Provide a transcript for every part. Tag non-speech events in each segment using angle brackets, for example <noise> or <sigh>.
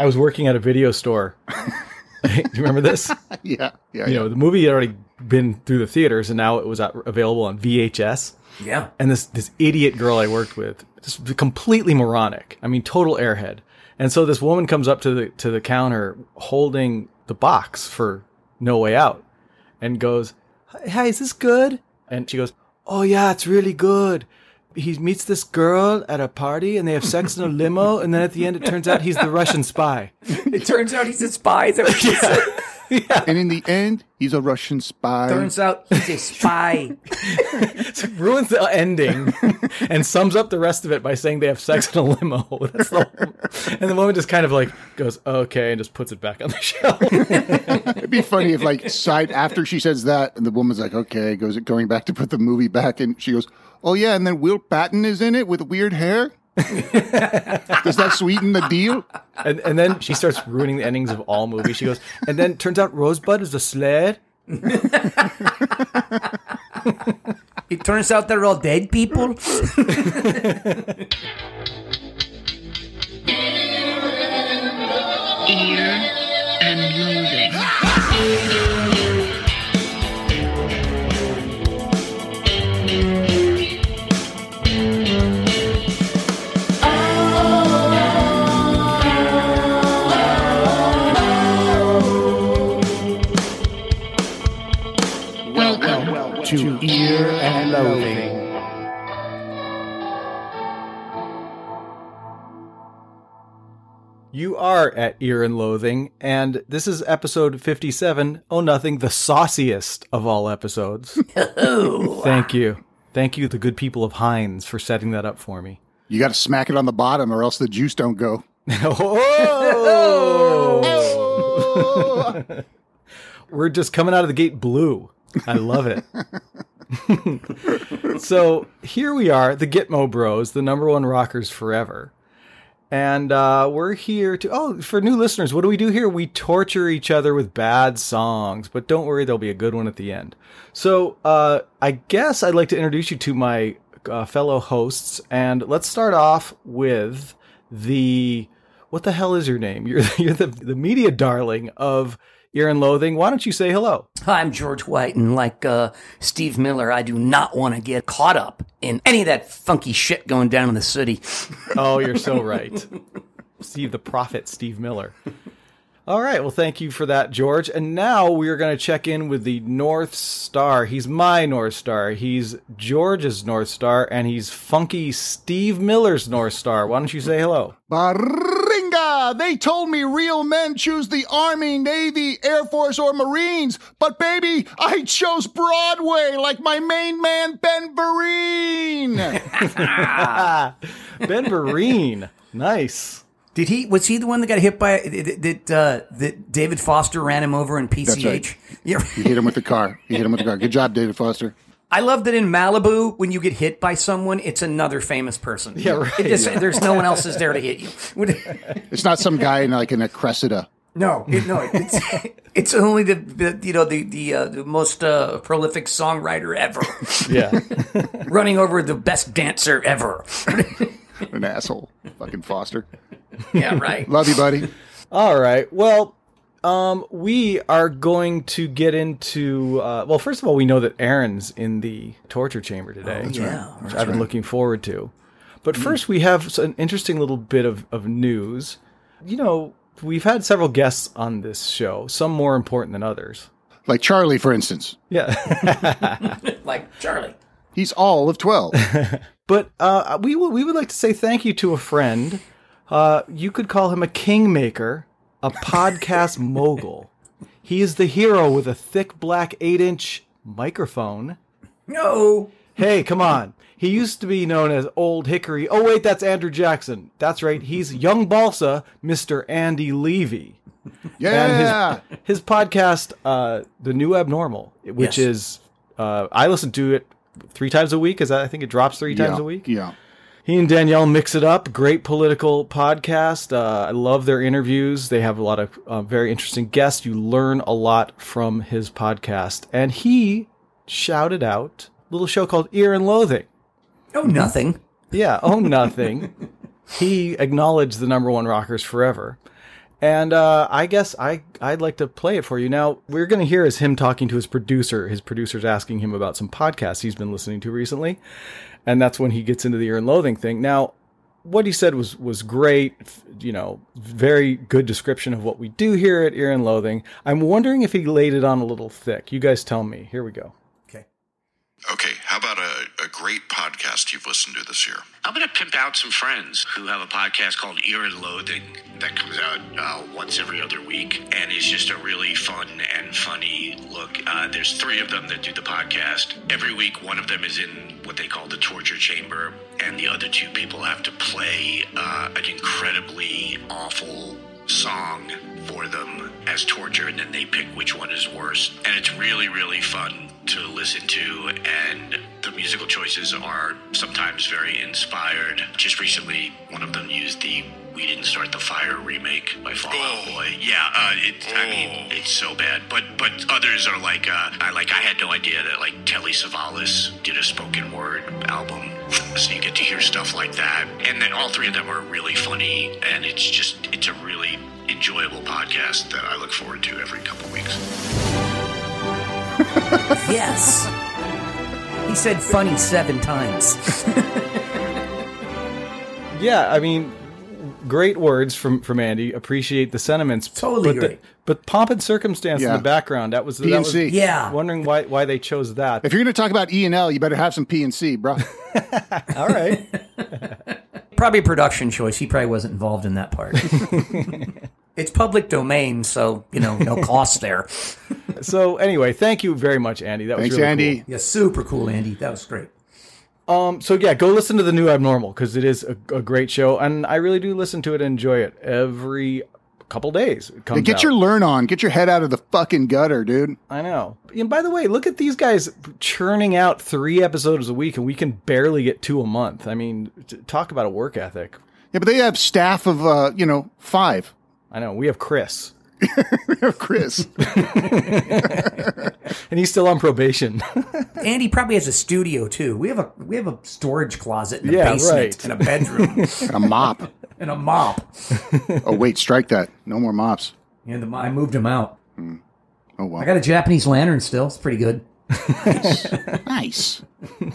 I was working at a video store. Do <laughs> <laughs> you remember this? yeah, yeah, You yeah. know, the movie had already been through the theaters and now it was out- available on VHS. Yeah. And this this idiot girl I worked with, just completely moronic. I mean, total airhead. And so this woman comes up to the to the counter holding the box for No Way Out, and goes, "Hey, is this good?" And she goes, "Oh yeah, it's really good." He meets this girl at a party, and they have sex in a limo, and then at the end, it turns out he's the Russian spy. It turns out he's a spy. Is that what <laughs> said? And in the end, he's a Russian spy. Turns out he's a spy. <laughs> ruins the ending and sums up the rest of it by saying they have sex in a limo. <laughs> That's the, and the woman just kind of like goes, okay, and just puts it back on the shelf. <laughs> It'd be funny if, like, side after she says that, and the woman's like, "Okay," goes going back to put the movie back, and she goes, "Oh yeah," and then Will Patton is in it with weird hair. <laughs> Does that sweeten the deal? and, and then she starts ruining the endings of all movies. She goes, and then turns out Rosebud is a sled. <laughs> It turns out they're all dead people. <laughs> Ear and loathing. To Ear and Loathing. You are at Ear and Loathing, and this is episode 57. Oh, nothing, the sauciest of all episodes. <laughs> Oh. Thank you. Thank you, the good people of Heinz, for setting that up for me. You got to smack it on the bottom, or else the juice don't go. <laughs> oh! oh. <laughs> We're just coming out of the gate blue. I love it. <laughs> so here we are, the Gitmo Bros, the number one rockers forever. And uh, we're here to, oh, for new listeners, what do we do here? We torture each other with bad songs, but don't worry, there'll be a good one at the end. So uh, I guess I'd like to introduce you to my uh, fellow hosts, and let's start off with the, what the hell is your name? <laughs> You're, you're the, the media darling of Ear and Loathing. Why don't you say hello? Hi, I'm George White, and like uh, Steve Miller, I do not want to get caught up in any of that funky shit going down in the city. <laughs> Oh, you're so right. Steve the Prophet, Steve Miller. All right. Well, thank you for that, George. And now we are going to check in with the North Star. He's my North Star. He's George's North Star, and he's funky Steve Miller's North Star. Why don't you say hello? Baringa! They told me real men choose the Army, Navy, Air Force, or Marines. But baby, I chose Broadway like my main man, Ben Vereen. <laughs> Ben Vereen. Nice. Did he? Was he the one that got hit by that? Uh, that David Foster ran him over in PCH. right. <laughs> Yeah. he hit him with the car. He hit him with the car. Good job, David Foster. I love that in Malibu, when you get hit by someone, it's another famous person. Yeah, right. It just- There's no one else is there to hit you. <laughs> It's not some guy in like in a Cressida. No, it, no, it's it's only the, the you know the the, uh, the most uh, prolific songwriter ever, Yeah. <laughs> running over the best dancer ever. <laughs> An asshole. Fucking Foster. yeah, right. Love you, buddy. All right. Well, um, we are going to get into. Uh, well, first of all, we know that Aaron's in the torture chamber today. yeah, which I've been looking forward to. But first, we have s- an interesting little bit of, of news. You know, we've had several guests on this show, some more important than others. Like Charlie, for instance. Yeah. <laughs> Like Charlie. He's all of 12. <laughs> but uh, we, would we would like to say thank you to a friend. Uh, you could call him a kingmaker, a podcast mogul. He is the hero with a thick black eight inch microphone. No. Hey, come on. He used to be known as Old Hickory. Oh, wait, that's Andrew Jackson. That's right. He's Young Balsa, Mr. Andy Levy. Yeah. And his, his podcast, uh, The New Abnormal, which Yes. is, uh, I listen to it three times a week. Is that, I think it drops three times yeah. a week. Yeah. He and Danielle mix it up. Great political podcast. Uh, I love their interviews. They have a lot of uh, very interesting guests. You learn a lot from his podcast. And he shouted out a little show called Ear and Loathing. Oh, nothing. Yeah, oh nothing. <laughs> he acknowledged the number one rockers forever. And uh, I guess I I'd like to play it for you. Now we're going to hear is him talking to his producer. His producer's asking him about some podcasts he's been listening to recently, and that's when he gets into the ear and loathing thing. Now, what he said was was great. You know, very good description of what we do here at Ear and Loathing. I'm wondering if he laid it on a little thick. You guys tell me. Here we go. Okay. How about a, a great podcast you've listened to this year? I'm going to pimp out some friends who have a podcast called Ear and Loathing that comes out uh, once every other week and is just a really fun and funny look. Uh, there's three of them that do the podcast. Every week, one of them is in what they call the torture chamber, and the other two people have to play uh, an incredibly awful song for them as torture, and then they pick which one is worse. And it's really, really fun to listen to, and the musical choices are sometimes very inspired. Just recently, one of them used the "We Didn't Start the Fire" remake by Fall Out Oh. Boy. Yeah, uh, it, I mean, it's so bad. But but others are like, uh, I like I had no idea that like Telly Savalas did a spoken word album. <laughs> So you get to hear stuff like that, and then all three of them are really funny, and it's just it's a really enjoyable podcast that I look forward to every couple weeks. <laughs> Yes. he said funny seven times. <laughs> Yeah, I mean, great words from from Andy. Appreciate the sentiments. Totally but the- great. but pomp and circumstance in the background. That was that was- PNC. Yeah. Wondering why why they chose that. If you're going to talk about E and L, you better have some P and C, bro. <laughs> All right. Probably production choice. He probably wasn't involved in that part. It's public domain, so, you know, no cost <laughs> there. so anyway, thank you very much, Andy. That was really Andy. cool. Yeah, super cool, Andy. That was great. Um, so yeah, go listen to the new Abnormal because it is a, a great show, and I really do listen to it and enjoy it every couple days. It comes Get out. your learn on. Get your head out of the fucking gutter, dude. I know. And by the way, look at these guys churning out three episodes a week, and we can barely get two a month. I mean, t- talk about a work ethic. Yeah, but they have staff of uh, you know five. I know. We have Chris, <laughs> we have Chris. <laughs> and he's still on probation. <laughs> and he probably has a studio too. We have a we have a storage closet and a Yeah, basement right. and a bedroom and a mop. and a mop. Oh wait, strike that. No more mops. And the, I moved him out. Hmm. Oh well. I got a Japanese lantern still. It's pretty good. nice.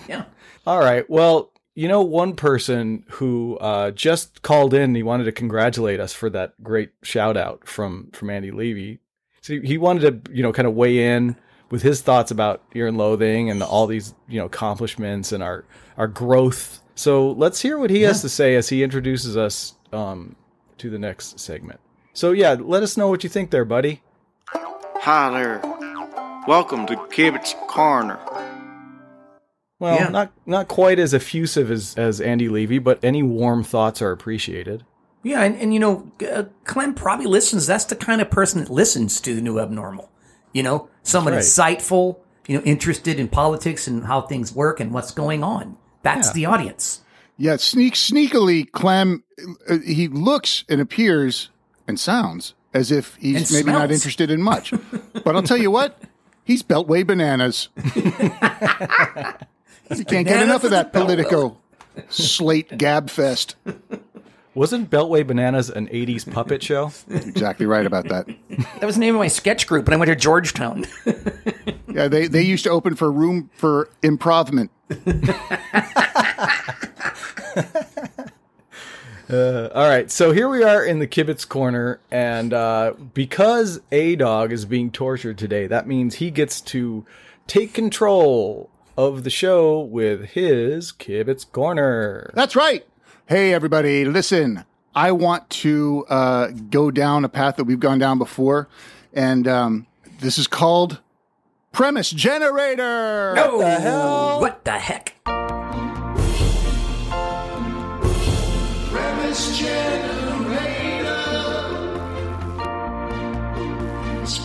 Yeah. All right. Well, you know, one person who uh, just called in, and he wanted to congratulate us for that great shout out from from Andy Levy. So he wanted to, you know, kind of weigh in with his thoughts about Ear and Loathing and all these, you know, accomplishments and our our growth. So let's hear what he has to say as he introduces us um, to the next segment. So yeah, let us know what you think there, buddy. Hi there. Welcome to Kibitz Corner. Well, Yeah. not not quite as effusive as as Andy Levy, but any warm thoughts are appreciated. Yeah, and, and you know, uh, Clem probably listens. That's the kind of person that listens to the new abnormal. You know, someone right. insightful, you know, interested in politics and how things work and what's going on. That's Yeah. the audience. Yeah, sneak sneakily, Clem. Uh, he looks and appears and sounds as if he's And maybe not interested in much. <laughs> but I'll tell you what, he's Beltway bananas. <laughs> you can't get enough of that Politico slate gab fest. Wasn't Beltway Bananas an 80s puppet show? Exactly right about that. That was the name of my sketch group, and I went to Georgetown. Yeah, they they used to open for room for improvement. All right, so here we are in the Kibitz corner, and uh, because A Dog is being tortured today, that means he gets to take control of the show with his Kibitz corner. That's right. Hey, everybody, listen. I want to uh, go down a path that we've gone down before, and um, this is called premise generator. what the hell? What the heck? Premise generator is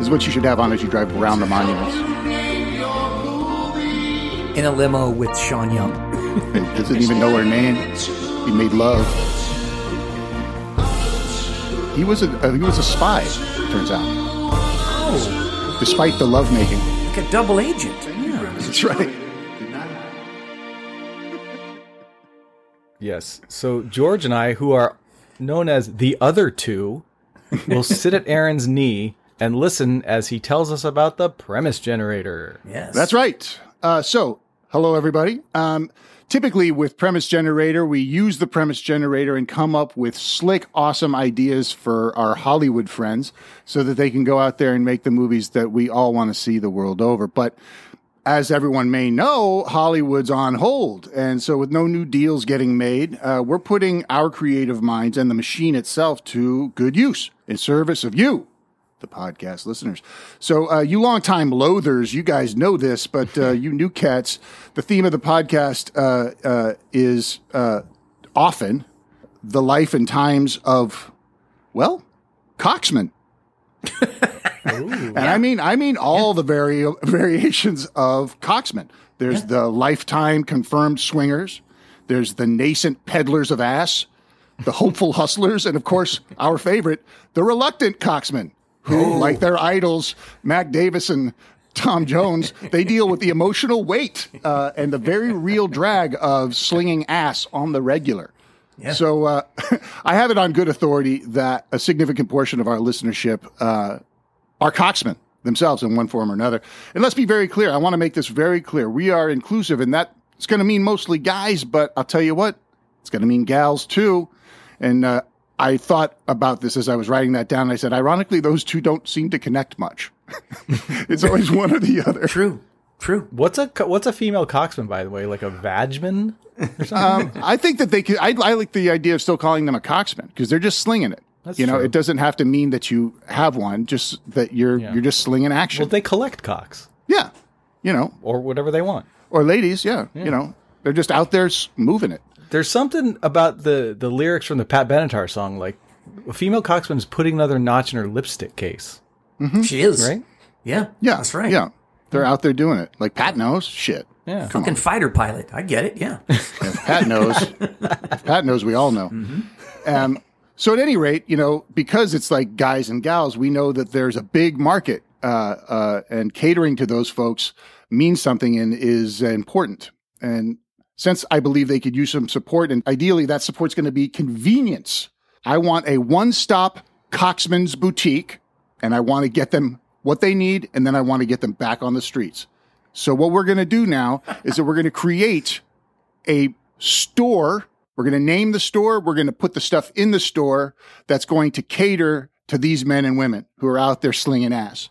is what you should have on as you drive around the monuments. Name your movie. In a limo with Sean Young. <laughs> He doesn't even know her name. He made love. He was a uh, he was a spy. Turns out, Oh, despite the lovemaking. like a double agent. That's right. Yes. So George and I, who are known as the other two, will sit at Aaron's knee and listen as he tells us about the premise generator. Yes. That's right. Uh, so, hello, everybody. Um, typically, with Premise Generator, we use the Premise Generator and come up with slick, awesome ideas for our Hollywood friends so that they can go out there and make the movies that we all want to see the world over. But as everyone may know, Hollywood's on hold. And so, with no new deals getting made, uh, we're putting our creative minds and the machine itself to good use in service of you, the podcast listeners. So, uh, you longtime loathers, you guys know this, but uh, you new cats, the theme of the podcast uh, uh, is uh, often the life and times of, well, Coxman. and I mean, I mean all the vari- variations of Coxman. There's the lifetime confirmed swingers. There's the nascent peddlers of ass, the hopeful hustlers, and of course, our favorite, the reluctant Coxman, who, like their idols, Mac Davis and Tom Jones, they deal with the emotional weight uh, and the very real drag of slinging ass on the regular. So uh, <laughs> I have it on good authority that a significant portion of our listenership uh, are coxmen themselves in one form or another. And let's be very clear. I want to make this very clear. We are inclusive, and that it's going to mean mostly guys, but I'll tell you what, it's going to mean gals too. And uh, I thought about this as I was writing that down. I said, ironically, those two don't seem to connect much. <laughs> it's always one or the other. True. True. What's a what's a female coxman, by the way? Like a vagman? Or something? Um, I think that they could. I, I like the idea of still calling them a coxman because they're just slinging it. That's you know, true. it doesn't have to mean that you have one, just that you're Yeah. you're just slinging action. Well, they collect cocks yeah, you know, or whatever they want. or ladies, yeah, you know, they're just out there s- moving it. There's something about the the lyrics from the Pat Benatar song, like a female coxswain is putting another notch in her lipstick case, She is. right? Yeah. Yeah, That's right. Yeah, they're out there doing it. Like Pat knows, shit. Yeah. Come Fucking on, fighter pilot. I get it. Yeah. <laughs> If Pat knows. if Pat knows. We all know. Um, so at any rate, you know, because it's like guys and gals, we know that there's a big market, uh, uh, and catering to those folks means something and is uh, important. And since I believe they could use some support, and ideally that support's going to be convenience, I want a one-stop Coxman's boutique, and I want to get them what they need, and then I want to get them back on the streets. So what we're going to do now is that we're going to create a store. We're going to name the store. We're going to put the stuff in the store that's going to cater to these men and women who are out there slinging ass.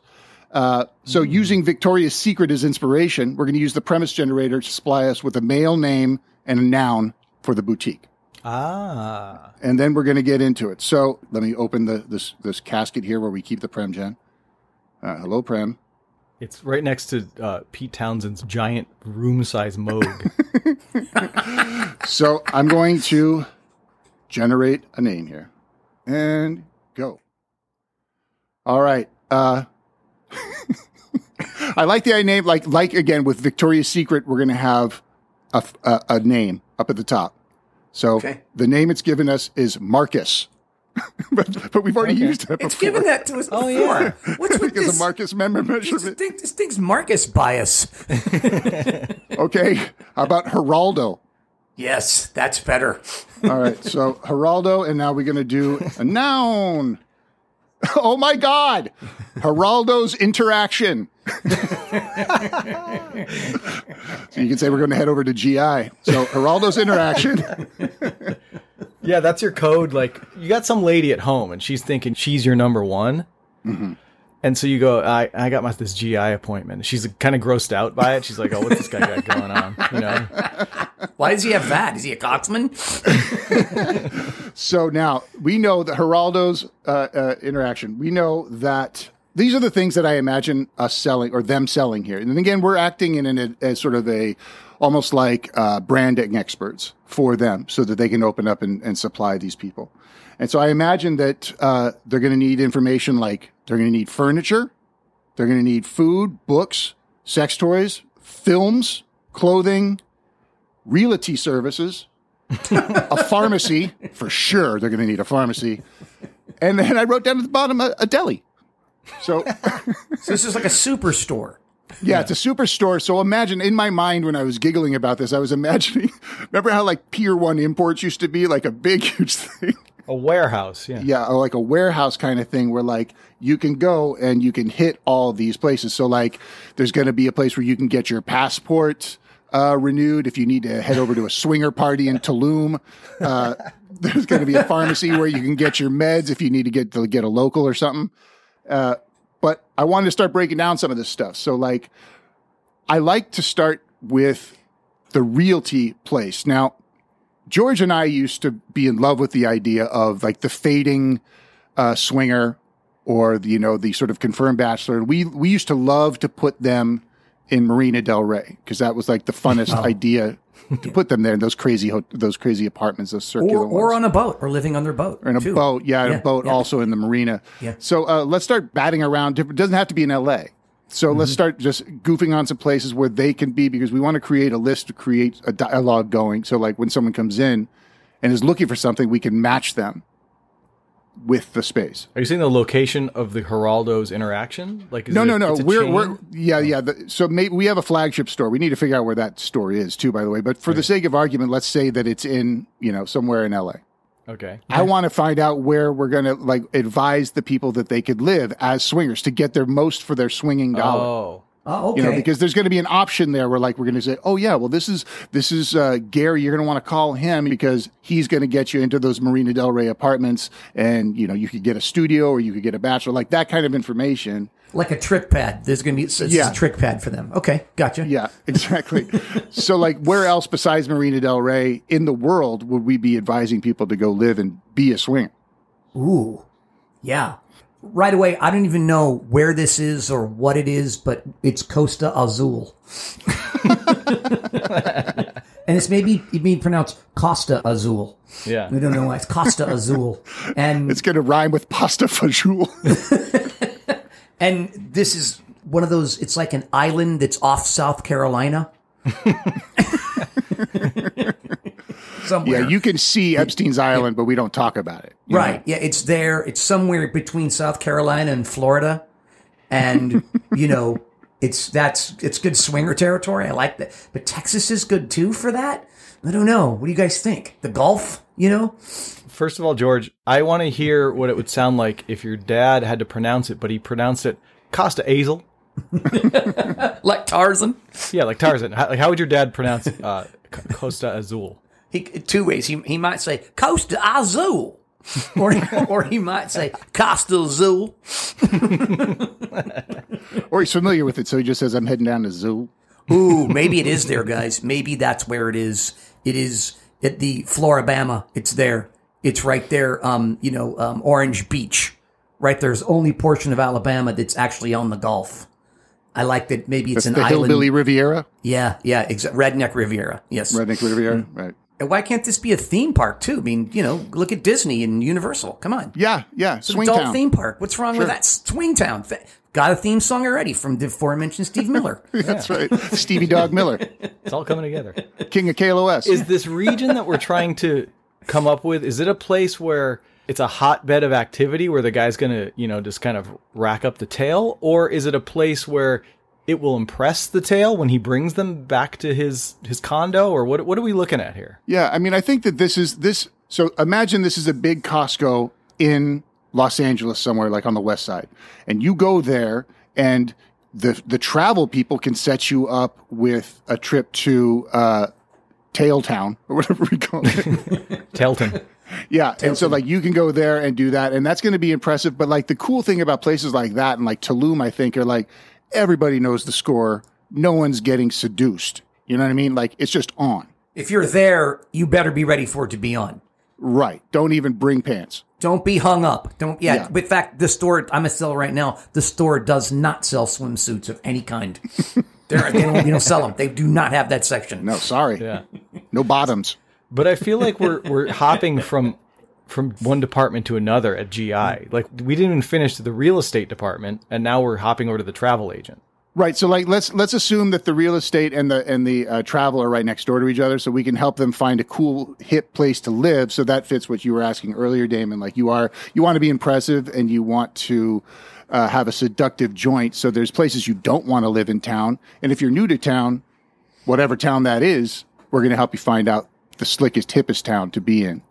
Uh, so using Victoria's Secret as inspiration, we're going to use the premise generator to supply us with a male name and a noun for the boutique. Ah, And then we're going to get into it. So let me open the, this, this casket here where we keep the Prem Gen. Uh, hello, Prem. it's right next to uh, Pete Townshend's giant room-size Moog. <laughs> So I'm going to generate a name here and go. All right. Uh, I like the name. Like, like again with Victoria's Secret, we're going to have a, a, a name up at the top. So Okay. the name it's given us is Marcus, <laughs> but, but we've already used it before. It's given that to us before. Oh, yeah. What's <laughs> with because this? Marcus member this, measurement. thing, this thing's Marcus bias. <laughs> Okay. How about Geraldo? Yes, that's better. All right. So Geraldo, and now we're going to do a noun. <laughs> Oh my God. Geraldo's interaction. <laughs> so you can say we're going to head over to GI. So Geraldo's interaction. <laughs> yeah, that's your code. Like you got some lady at home, and she's thinking she's your number one. Mm-hmm. And so you go, I, I got my this GI appointment. She's kind of grossed out by it. She's like, oh, what's this guy got going on? You know? <laughs> Why does he have that? Is he a coxman? So now we know that Geraldo's uh, uh, interaction. We know that these are the things that I imagine us selling or them selling here. And again, we're acting in an, as sort of a almost like uh, branding experts for them, so that they can open up and, and supply these people. And so I imagine that uh, they're going to need information like they're going to need furniture, they're going to need food, books, sex toys, films, clothing, realty services, <laughs> a pharmacy for sure. They're going to need a pharmacy, and then I wrote down at the bottom a, a deli. So <laughs> So this is like a superstore. Yeah, it's a superstore. So imagine in my mind when I was giggling about this, I was imagining. <laughs> Remember how like Pier One imports used to be like a big, huge thing. A warehouse, yeah. Yeah, like a warehouse kind of thing where like you can go and you can hit all these places. So like there's going to be a place where you can get your passport uh, renewed if you need to head over to a swinger party in Tulum. Uh, <laughs> there's going to be a pharmacy where you can get your meds if you need to get to get a local or something. Uh, but I wanted to start breaking down some of this stuff. So like I like to start with the realty place. Now, George and I used to be in love with the idea of like the fading uh, swinger or the, you know the sort of confirmed bachelor. We we used to love to put them in Marina Del Rey because that was like the funnest idea <laughs> to put them there in those crazy ho- those crazy apartments, those circular Or, or ones. on a boat, or living on their boat. Or in a too. boat, yeah, Yeah, a boat yeah. also in the marina. Yeah. So uh, let's start batting around. Different, doesn't have to be in L.A. So Mm-hmm. let's start just goofing on some places where they can be because we want to create a list to create a dialogue going. So like when someone comes in and is looking for something, we can match them with the space. Are you saying the location of the Geraldo's interaction? Like, is No, it- no, no. a We're chain? we're yeah, yeah. The, so maybe we have a flagship store. We need to figure out where that store is too, by the way. But for the sake of argument, let's say that it's in you know somewhere in L.A. okay. I want to find out where we're going to like advise the people that they could live as swingers to get their most for their swinging dollar. Oh, Oh, okay. You know, because there's going to be an option there where like we're going to say, oh yeah, well this is this is uh, Gary. You're going to want to call him because he's going to get you into those Marina Del Rey apartments, and you know you could get a studio or you could get a bachelor, like that kind of information. Like a trick pad. There's going to be it's Yeah. a trick pad for them. Okay, gotcha. Yeah, exactly. <laughs> so like, where else besides Marina Del Rey in the world would we be advising people to go live and be a swinger? Ooh, yeah. Right away, I don't even know where this is or what it is, but it's Costa Azul. <laughs> and it's maybe it being pronounced Costa Azul. yeah. We don't know why it's Costa Azul. And It's going to rhyme with pasta fajoule. <laughs> and this is one of those it's like an island that's off South Carolina. <laughs> Somewhere. yeah, you can see Epstein's Island, but we don't talk about it. you know? Right. Yeah, it's there. It's somewhere between South Carolina and Florida. And, <laughs> you know, it's that's it's good swinger territory. I like that. But Texas is good too for that. I don't know. What do you guys think? The Gulf, you know? First of all, George, I want to hear what it would sound like if your dad had to pronounce it, but he pronounced it Costa Azel. <laughs> Like Tarzan. Yeah, like Tarzan. How, like, how would your dad pronounce uh, <laughs> Costa Azul? He two ways. He he might say Costa Azul. <laughs> or, or he might say Costa Azul. Or he's familiar with it, so he just says, "I'm heading down to zoo." Ooh, maybe it is there, guys. Maybe that's where it is. It is at the Flora-Bama. It's there. It's right there. Um, you know, um, Orange Beach. Right there's only portion of Alabama that's actually on the Gulf. I like that. Maybe it's That's an the island. hillbilly Riviera, Yeah, yeah. Exa- Redneck Riviera. Yes. Redneck Riviera, Hmm. right? And why can't this be a theme park too? I mean, you know, look at Disney and Universal. Come on. Yeah, yeah. It's an adult Swingtown. theme park. What's wrong with that? Swingtown. Fa- Got a theme song already from the aforementioned Steve Miller. <laughs> That's right. Stevie Dog Miller, It's all coming together. King of KLOS. Is this region that we're trying to come up with? Is it a place where it's a hotbed of activity where the guy's going to, you know, just kind of rack up the tail, or is it a place where it will impress the tail when he brings them back to his his condo, or what? What are we looking at here? Yeah, I mean, I think that this is this. So imagine this is a big Costco in Los Angeles somewhere, like on the west side, and you go there, and the the travel people can set you up with a trip to uh, Tailtown or whatever we call it. <laughs> Tailton. Yeah, and so like you can go there and do that, and that's going to be impressive. But like the cool thing about places like that and like Tulum, I think, are like everybody knows the score. No one's getting seduced. You know what I mean? Like it's just on. If you're there, you better be ready for it to be on. Right. Don't even bring pants. Don't be hung up. Don't. Yeah. Yeah. In fact, the store I'm gonna sell right now. The store does not sell swimsuits of any kind. <laughs> They're, they don't. We don't sell them. They do not have that section. No, sorry. Yeah. No bottoms. But I feel like we're we're hopping from from one department to another at GI. Like we didn't even finish the real estate department, and now we're hopping over to the travel agent. Right. So like let's let's assume that the real estate and the and the uh, travel are right next door to each other, so we can help them find a cool hip place to live. So that fits what you were asking earlier, Damon. Like you are you want to be impressive and you want to uh, have a seductive joint. So there's places you don't want to live in town. And if you're new to town, whatever town that is, we're going to help you find out the slickest, hippest town to be in.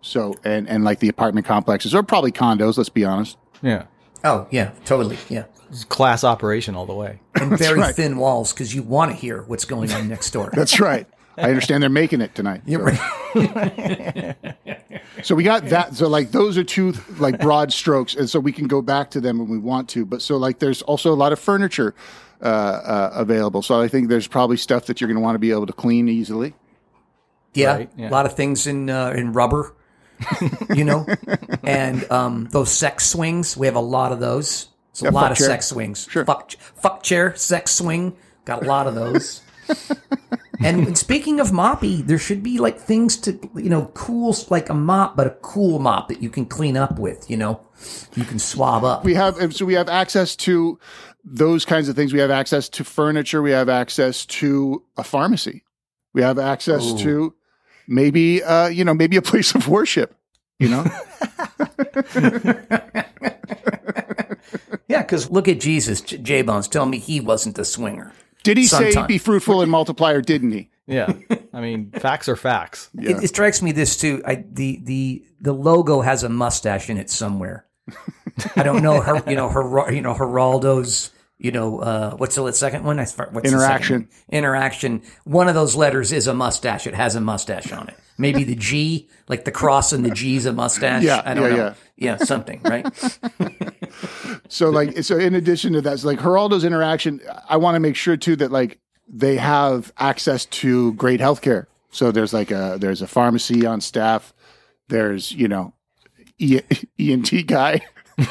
So, and, and like the apartment complexes or probably condos, let's be honest. Yeah. Oh yeah, totally. Yeah, It's class operation all the way. and very right. thin walls because you want to hear what's going on next door. <laughs> That's right. I understand they're making it tonight. You're so. right. So we got <laughs> that. So like those are two like broad strokes, and so we can go back to them when we want to. But so like there's also a lot of furniture uh, uh, available. So I think there's probably stuff that you're going to want to be able to clean easily. Yeah, Right, yeah. a lot of things in uh, in rubber, you know, <laughs> and um, those sex swings. We have a lot of those. It's a Yeah, lot of chair. sex swings. Sure. Fuck, fuck chair, sex swing. Got a lot of those. <laughs> and speaking of moppy, there should be like things to you know, cool like a mop, but a cool mop that you can clean up with. You know, you can swab up. We have so we have access to those kinds of things. We have access to furniture. We have access to a pharmacy. We have access Ooh. to maybe uh, you know maybe a place of worship. You know, <laughs> Yeah, because look at Jesus, J Bones. Tell me he wasn't the swinger. Did he say Sometime. be fruitful and multiply, or didn't he? Yeah. I mean, <laughs> facts are facts. Yeah. It, it strikes me this too. I, the the the logo has a mustache in it somewhere. I don't know her. You know her. You know Geraldo's. You know uh, what's the second one? I for- what's the second Interaction. one? Interaction. One of those letters is a mustache. It has a mustache on it. Maybe the G, like the cross and the G's a mustache. Yeah, I don't yeah, know. Yeah. something right. <laughs> <laughs> So like so in addition to that, so like Geraldo's interaction, I want to make sure too that like they have access to great healthcare. So there's like a there's a pharmacy on staff. There's, you know, e- ENT guy.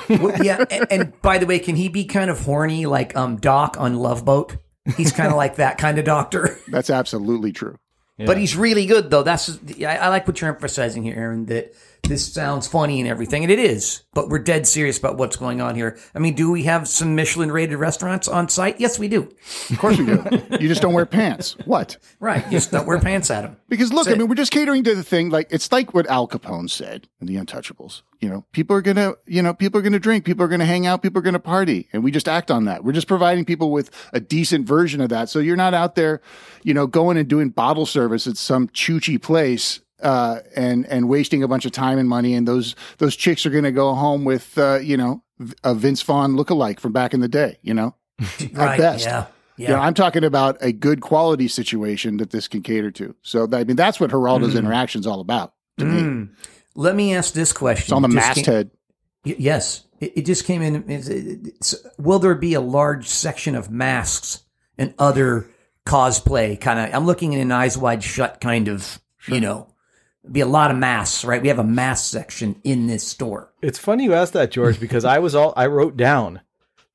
Well, yeah, and, and by the way, can he be kind of horny like um Doc on Love Boat? He's kind of like that kind of doctor. That's absolutely true. But he's really good, though. That's I, I like what you're emphasizing here, Aaron. That this sounds funny and everything, and it is. But we're dead serious about what's going on here. I mean, do we have some Michelin-rated restaurants on site? Yes, we do. Of course we do. <laughs> you just don't wear pants. What? Right? You just don't wear pants at them. Because look, I That's it. mean, we're just catering to the thing. Like it's like what Al Capone said in The Untouchables. You know, people are gonna, you know, people are gonna drink, people are gonna hang out, people are gonna party, and we just act on that. We're just providing people with a decent version of that. So you're not out there, you know, going and doing bottle service at some choochy place. Uh, and and wasting a bunch of time and money, and those those chicks are going to go home with uh, you know a Vince Vaughn lookalike from back in the day, you know, <laughs> Right? best. Yeah. you know, Yeah. I'm talking about a good quality situation that this can cater to. So, I mean, that's what Geraldo's interaction is all about to me. Mm. Let me ask this question. It's on the came- masthead. Y- yes, it, it just came in. it's- it's- will there be a large section of masks and other cosplay kind of? I'm looking in an eyes wide shut kind of. You know, be a lot of masks, right? We have a mask section in this store. It's funny you asked that, George, because I was all I wrote down.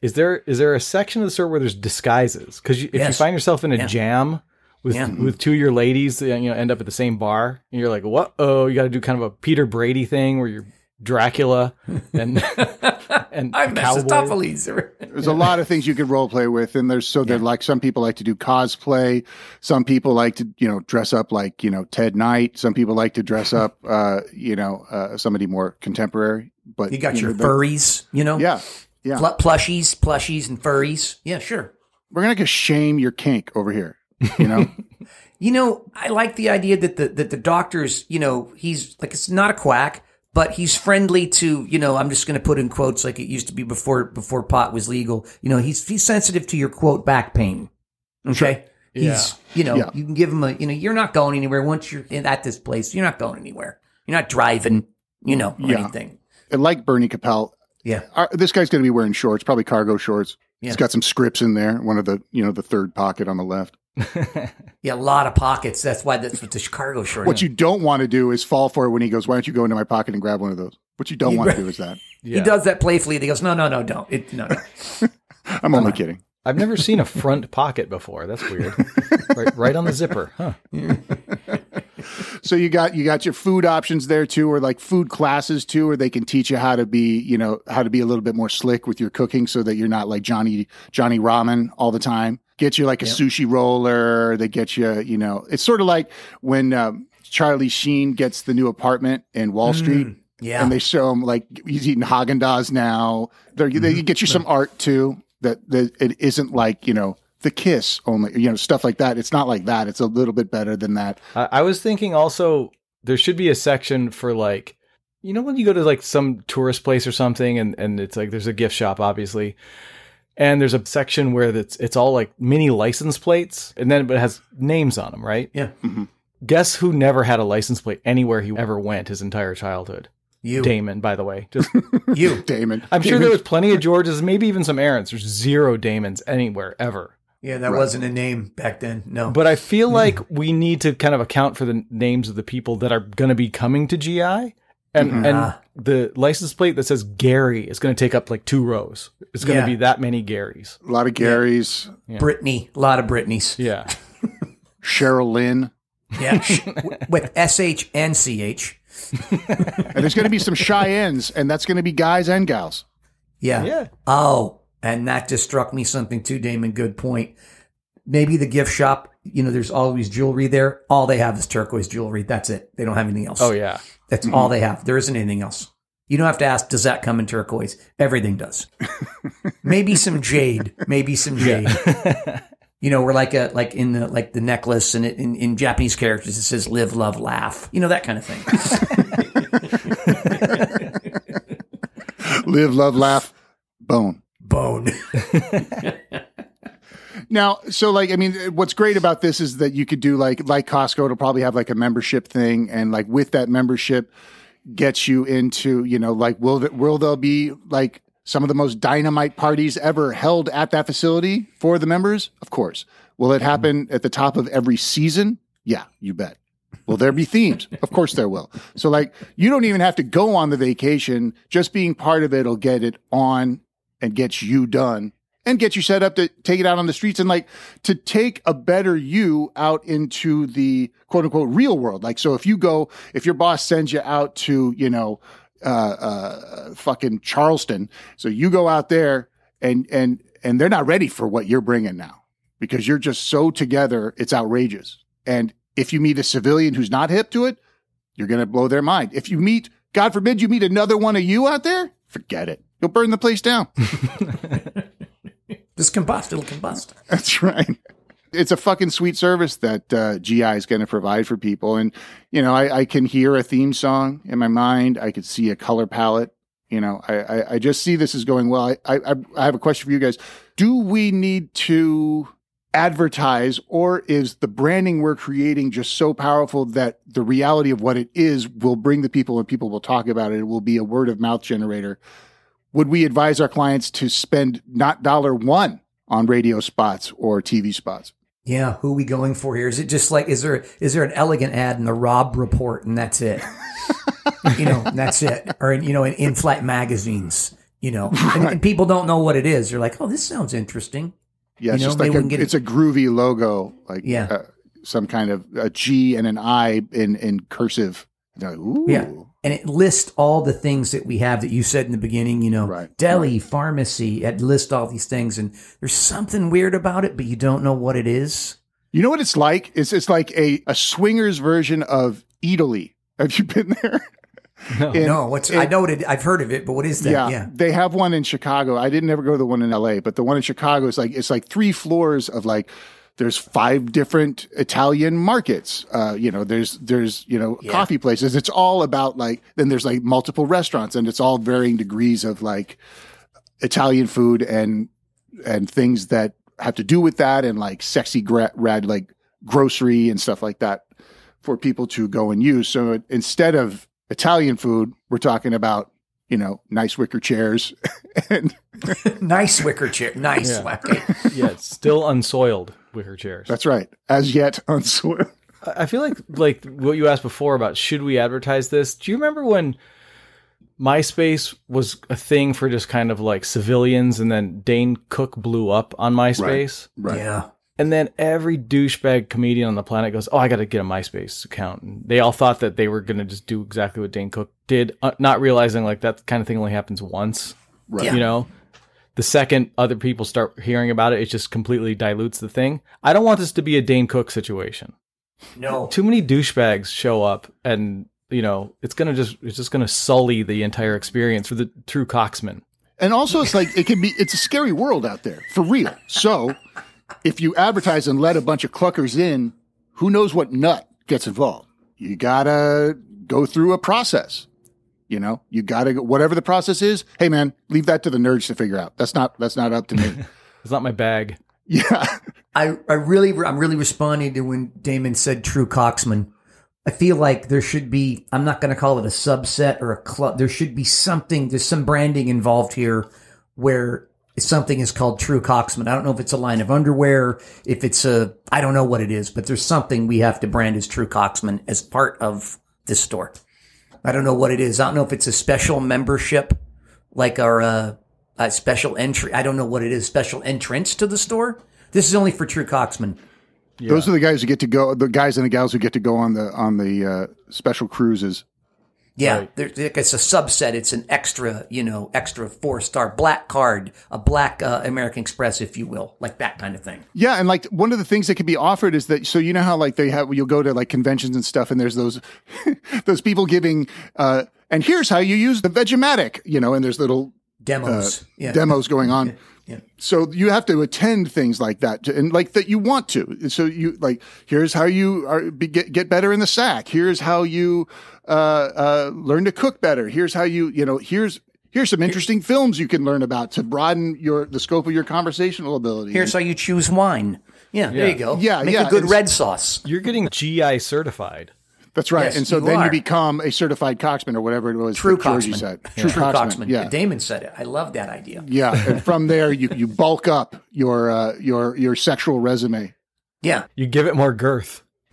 Is there is there a section of the store where there's disguises? Because if you find yourself in a Yeah. jam with Yeah. with two of your ladies, you know, end up at the same bar, and you're like, "What? Oh, you got to do kind of a Peter Brady thing where you're Dracula <laughs> and <laughs> and I'm cowboy. Mephistopheles. There's a lot of things you could role play with, and there's so they're like some people like to do cosplay, some people like to you know dress up like you know Ted Knight, some people like to dress up <laughs> uh, you know uh, somebody more contemporary. But You got know, your the- furries, you know, yeah, yeah. Pl- plushies, plushies, and furries. Yeah, sure. We're gonna get shame your kink over here. You know, You know, I like the idea that the that the doctor's, you know, he's like it's not a quack, but he's friendly to, you know, I'm just going to put in quotes like it used to be before before pot was legal. You know, he's he's sensitive to your quote back pain. Mm, okay? He's, you know, Yeah. you can give him a, you know, you're not going anywhere once you're in, at this place. You're not going anywhere. You're not driving, you know, or Yeah. anything. and like Bernie Kopell, Yeah. our, this guy's going to be wearing shorts, probably cargo shorts. Yeah. He's got some scripts in there. One of the you know the third pocket on the left. <laughs> Yeah, a lot of pockets. That's why that's what the Chicago short. What you don't want to do is fall for it when he goes, "Why don't you go into my pocket and grab one of those?" What you don't want to do is that. <laughs> He does that playfully. and He goes, no, no, no, don't. It, no, no. <laughs> I'm only uh-huh. kidding. I've never seen a front pocket before. That's weird. right, right on the zipper, huh? So you got you got your food options there too, or like food classes too, where they can teach you how to be, you know, how to be a little bit more slick with your cooking, so that you're not like Johnny Johnny Ramen all the time. Get you like a sushi roller. They get you, you know, it's sort of like when um, Charlie Sheen gets the new apartment in Wall Street. Yeah. and they show him like he's eating Haagen Dazs now. They're, They get you some art too. That that it isn't like you know the kiss only. You know stuff like that. It's not like that. It's a little bit better than that. I, I was thinking also there should be a section for like, you know, when you go to like some tourist place or something, and and it's like there's a gift shop, obviously, and there's a section where it's it's all like mini license plates, and then it has names on them, right? Yeah. Mm-hmm. Guess who never had a license plate anywhere he ever went his entire childhood? You. Damon, by the way. <laughs> Just You. <laughs> Damon. I'm sure Damon- there was <laughs> plenty of Georges, maybe even some Aarons. There's zero Damons anywhere ever. Yeah, that wasn't a name back then. No. But I feel hmm. like we need to kind of account for the names of the people that are going to be coming to GI. And mm-hmm. and Ah. The license plate that says Gary is going to take up like two rows. It's going to Yeah. be that many Garys. A lot of Garys. Brittany. A lot of Britneys. Yeah. <laughs> Cheryl Lynn. Yeah. sh- w- With S H and C H. <laughs> And there's going to be some Cheyennes, and that's going to be guys and gals. Yeah. Yeah. Oh, and that just struck me something too, Damon. Good point. Maybe the gift shop, you know, there's always jewelry there. All they have is turquoise jewelry. That's it. They don't have anything else. Oh yeah. That's mm-hmm. all they have. There isn't anything else. You don't have to ask, does that come in turquoise? Everything does. <laughs> maybe some jade. Maybe some jade. <laughs> You know, we're like a like in the like the necklace and it, in in Japanese characters it says live, love, laugh. You know that kind of thing. <laughs> Live, love, laugh, bone. Bone. Now, so like, I mean, what's great about this is that you could do like, like Costco, it'll probably have like a membership thing. And like with that membership gets you into, you know, like, will, th- will there be like some of the most dynamite parties ever held at that facility for the members? Of course. Will it happen at the top of every season? Yeah, you bet. Will there be themes? <laughs> Of course there will. So like, you don't even have to go on the vacation. Just being part of it will get it on and gets you done and get you set up to take it out on the streets and like to take a better you out into the quote unquote real world. Like, so if you go, if your boss sends you out to, you know, uh, uh, fucking Charleston, so you go out there and, and, and they're not ready for what you're bringing now because you're just so together. It's outrageous. And if you meet a civilian who's not hip to it, you're going to blow their mind. If you meet, God forbid, you meet another one of you out there, forget it. You'll burn the place down. <laughs> <laughs> Just combust. It'll combust. <laughs> That's right. It's a fucking sweet service that uh, GI is going to provide for people. And, you know, I, I can hear a theme song in my mind. I could see a color palette. You know, I, I, I just see this as going well. I, I, I have a question for you guys. Do we need to advertise or is the branding we're creating just so powerful that the reality of what it is will bring the people and people will talk about it? It will be a word of mouth generator. Would we advise our clients to spend not dollar one on radio spots or TV spots? Yeah, who are we going for here? Is it just like is there is there an elegant ad in the Robb Report and that's it? <laughs> you know, that's it. Or in, you know, in in-flight magazines, you know, and, and people don't know what it is. They're like, "Oh, this sounds interesting." Yeah, it's You know, just like a, can get it- it's a groovy logo, like Yeah. uh, some kind of a G and an I in in cursive. Like, Ooh. Yeah. And it lists all the things that we have that you said in the beginning, you know, Right, deli, pharmacy, it lists all these things. And there's something weird about it, but you don't know what it is. You know what it's like? It's it's like a, a swingers version of Eataly. Have you been there? <laughs> No. In- no, what's, in- I know it, I've heard of it, but what is that? yeah, Yeah. they have one in Chicago. I didn't ever go to the one in LA, but the one in Chicago is like it's like three floors of like there's five different Italian markets. Uh, you know, there's there's you know Yeah. coffee places. It's all about like then there's like multiple restaurants, and it's all varying degrees of like Italian food and and things that have to do with that, and like sexy gra- rad like grocery and stuff like that for people to go and use. So instead of Italian food, we're talking about you know nice wicker chairs <laughs> and <laughs> nice wicker chair. Nice. Yeah. Okay. yeah, it's still unsoiled wicker chairs. that's right as yet <laughs> unsoiled. I I feel like like what you asked before about should we advertise this? Do you remember when MySpace was a thing for just kind of like civilians and then Dane Cook blew up on MySpace? Right. Yeah. And then every douchebag comedian on the planet goes, "Oh, I got to get a MySpace account." And they all thought that they were going to just do exactly what Dane Cook did, uh, not realizing like that kind of thing only happens once. Right. Yeah. You know, the second other people start hearing about it, it just completely dilutes the thing. I don't want this to be a Dane Cook situation. No. Too many douchebags show up and you know, it's gonna just it's just gonna sully the entire experience for the true coxman. And also, it's like it can be. It's a scary world out there for real. So, if you advertise and let a bunch of cluckers in, who knows what nut gets involved? You gotta go through a process. You know, you gotta go, whatever the process is. Hey, man, leave that to the nerds to figure out. That's not that's not up to me. <laughs> It's not my bag. yeah, I, I really, I'm really responding to when Damon said true coxman. I feel like there should be, I'm not going to call it a subset or a club. There should be something, there's some branding involved here where something is called true coxman. I don't know if it's a line of underwear, if it's a, I don't know what it is, but there's something we have to brand as true coxman as part of this store. I don't know what it is. I don't know if it's a special membership, like our, uh, special entry. I don't know what it is. Special entrance to the store. This is only for true coxman. those are the guys who get to go. The guys and the gals who get to go on the on the uh, special cruises. Yeah, there, it's a subset. It's an extra, you know, extra four star black card, a black uh, American Express, if you will, like that kind of thing. Yeah, and like one of the things that can be offered is that so you know how like they have you'll go to like conventions and stuff, and there's those <laughs> those people giving uh and here's how you use the Vegematic, you know, and there's little Demos. yeah. demos going on. <laughs> Yeah. So you have to attend things like that, to, and like that you want to. So you like here's how you are be, get get better in the sack. Here's how you uh, uh, learn to cook better. Here's how you you know here's here's some interesting films you can learn about to broaden your the scope of your conversational ability. Here's how you choose wine. Yeah, there you go. Yeah, Make yeah, a good it's- red sauce. You're getting GI certified. That's right. Yes, and so you then are. you become a certified coxman or whatever it was. True that coxman. said. True, coxman. Yeah. Damon said it. I love that idea. Yeah. And from there, you, you bulk up your, uh, your, your sexual resume. Yeah. You give it more girth. <laughs>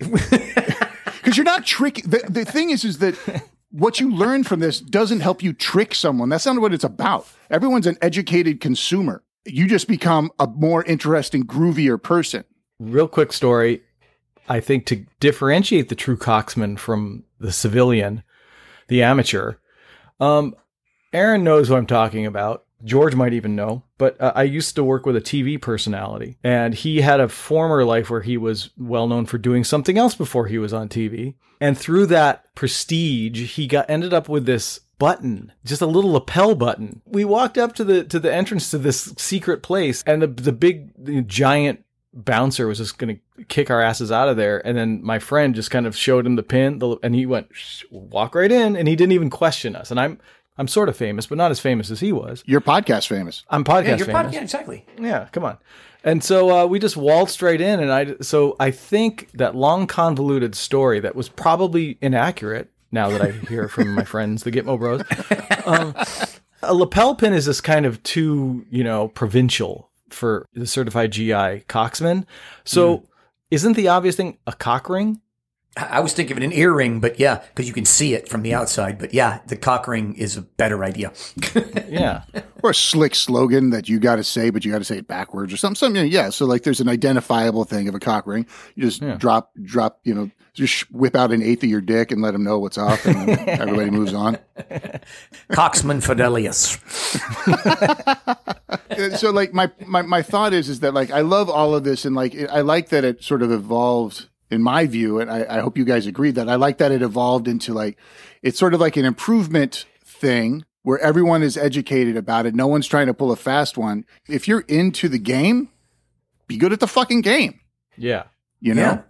Trick. The, the thing is, is that <laughs> what you learn from this doesn't help you trick someone. That's not what it's about. Everyone's an educated consumer. You just become a more interesting, groovier person. Real quick story. I think to differentiate the true coxman from the civilian, the amateur, um, Aaron knows what I'm talking about. George might even know, but uh, I used to work with a TV personality, and he had a former life where he was well known for doing something else before he was on TV. And through that prestige, he got ended up with this button, just a little lapel button. We walked up to the to the entrance to this secret place, and the the big the giant bouncer was just going to kick our asses out of there. And then my friend just kind of showed him the pin, the, and he went walk right in, and he didn't even question us. And I'm I'm sort of famous, but not as famous as he was. You're podcast famous. I'm podcast Yeah, your famous. pod, yeah, exactly. Yeah, come on. And so uh, we just waltzed right in, and I so I think that long convoluted story that was probably inaccurate. Now that I hear from my <laughs> friends, the Gitmo Bros, um, a lapel pin is this kind of too you know provincial for the certified GI coxman. So isn't the obvious thing a cock ring? I I was thinking of an earring, but yeah, because you can see it from the outside. But yeah, the cock ring is a better idea. <laughs> Yeah, Or a slick slogan that you got to say, but you got to say it backwards or something. Something, yeah. So like, there's an identifiable thing of a cock ring. You just drop, drop, you know, just whip out an eighth of your dick and let them know what's up, and <laughs> everybody moves on. Coxman Fidelius. <laughs> So like my, my my thought is is that like I love all of this and like I like that it sort of evolved in my view and I, I hope you guys agree that I like that it evolved into like it's sort of like an improvement thing where everyone is educated about it. No one's trying to pull a fast one. If you're into the game, be good at the fucking game. yeah. You know? Yeah.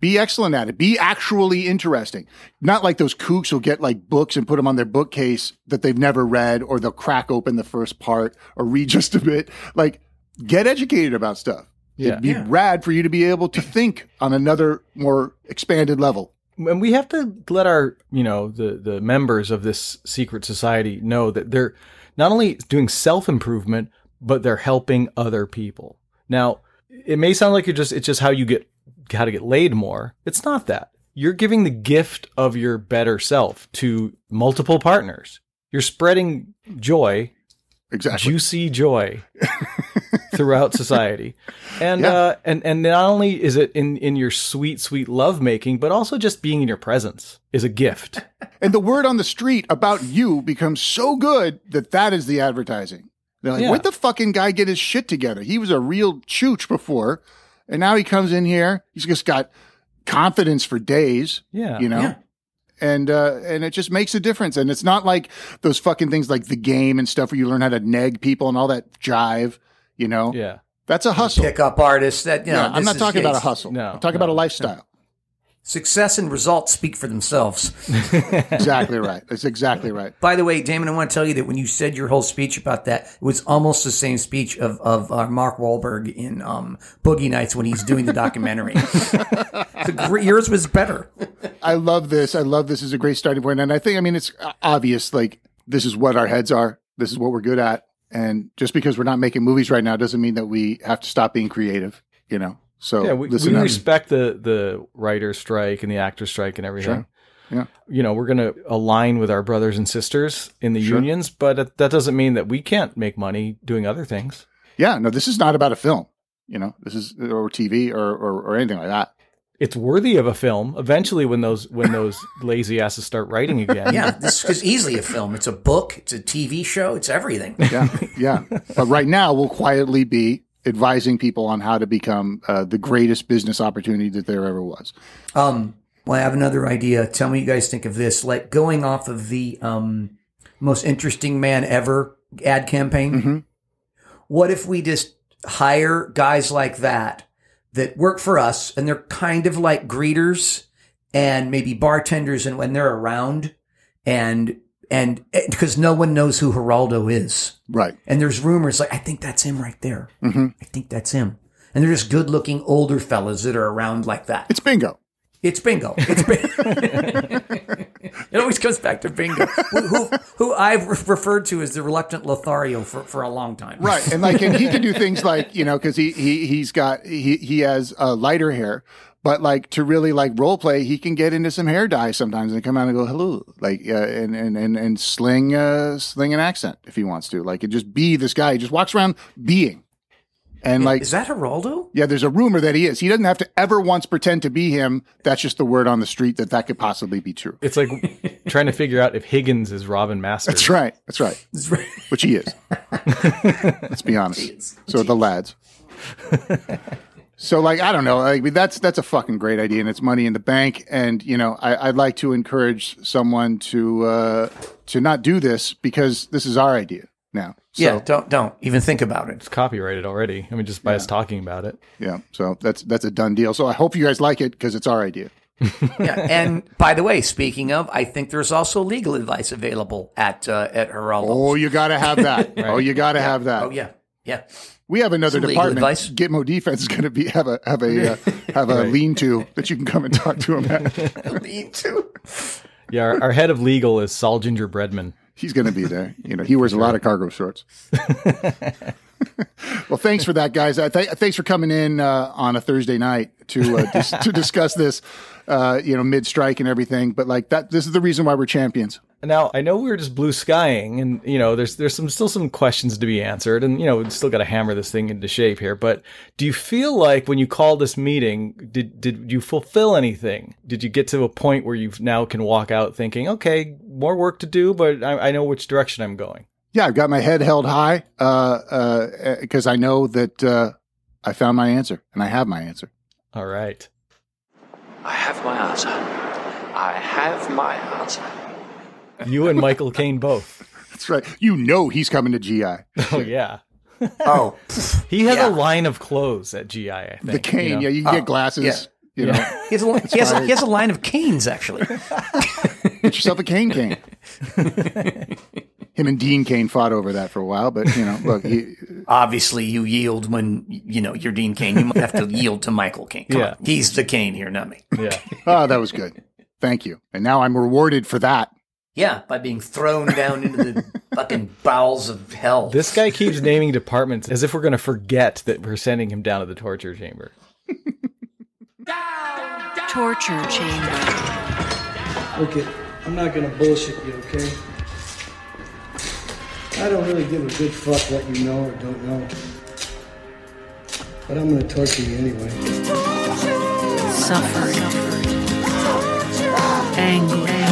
Be excellent at it. Be actually interesting. Not like those kooks who'll get like books and put them on their bookcase that they've never read, or they'll crack open the first part or read <laughs> just a bit. Like, get educated about stuff. Yeah. It'd be rad for you to be able to think on another more expanded level. and we have to let our you know the the members of this secret society know that they're not only doing self improvement but they're helping other people now it may sound like you're just it's just how you get how to get laid more it's not that you're giving the gift of your better self to multiple partners you're spreading joy Exactly. juicy joy <laughs> throughout society. And Yeah. uh and and not only is it in in your sweet sweet love making, but also just being in your presence is a gift. <laughs> and the word on the street about you becomes so good that that is the advertising. They're like, Yeah. where'd the fucking guy get his shit together? He was a real chooch before, and now he comes in here. He's just got confidence for days. Yeah. you know. Yeah. and uh, and it just makes a difference. And it's not like those fucking things like the game and stuff where you learn how to neg people and all that jive. You know, Yeah. that's a hustle. Pickup artist. that you know. Yeah, I'm not is- talking yeah, about a hustle. No, I'm talking no, about a lifestyle. Success and results speak for themselves. <laughs> exactly right. That's exactly right. By the way, Damon, I want to tell you that when you said your whole speech about that, it was almost the same speech of of uh, Mark Wahlberg in um, Boogie Nights when he's doing the documentary. <laughs> the, yours was better. I love this. I love this is a great starting point. And I think, I mean, it's obvious, like, this is what our heads are. This is what we're good at. And just because we're not making movies right now doesn't mean that we have to stop being creative, you know? So, Yeah, we, we respect the the writer strike and the actor strike and everything. Sure. Yeah. You know, we're going to align with our brothers and sisters in the Sure. unions, but that doesn't mean that we can't make money doing other things. yeah, no, this is not about a film, you know? This is, or TV or, or, or anything like that. It's worthy of a film eventually when those when those <laughs> lazy asses start writing again. Yeah, this is easily a film. It's a book. It's a TV show. It's everything. Yeah. Yeah. but right now, we'll quietly be advising people on how to become uh, the greatest business opportunity that there ever was. Um, well, I have another idea. Tell me what you guys think of this. Like going off of the um, most interesting man ever ad campaign. Mhm. What if we just hire guys like that that work for us and they're kind of like greeters and maybe bartenders and when they're around and and because no one knows who Geraldo is. Right. And there's rumors like, I think that's him right there. Mhm. I think that's him. And they're just good looking older fellas that are around like that. It's bingo. It's bingo. It's bingo. <laughs> it always comes back to bingo, who, who, who I've re- referred to as the reluctant Lothario for, for a long time. Right. And like, and he can do things like, you know, cause he, he, he's got, he, he has uh, lighter hair, but like to really like role play, he can get into some hair dye sometimes and come out and go, hello, like, uh, and, and, and, and sling, uh, sling an accent if he wants to, like, and just be this guy. He just walks around being. And like, Is that Geraldo? yeah, there's a rumor that he is. He doesn't have to ever once pretend to be him. That's just the word on the street that that could possibly be true. It's like <laughs> trying to figure out if Higgins is Robin Masters. That's right. That's right. <laughs> That's right. Which he is. <laughs> Let's be honest. So are the lads. So like I don't know, like that's that's a fucking great idea, and it's money in the bank. And you know, I, I'd like to encourage someone to uh, to not do this because this is our idea now. So, yeah, don't don't even think about it. It's copyrighted already. I mean, just by us talking about it. yeah. So that's that's a done deal. So I hope you guys like it because it's our idea. Yeah, and by the way, speaking of, I think there's also legal advice available at uh, at Geraldo. Oh, you got to have that. <laughs> Oh, you got to have that. Oh yeah, yeah. We have another Some legal department. advice. Gitmo Defense is going to be have a have a uh, <laughs> have a lean to that you can come and talk to him at. <laughs> Me too. Yeah, our, our head of legal is Saul Ginger Breadman. He's going to be there. <laughs> You know, he wears a lot of cargo shorts. <laughs> well, thanks for that, guys. Uh, th- thanks for coming in uh, on a Thursday night to uh, <laughs> dis- to discuss this. Uh, you know, mid strike and everything. But like that, this is the reason why we're champions. Now I know we are just blue skying, and you know there's there's some still some questions to be answered, and you know we still got to hammer this thing into shape here. But do you feel like when you called this meeting, did did you fulfill anything? Did you get to a point where you now can walk out thinking, okay, more work to do, but I, I know which direction I'm going? Yeah, I've got my head held high uh, uh, eh, because I know that uh, I found my answer and I have my answer. All right. I have my answer. I have my answer. <laughs> You and Michael Caine both. That's right. You know he's coming to GI. <laughs> Oh yeah. Oh, <laughs> He has Yeah. a line of clothes at GI. I think The cane. you know? Yeah, you can get Oh, glasses. yeah. You know, he has, a, he, has a, he has a line of canes actually. get yourself a cane cane. Him and Dean Cain fought over that for a while, but you know, look, he, Obviously, you yield when you know you're Dean Cain. You might have to yield to Michael Caine. Come Yeah. on. he's the Kane here, not me. Yeah. oh, that was good. Thank you. And now I'm rewarded for that. Yeah, by being thrown down into the <laughs> fucking bowels of hell. This guy keeps <laughs> naming departments as if we're going to forget that we're sending him down to the torture chamber. Torture chamber. Look it, I'm not gonna bullshit you, okay? I don't really give a good fuck what you know or don't know. But I'm gonna torture you anyway. Suffering. Anger.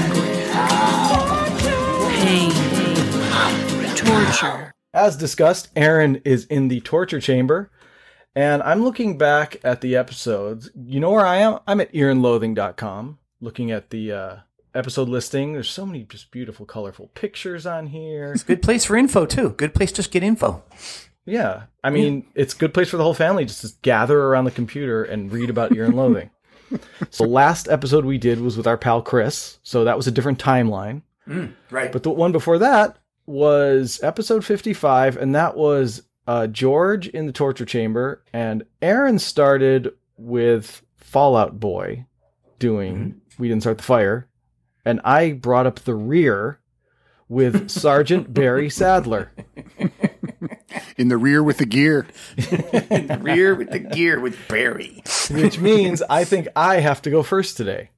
Pain. Torture. As discussed, Aaron is in the torture chamber, and I'm looking back at the episodes. You know where I am? I'm at earandloathing.com, looking at the uh, episode listing. There's so many just beautiful, colorful pictures on here. It's a good place for info too. Good place to just get info. Yeah, I mean, it's a good place for the whole family just to gather around the computer and read about Year and Loathing. <laughs> so last episode we did was with our pal Chris, so that was a different timeline. right. But the one before that was episode 55, and that was uh, George in the torture chamber, and Aaron started with Fall Out Boy doing We Didn't Start the Fire, and I brought up the rear with <laughs> Sergeant Barry Sadler. <laughs> In the rear with the gear. <laughs> In the Rear with the gear with Barry. which means I think I have to go first today.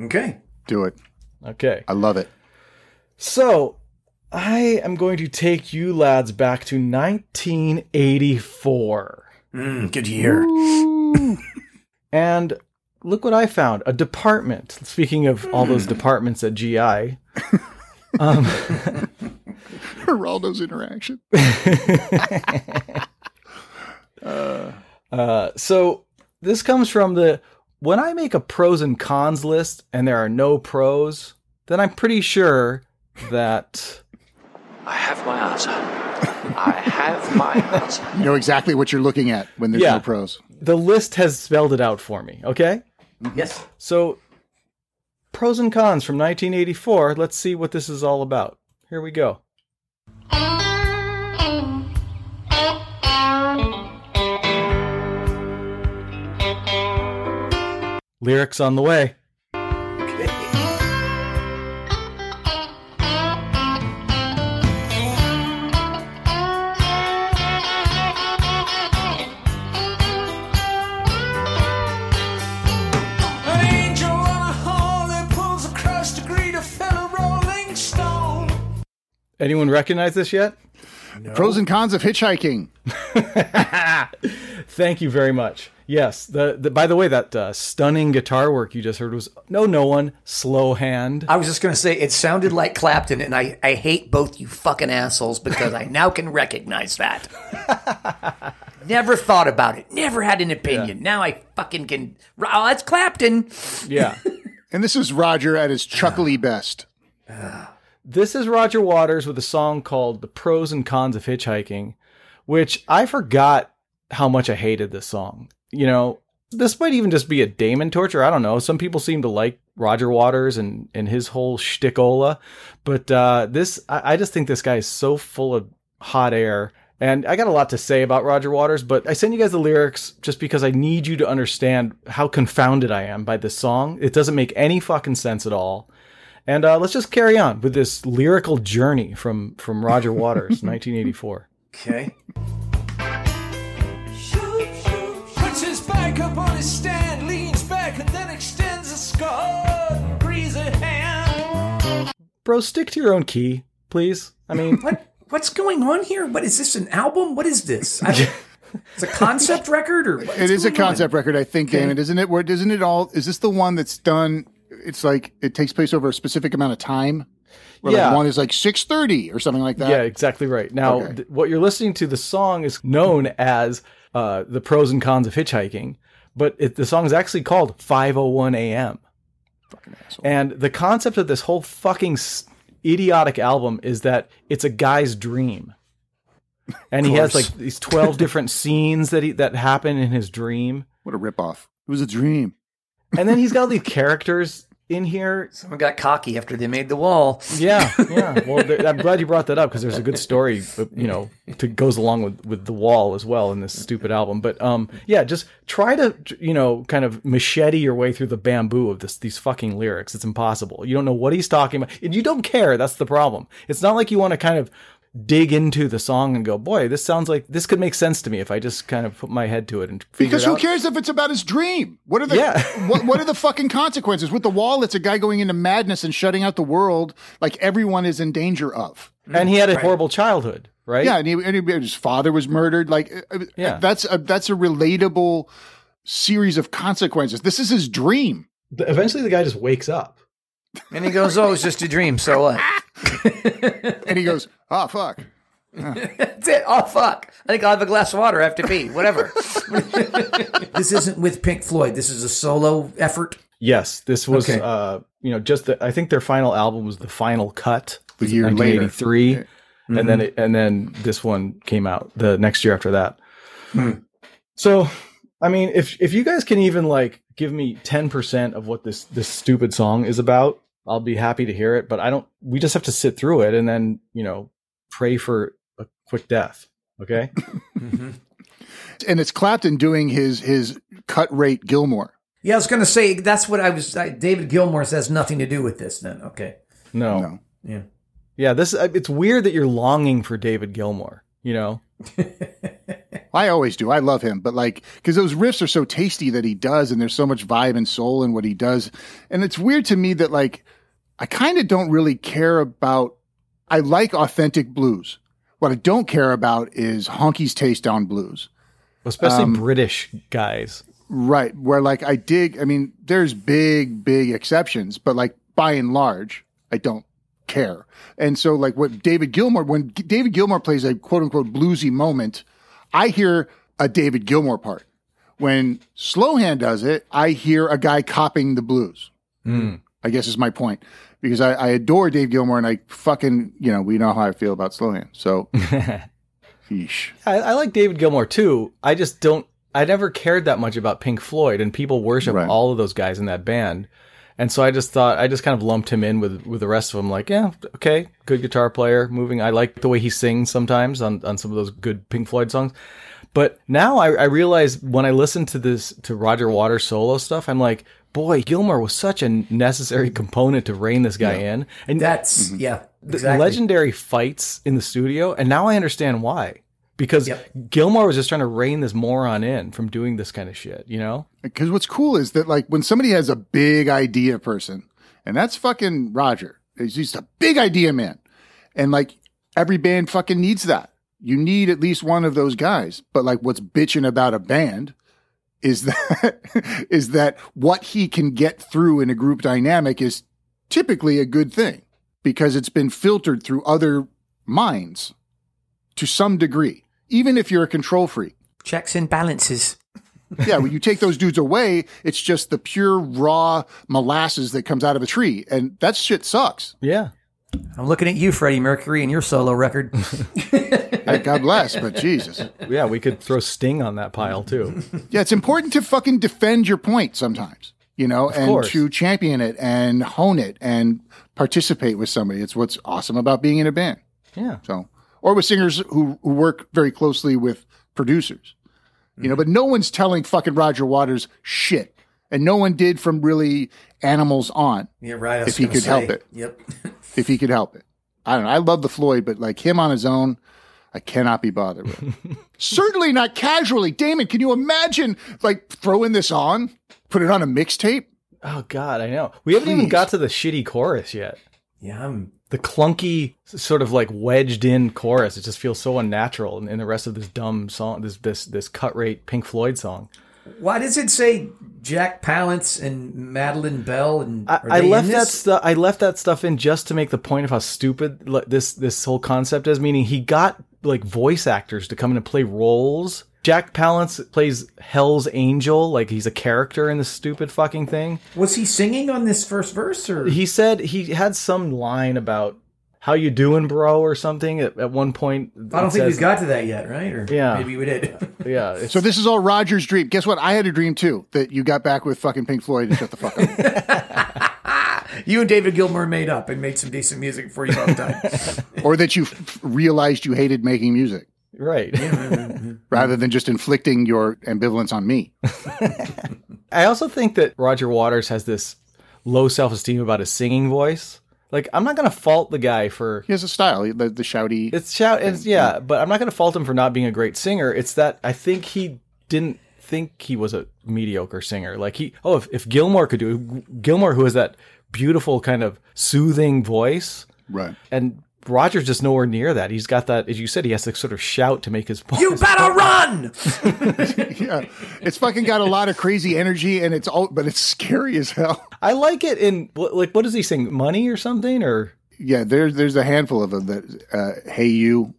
Okay. Do it. Okay. I love it. So I am going to take you lads back to 1984. Mm, good year. <laughs> And look what I found a department. Speaking of all those departments at GI. <laughs> Um, <laughs> Geraldo's interaction. uh, so this comes from the when I make a pros and cons list and there are no pros, then I'm pretty sure that I have my answer. I have my <laughs> answer. You know exactly what you're looking at when there's Yeah. no pros. the list has spelled it out for me. Okay. Mm-hmm. Yes. So, pros and cons from 1984. Let's see what this is all about. Here we go. Lyrics on the way. Anyone recognize this yet? Pros and cons of hitchhiking. <laughs> Thank you very much. Yes. The, the by the way, that uh, stunning guitar work you just heard was no, no one, slow hand. I was just going to say it sounded like Clapton, and I, I hate both you fucking assholes because I now can recognize that. <laughs> Never thought about it. Never had an opinion. Now I fucking can. Oh, that's Clapton. Yeah. <laughs> And this is Roger at his chuckly best. This is Roger Waters with a song called The Pros and Cons of Hitchhiking, which I forgot how much I hated this song. You know, this might even just be a Damon torture. I don't know. Some people seem to like Roger Waters and, and his whole shtickola. But uh, this, I, I just think this guy is so full of hot air. And I got a lot to say about Roger Waters, but I sent you guys the lyrics just because I need you to understand how confounded I am by this song. It doesn't make any fucking sense at all. And uh, let's just carry on with this lyrical journey from from Roger <laughs> Waters, 1984. Okay. Puts his bike up on his stand, leans back, and then extends a scarred, greasy hand. Bro, stick to your own key, please. I mean, <laughs> What what's going on here? What is this? An album? What is this? I, <laughs> it's a concept record, or It is a going on? concept record, I think, Damon, isn't it? Where isn't it all? Is this the one that's done? It's like it takes place over a specific amount of time. Where Yeah. like one is like six thirty or something like that. yeah, exactly right. Now, Okay. th- what you're listening to, the song is known as uh, the pros and cons of hitchhiking, but it, the song is actually called 5:01 a.m. And the concept of this whole fucking idiotic album is that it's a guy's dream. And he has like these 12 <laughs> different scenes that he that happen in his dream. What a ripoff! It was a dream. And then he's got all these characters in here. Someone got cocky after they made the wall. Yeah, yeah. <laughs> Well, I'm glad you brought that up because there's a good story, you know, to goes along with with the wall as well in this stupid album. But um, yeah, just try to you know kind of machete your way through the bamboo of this these fucking lyrics. It's impossible. You don't know what he's talking about, and you don't care. That's the problem. It's not like you want to kind of dig into the song and go, boy, this sounds like this could make sense to me if I just kind of put my head to it and figure out. Because it who out. cares if it's about his dream? What are the Yeah. <laughs> what, what are the fucking consequences with the wall? It's a guy going into madness and shutting out the world, like everyone is in danger of. And he had a horrible childhood, right? Yeah, and, he, and his father was murdered. Like, uh, Yeah. that's a, that's a relatable series of consequences. This is his dream. Eventually, the guy just wakes up. And he goes, "Oh, it's just a dream. So what?" <laughs> <laughs> And he goes, "Oh fuck." That's it. Oh fuck! I think I'll have a glass of water. I have to pee. Whatever. <laughs> this isn't with Pink Floyd. This is a solo effort. Yes, this was Okay. uh you know just the I think their final album was the final cut The year later. 1983 Mm-hmm. and then it, and then this one came out the next year after that. Hmm. So, I mean, if if you guys can even like give me 10% of what this this stupid song is about, I'll be happy to hear it, but I don't we just have to sit through it and then, you know, pray for a quick death, okay? <laughs> And it's Clapton doing his his cut rate Gilmour. Yeah, I was going to say that's what I was. I, David Gilmour has nothing to do with this. Then, okay. No. No. Yeah. Yeah, this uh, it's weird that you're longing for David Gilmour, you know? <laughs> I always do. I love him, but like because those riffs are so tasty that he does, and there's so much vibe and soul in what he does. And it's weird to me that like I kind of don't really care about. I like authentic blues. What I don't care about is honky's taste on blues. Especially Um, British guys. Right. Where like I dig, I mean, there's big, big exceptions, but like by and large, I don't care. And so like what David Gilmour, when G- David Gilmour plays a quote unquote bluesy moment, I hear a David Gilmour part. When Slowhand does it, I hear a guy copying the blues. I guess is my point. Because I, I adore Dave Gilmour and I fucking, you know, we know how I feel about Slowhand. So, <laughs> yeesh. I, I like David Gilmour too. I just don't. I never cared that much about Pink Floyd, and people worship Right. all of those guys in that band. And so I just thought I just kind of lumped him in with with the rest of them. Like, yeah, okay, good guitar player, moving. I like the way he sings sometimes on on some of those good Pink Floyd songs. But now I, I realize when I listen to this to Roger Waters solo stuff, I'm like, boy, Gilmour was such a necessary component to rein this guy in. And That's mm-hmm. yeah. the Exactly. legendary fights in the studio, and now I understand why. Because Gilmour was just trying to rein this moron in from doing this kind of shit, you know? Because what's cool is that like when somebody has a big idea person, and that's fucking Roger. He's just a big idea man. And like every band fucking needs that. You need at least one of those guys. But like what's bitching about a band is that <laughs> is that what he can get through in a group dynamic is typically a good thing because it's been filtered through other minds to some degree. Even if you're a control freak. Checks and balances. yeah, when you take those dudes away, it's just the pure raw molasses that comes out of a tree, and that shit sucks. Yeah. I'm looking at you, Freddie Mercury, and your solo record. <laughs> <laughs> Hey, God bless, but <laughs> Jesus. Yeah, we could throw Sting on that pile too. Yeah, it's important to fucking defend your point sometimes, you know, and course. to champion it and hone it and participate with somebody. It's what's awesome about being in a band. Yeah. So, or with singers who, who work very closely with producers, you know, mm-hmm. but no one's telling fucking Roger Waters shit. And no one did from really animals on. Yeah, right. If he could say. help it. Yep. if he could help it. I don't know. I love the Floyd, but like him on his own, I cannot be bothered with. <laughs> Certainly not casually. Damon, can you imagine like throwing this on, put it on a mixtape? Oh God, I know. We haven't even got to the shitty chorus yet. Yeah, I'm. The clunky, sort of like wedged in chorus. It just feels so unnatural in, in the rest of this dumb song, this this this cut rate Pink Floyd song. Why does it say Jack Palance and Madeline Bell? And I, I left that stuff. I left that stuff in just to make the point of how stupid like, this this whole concept is. Meaning, he got like voice actors to come in and play roles. Jack Palance plays Hell's Angel, like he's a character in this stupid fucking thing. Was he singing on this first verse, or He said he had some line about "How you doing, bro?" or something at, at one point. I don't think says- we've got to that yet, right? Or Yeah. maybe we did. <laughs> Yeah, it's, So this is all Roger's dream. Guess what? I had a dream too that you got back with fucking Pink Floyd and shut the fuck up. <laughs> you and David Gilmour made up and made some decent music before you both died. <laughs> or that you f- realized you hated making music right. <laughs> rather than just inflicting your ambivalence on me. <laughs> I also think that Roger Waters has this low self esteem about his singing voice. Like, I'm not gonna fault the guy for He has a style, the, the shouty. it's shout. It's yeah, but I'm not gonna fault him for not being a great singer. It's that I think he didn't think he was a mediocre singer. Like he, oh, if, if Gilmour could do it, Gilmour, who has that beautiful kind of soothing voice, right? And Roger's just nowhere near that. He's got that, as you said, he has to sort of shout to make his point. you better run! <laughs> yeah, it's fucking got a lot of crazy energy, and it's all, but it's scary as hell. I like it in like what is he saying? Money or something or Yeah, there's there's a handful of them that uh, "Hey You,"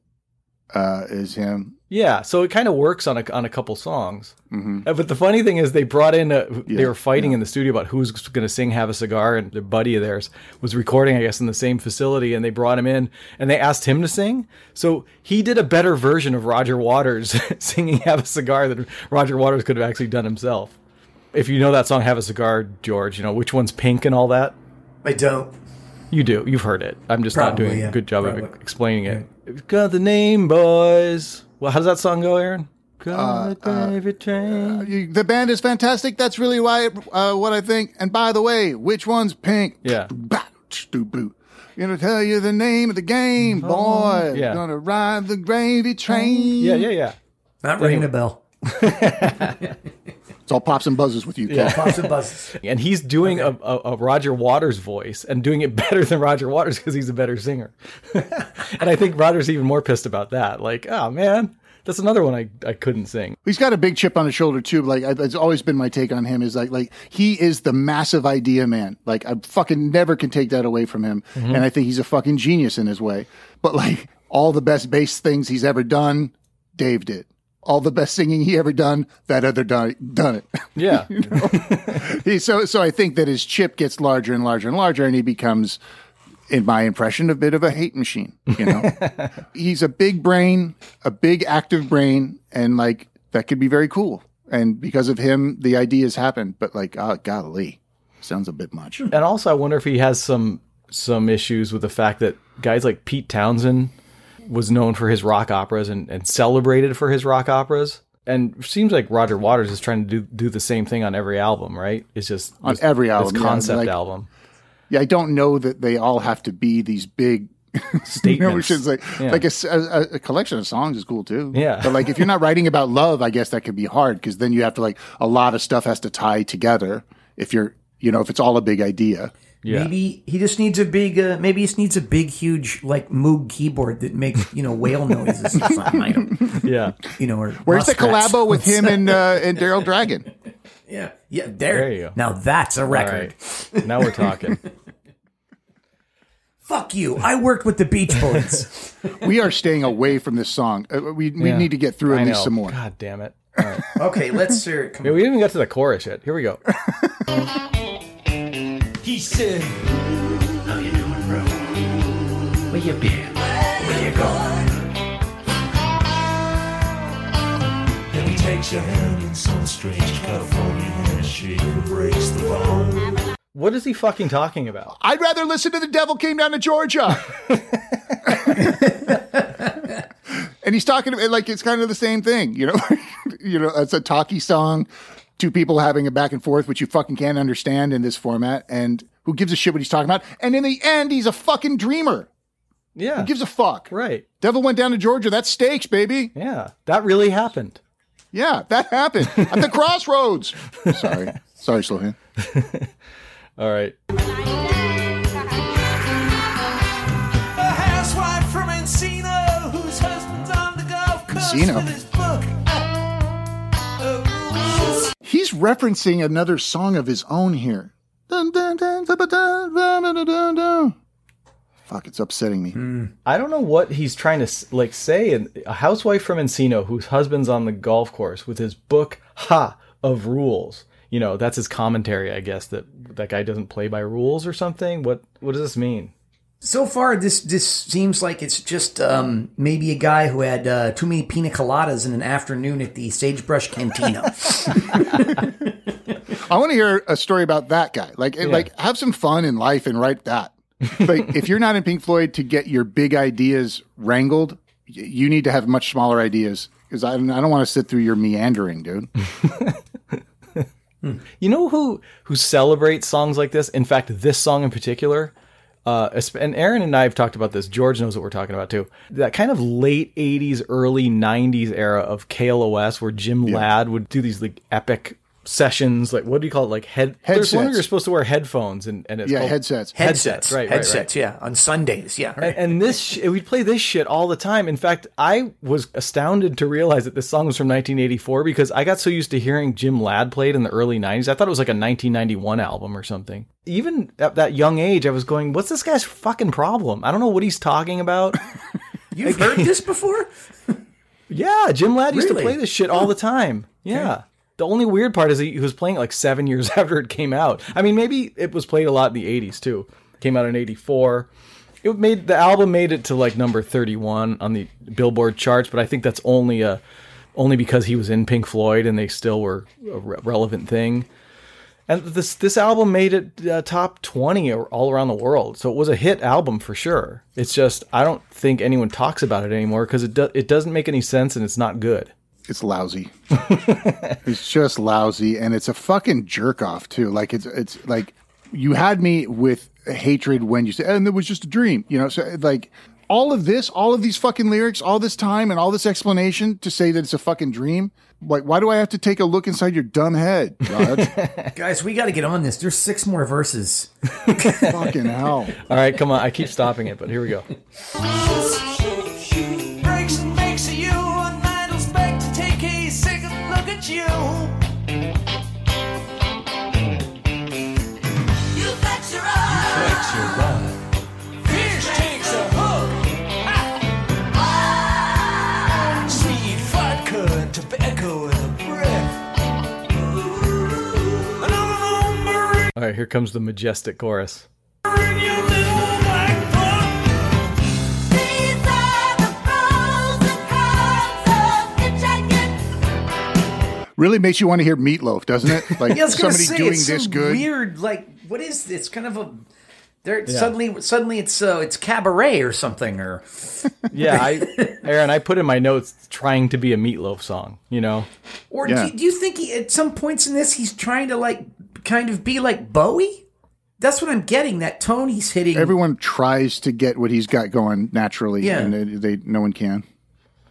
uh, is him. Yeah, so it kind of works on a on a couple songs. Mhm. Uh, But the funny thing is, they brought in. A, they Yeah, were fighting in the studio about who's going to sing "Have a Cigar," and their buddy of theirs was recording, I guess, in the same facility, and they brought him in, and they asked him to sing. So he did a better version of Roger Waters <laughs> singing "Have a Cigar" than Roger Waters could have actually done himself. If you know that song "Have a Cigar," George, you know which one's pink and all that. I don't. You do. You've heard it. I'm just not doing yeah. a good job Probably. of explaining it. Got the name, boys. Well, how does that song go, Aaron? Got the gravy train. You- The band is fantastic. That's really why uh, what I think. And by the way, which one's pink? Yeah. Gonna tell you the name of the game, boy. Yeah. Gonna ride the gravy train. Yeah, yeah, yeah. Not ringing a bell. <laughs> <laughs> It's all pops and buzzes with you. Yeah. Pops and buzzes. <laughs> And he's doing a, a, a Roger Waters voice and doing it <laughs> better than Roger Waters because he's a better singer. <laughs> and I think Roger's even more pissed about that. Like, oh man, that's another one I, I couldn't sing. He's got a big chip on his shoulder too. Like I, it's always been my take on him is like like he is the massive idea man. Like I fucking never can take that away from him, Mhm. and I think he's a fucking genius in his way. But like all the best bass things he's ever done, Dave did. All the best singing he ever done, that other done done it. <laughs> Yeah. he, so so I think that his chip gets larger and larger and larger, and he becomes, in my impression, a bit of a hate machine. You know, <laughs> he's a big brain, a big active brain, and like that could be very cool. And because of him, the ideas happen. But like, oh golly, sounds a bit much. And also, I wonder if he has some some issues with the fact that guys like Pete Townshend was known for his rock operas and, and celebrated for his rock operas. And it seems like Roger Waters is trying to do do the same thing on every album, right? It's just On this- every this album, yeah, concept like- album. Yeah, I don't know that they all have to be these big. <laughs> Statements. notions. like Yeah. like a, a- a collection of songs is cool too. Yeah. but like if you're not writing about love, I guess that could be hard because then you have to like a lot of stuff has to tie together. If you're, you know, if it's all a big idea. Maybe he just needs a big. Uh, maybe he just needs a big, huge like Moog keyboard that makes you know whale noises. or something. I don't- <laughs> Yeah. You know, or Where's the collabo with him and uh, and Daryl Dragon? <laughs> yeah, yeah. There, There you go. Now that's a record. All right. Now we're talking. <laughs> Fuck you. I worked with the Beach Boys. we are staying away from this song. Uh, we we Yeah. need to get through at least some more. God damn it. All right. okay, let's hear it. Yeah, we didn't even get to the chorus yet. Here we go. He said, How you doing, bro? Where you been? Where you going? and he takes your hand in some strange California handshake and breaks the bone. What is he fucking talking about? I'd rather listen to the Devil Came Down to Georgia. <laughs> and he's talking about like it's kind of the same thing, you know. <laughs> you know, it's a talky song, two people having a back and forth, which you fucking can't understand in this format. And who gives a shit what he's talking about? And in the end, he's a fucking dreamer. Yeah. Who gives a fuck? Right. Devil went down to Georgia. That's stakes, baby. Yeah. That really happened. Yeah, that happened <laughs> at the crossroads. Sorry, sorry, Slowhand. <laughs> All right. A housewife from Encino he's referencing another song of his own here. Fuck, it's upsetting me. Mm. I don't know what he's trying to like say. And a housewife from Encino whose husband's on the golf course with his book "Ha" of rules. You know, that's his commentary, I guess. That that guy doesn't play by rules or something. What what does this mean? So far, this this seems like it's just um, maybe a guy who had uh, too many pina coladas in an afternoon at the Sagebrush Cantina. <laughs> I want to hear a story about that guy. Like, like have some fun in life and write that. like, if you're not in Pink Floyd to get your big ideas wrangled, you need to have much smaller ideas because I, I don't want to sit through your meandering, dude. <laughs> You know who who celebrates songs like this? In fact, this song in particular, uh, and Aaron and I have talked about this. George knows what we're talking about too. That kind of late '80s, early '90s era of KLOS, where Jim Ladd would do these like epic sessions. Like what do you call it? Like head. There's one where you're supposed to wear headphones and and it's Yeah, called- headsets. Headsets, Right, right, headsets. right. Yeah, on Sundays. Yeah, And, and this, sh- we'd play this shit all the time. In fact, I was astounded to realize that this song was from 1984 because I got so used to hearing Jim Ladd played in the early 90s. I thought it was like a 1991 album or something. Even at that young age, I was going, "What's this guy's fucking problem? I don't know what he's talking about." <laughs> You've heard this before? <laughs> Yeah, Jim Ladd used Really? to play this shit all the time. Yeah. The only weird part is he, was playing it like seven years <laughs> after it came out. I mean, maybe it was played a lot in the '80s too. Came out in '84. It made the album made it to like number 31 on the Billboard charts, but I think that's only a only because he was in Pink Floyd and they still were a re- relevant thing. And this this album made it uh, top 20 all around the world. So it was a hit album for sure. It's just I don't think anyone talks about it anymore because it do, it doesn't make any sense and it's not good. It's lousy. <laughs> it's just lousy, and it's a fucking jerk off too. Like it's it's like you had me with hatred when you said, and it was just a dream. You know, so like all of this, all of these fucking lyrics, all this time, and all this explanation to say that it's a fucking dream. Like, why do I have to take a look inside your dumb head, Raj? <laughs> Guys, we got to get on this. There's six more verses. fucking hell! <laughs> All right, come on. I keep stopping it, but here we go. All right, here comes the majestic chorus. in your little black book. These are the pros and cons of hitchhiking. really makes you want to hear Meat Loaf, doesn't it? <laughs> Like Yeah, I was somebody say, doing it's this some good. Weird, like what is this? It's kind of a. There Yeah. suddenly, suddenly it's uh, it's cabaret or something, or <laughs> Yeah, I Aaron, I put in my notes trying to be a Meat Loaf song, you know. or Yeah. do, do you think he, at some points in this he's trying to like kind of be like Bowie? That's what I'm getting. That tone he's hitting. Everyone tries to get what he's got going naturally, Yeah. and they, they no one can.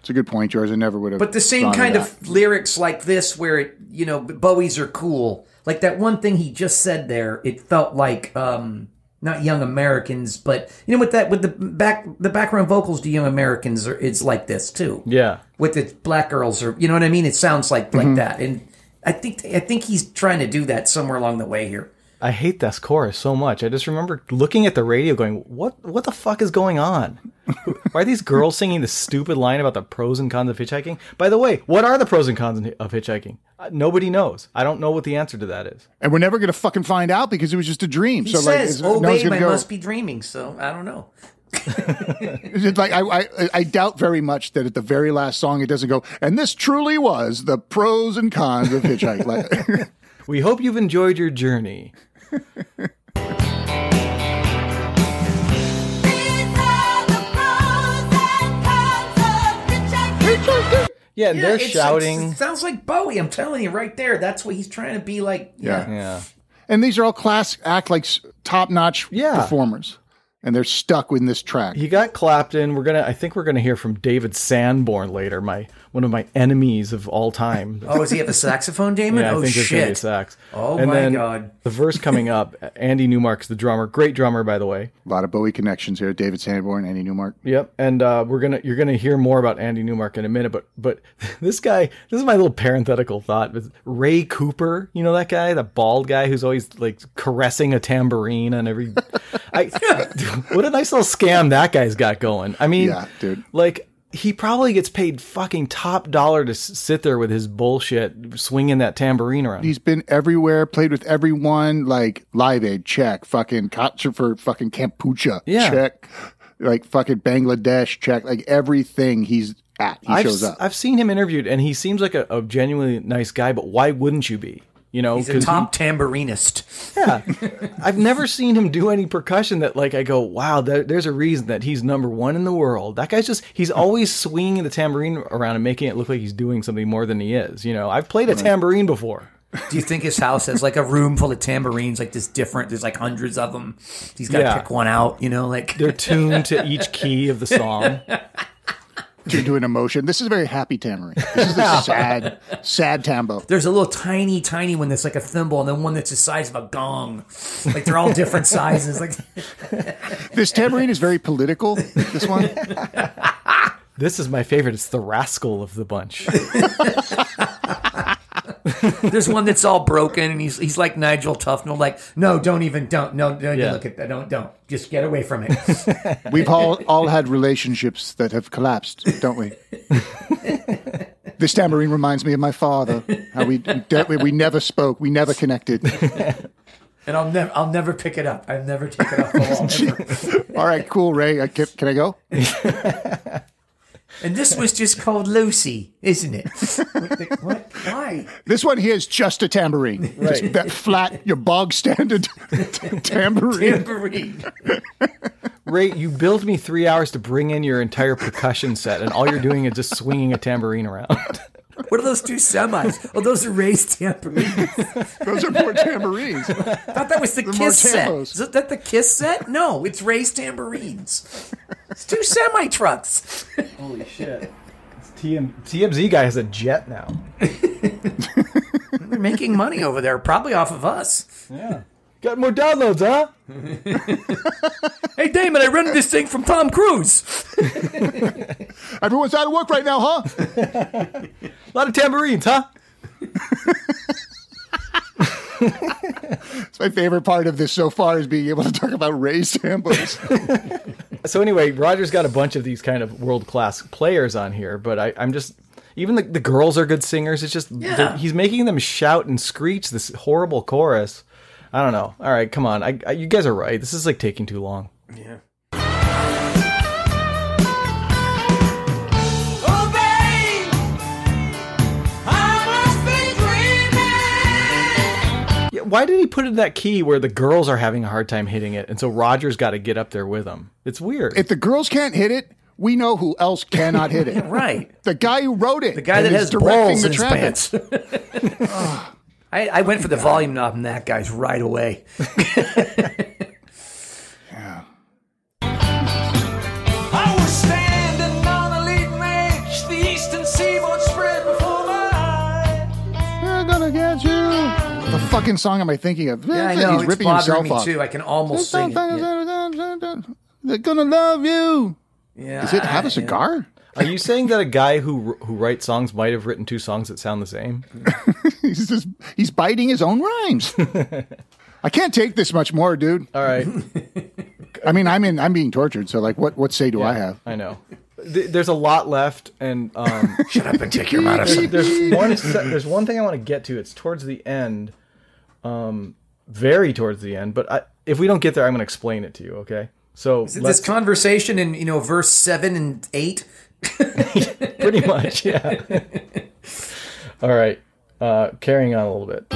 It's a good point, George. I never would have. But the same thought kind that. of lyrics like this, where it, you know, Bowie's are cool. Like that one thing he just said there, it felt like um not Young Americans, but you know, with that with the back the background vocals to Young Americans, are, it's like this too. Yeah. With the black girls, or you know what I mean? It sounds like like Mhm. that, and I think I think he's trying to do that somewhere along the way here. I hate this chorus so much. I just remember looking at the radio going, "What what the fuck is going on? <laughs> Why are these girls singing this stupid line about the pros and cons of hitchhiking?" By the way, what are the pros and cons of hitchhiking? Uh, nobody knows. I don't know what the answer to that is. and we're never going to fucking find out because it was just a dream. He so like, says, it's- "Oh no babe, I go. must be dreaming." So I don't know. It's like I, I, I doubt very much that at the very last song it doesn't go. And this truly was the pros and cons of hitchhiking. <laughs> We hope you've enjoyed your journey. Yeah, and they're it's- shouting. It sounds like Bowie. I'm telling you, right there. That's what he's trying to be like. Yeah. Yeah. and these are all class act like top notch Yeah. performers, and they're stuck with this track. He got Clapton. We're gonna. I think we're gonna hear from David Sanborn later. My one of my enemies of all time. <laughs> Oh, does he have a saxophone, <laughs> Damon? Yeah, I oh think there's gonna be a shit! sax. Oh and my then god! The verse coming up. <laughs> Andy Newmark's the drummer. Great drummer, by the way. A lot of Bowie connections here. David Sanborn, Andy Newmark. Yep. And uh, we're gonna you're gonna hear more about Andy Newmark in a minute. But but this guy. This is my little parenthetical thought. But Ray Cooper. You know that guy, the bald guy who's always like caressing a tambourine on every. I, what a nice little scam that guy's got going. I mean, Yeah, dude. like he probably gets paid fucking top dollar to s- sit there with his bullshit swinging that tambourine around. He's been everywhere, played with everyone, like Live Aid, check. Fucking concert for fucking Kampuchea, Yeah. check. Like fucking Bangladesh, check. Like everything he's at, he I've, shows up. I've seen him interviewed, and he seems like a, a genuinely nice guy. But why wouldn't you be? You know, He's a 'cause he- top tambourinist. Yeah, <laughs> I've never seen him do any percussion that like I go, wow, there, there's a reason that he's number one in the world. That guy's just he's <laughs> always swinging the tambourine around and making it look like he's doing something more than he is. You know, I've played a tambourine before. Do you think his house has like a room full of tambourines, like this different? There's like hundreds of them. He's got to Yeah. pick one out. You know, like They're tuned to each key of the song. <laughs> to do an emotion. This is a very happy tambourine. This is a <laughs> sad, sad tambo. There's a little tiny, tiny one that's like a thimble, and then one that's the size of a gong. Like they're all different sizes. Like <laughs> This tambourine is very political. This one, <laughs> This is my favorite. It's the rascal of the bunch. <laughs> There's one that's all broken, and he's he's like Nigel Tufnel, like, no, don't even, don't, no, don't Yeah. look at that, don't, don't, just get away from it. <laughs> We've all all had relationships that have collapsed, don't we? <laughs> this tambourine reminds me of my father. How we we, we never spoke, we never connected. and I'll never, I'll never pick it up. I'll never take it off the wall. ever. All right, cool, Ray. I, can, can I go? And this was just called Lucy, isn't it? what? what? Why? This one here is just a tambourine. Just Right. that flat, your bog standard <laughs> tambourine. Tambourine. Ray, you billed me three hours to bring in your entire percussion set, and all you're doing is just swinging a tambourine around. What are those two semis? Oh, those are raised tambourines. Those are more tambourines. I thought that was the They're Kiss set. Is that the Kiss set? No, it's raised tambourines. It's two semi trucks. Holy shit. TM, TMZ guy has a jet now. They're making money over there, probably off of us. Yeah. Got more downloads, huh? <laughs> Hey, Damon, I rented this thing from Tom Cruise. <laughs> Everyone's out of work right now, huh? <laughs> A lot of tambourines, huh? It's my favorite part of this so far is being able to talk about Ray tambos. <laughs> So anyway, Roger's got a bunch of these kind of world class players on here, but I, I'm just even the, the girls are good singers. It's just Yeah. he's making them shout and screech this horrible chorus. I don't know. All right, come on. I, I, you guys are right. This is like taking too long. Yeah. Why did he put it in that key where the girls are having a hard time hitting it, and so Roger's got to get up there with them? It's weird. if the girls can't hit it, we know who else cannot hit it. <laughs> Right. The guy who wrote it. The guy that has directing balls the in his traffic. pants. <laughs> <laughs> I, I went for the volume knob on that guy's right away. Fucking song am I thinking of? Yeah, I know. He's it's ripping bothering himself me off. too. I can almost sing it. Yeah. They're gonna love you. Yeah, Is it have a cigar? Are you saying that a guy who who writes songs might have written two songs that sound the same? <laughs> he's just he's biting his own rhymes. <laughs> I can't take this much more, dude. All right. I mean, I'm in. I'm being tortured. So, like, what what say do I have? I know. There's a lot left, and um, <laughs> Shut up and take your there's, medicine. there's one. There's one thing I want to get to. It's towards the end, um, very towards the end. But I, if we don't get there, I'm going to explain it to you. Okay. So Is it let's this conversation in you know verse seven and eight? <laughs> pretty much, yeah. <laughs> All right. Uh, carrying on a little bit.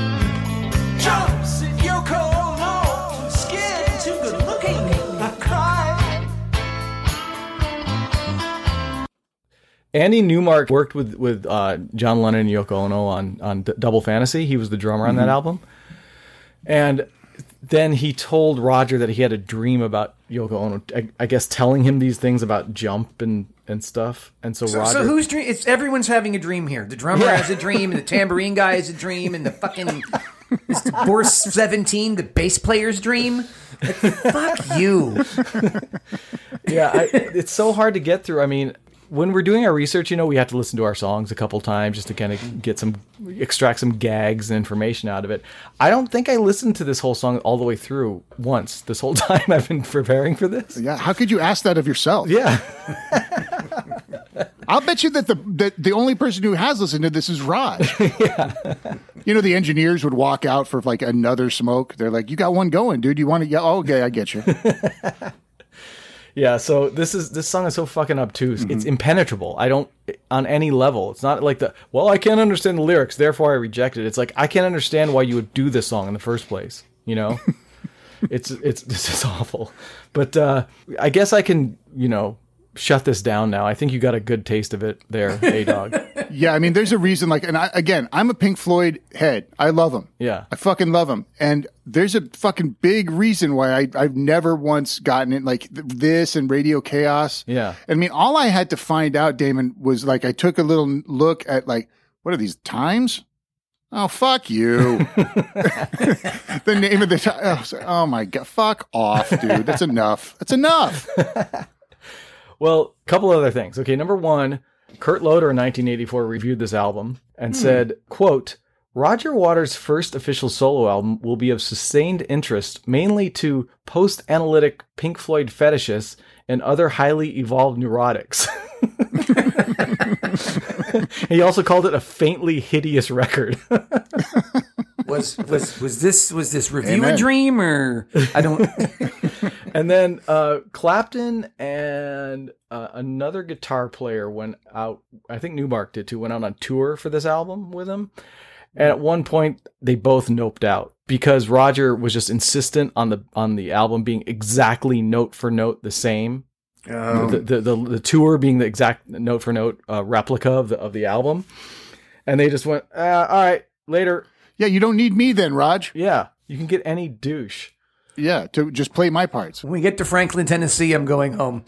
Jumps if you're cold, no, too scared, too good looking. I cried. Andy Newmark worked with with uh, John Lennon and Yoko Ono on on D- Double Fantasy. He was the drummer on that album, and then he told Roger that he had a dream about Yoko Ono. I, I guess telling him these things about Jump and and stuff. And so, So, Roger, so who's dream? It's everyone's having a dream here. The drummer Yeah. has a dream, and the tambourine guy has a dream, and the fucking it's the Boris seventeen, the bass player's dream. Like, fuck you. <laughs> yeah, I, it's so hard to get through. I mean, when we're doing our research, you know, we have to listen to our songs a couple times just to kind of get some, extract some gags and information out of it. I don't think I listened to this whole song all the way through once this whole <laughs> time I've been preparing for this. Yeah. How could you ask that of yourself? Yeah. <laughs> I'll bet you that the that the only person who has listened to this is Raj. <laughs> yeah. You know, the engineers would walk out for like another smoke. They're like, "You got one going, dude. You want to? Yeah. Oh, okay, I get you." Yeah, so this is this song is so fucking obtuse. It's impenetrable. I don't on any level. It's not like the well, I can't understand the lyrics, therefore I reject it. It's like I can't understand why you would do this song in the first place. You know, <laughs> it's it's this is awful. But uh, I guess I can you know shut this down now. I think you got a good taste of it there, A Dog. Yeah. I mean, there's a reason. Like, and I, again, I'm a Pink Floyd head. I love them. Yeah. I fucking love them. And there's a fucking big reason why I, I've never once gotten it like th- this and Radio Chaos. Yeah. I mean, all I had to find out, Damon, was like I took a little look at like what are these times? Oh fuck you! <laughs> <laughs> the name of the ti- oh, oh my god! Fuck off, dude. That's enough. That's enough. <laughs> Well, a couple other things. Okay, number one, Kurt Loder in 1984 reviewed this album and hmm. said, quote, Roger Waters' first official solo album will be of sustained interest mainly to post analytic Pink Floyd fetishists and other highly evolved neurotics. <laughs> he also called it a faintly hideous record. <laughs> Was was was this was this review Amen. a dream or I don't <laughs> and then uh, Clapton and uh, another guitar player went out. I think Newmark did too. Went out on tour for this album with him. And at one point, they both noped out because Roger was just insistent on the on the album being exactly note for note the same. The, the, the the tour being the exact note for note uh, replica of the of the album, and they just went, uh, "All right, later." Yeah, you don't need me then, Raj. Yeah, you can get any douche. Yeah, to just play my parts. when we get to Franklin, Tennessee, I'm going home.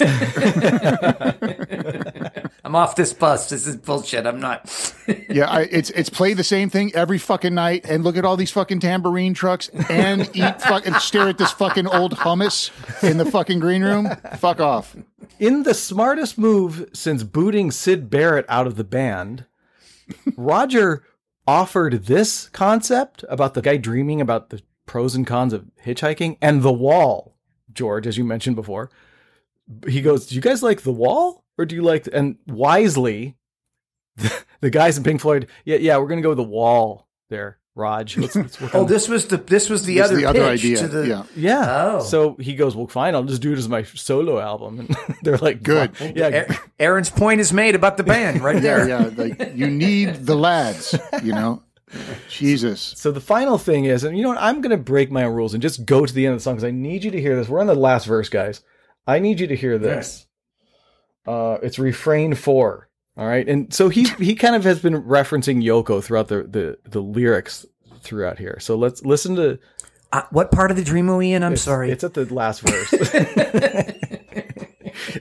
<laughs> <laughs> I'm off this bus. This is bullshit. I'm not. <laughs> Yeah, I, it's it's play the same thing every fucking night and look at all these fucking tambourine trucks and eat fucking stare at this fucking old hummus in the fucking green room. Fuck off. In the smartest move since booting Syd Barrett out of the band, Roger offered this concept about the guy dreaming about the pros and cons of hitchhiking and the wall. George, as you mentioned before, he goes, "Do you guys like the wall, or do you like?" And wisely, <laughs> the guys in Pink Floyd, yeah, yeah, we're gonna go with the wall there, Raj. <laughs> Let's, let's work Oh, on this was the this was the This other the other pitch idea. to the yeah. Yeah. Oh. So he goes, well, fine. I'll just do it as my solo album. <laughs> And they're like, Good. "Fine." Yeah. A- Aaron's point is made about the band right there. yeah. Like you need the lads, you know? Jesus. So the final thing is, and you know what? I'm going to break my own rules and just go to the end of the song because I need you to hear this. We're on the last verse, guys. I need you to hear this. Uh, it's refrain four. All right. And so he, he kind of has been referencing Yoko throughout the, the, the lyrics throughout here. So let's listen to, Uh, what part of the dream are we in? I'm it's, sorry. It's at the last verse. <laughs>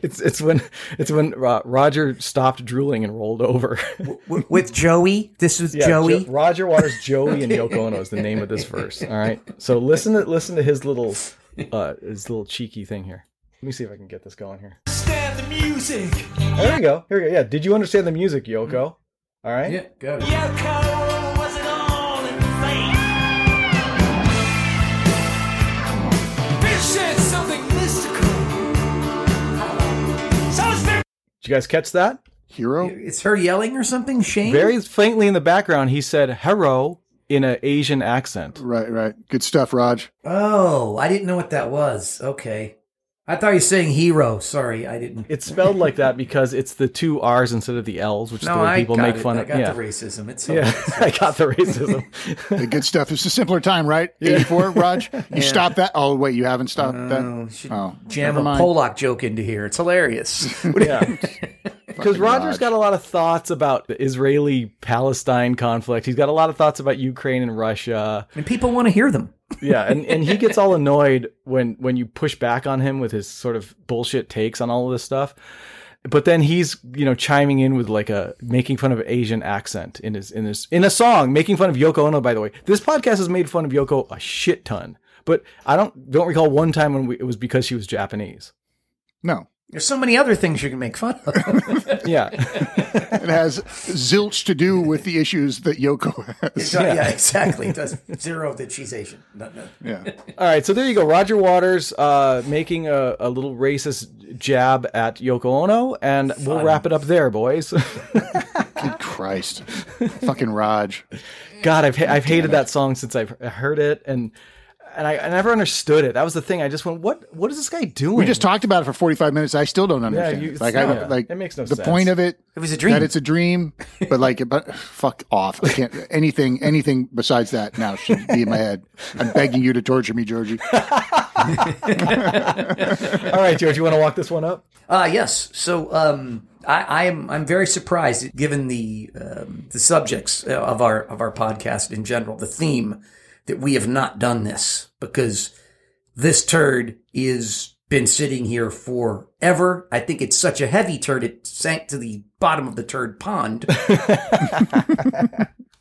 it's, it's when, it's when uh, Roger stopped drooling and rolled over. W- with Joey. This was Yeah, Joey. Jo- Roger Waters, <laughs> Joey, and Yoko Ono is the name of this verse. All right. So listen to listen to his little uh his little cheeky thing here. Let me see if I can get this going here. Stand the music. There we go. Here we go. Yeah. Did you understand the music, Yoko? All right. yeah, go. Yoko, was it all in vain? Bitch said something mystical. So it's very Did you guys catch that? Hero? It's her yelling or something. Shane. Very faintly in the background, he said "hero" in an Asian accent. Right, right. Good stuff, Raj. Oh, I didn't know what that was. Okay. I thought you were saying hero. Sorry, I didn't. It's spelled like that because it's the two R's instead of the L's, which is no, the way I people make it. fun I of. got Yeah. the racism. It's so Yeah, <laughs> I got the racism. <laughs> the good stuff. It's a simpler time, right? 84, Raj? <laughs> You stopped that? Oh, wait, you haven't stopped that? should Oh, jam never a. Pollock joke into here. It's hilarious. Yeah. Because Roger's Raj. got a lot of thoughts about the Israeli Palestine conflict. He's got a lot of thoughts about Ukraine and Russia. and people want to hear them. Yeah, and, and he gets all annoyed when when you push back on him with his sort of bullshit takes on all of this stuff. But then he's, you know, chiming in with like a making fun of Asian accent in his in his in a song, making fun of Yoko Ono, by the way. This podcast has made fun of Yoko a shit ton. But I don't don't recall one time when we, it was because she was Japanese. No. There's so many other things you can make fun of. <laughs> Yeah. It has zilch to do with the issues that Yoko has. yeah. exactly. It does zero that she's Asian. No, no. Yeah. All right, so there you go. Roger Waters uh, making a, a little racist jab at Yoko Ono, and we'll wrap it up there, boys. <laughs> Good Christ. Fucking Raj. God, I've ha- I've hated that song since I've heard it, and and I, I never understood it. That was the thing. I just went, what what is this guy doing? We just talked about it for 45 minutes. I still don't understand. you- it. like, I, yeah, like it makes no the sense. point of it. It was a dream. That it's a dream, but like, <laughs> but fuck off. I can't anything, anything besides that now should be in my head. I'm begging you to torture me, Georgie. <laughs> <laughs> All right, George, you want to walk this one up? Uh, yes. So um, I, I am I'm very surprised given the um, the subjects uh, of our of our podcast in general, the theme that we have not done this because this turd is been sitting here forever. I think it's such a heavy turd it sank to the bottom of the turd pond. <laughs>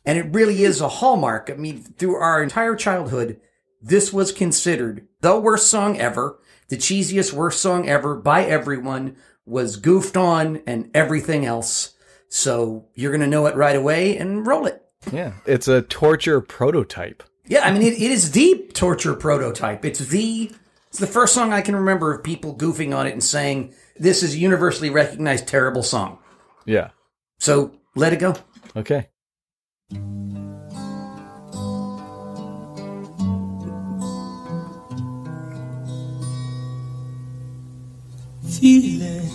and it really is a hallmark. I mean, through our entire childhood, this was considered the worst song ever, the cheesiest worst song ever by everyone, was goofed on and everything else. So you're going to know it right away and roll it. Yeah, it's a torture prototype. Yeah, I mean, it, it is the torture prototype. It's the it's the first song I can remember of people goofing on it and saying this is a universally recognized terrible song. Yeah. So let it go. Okay. Feeling.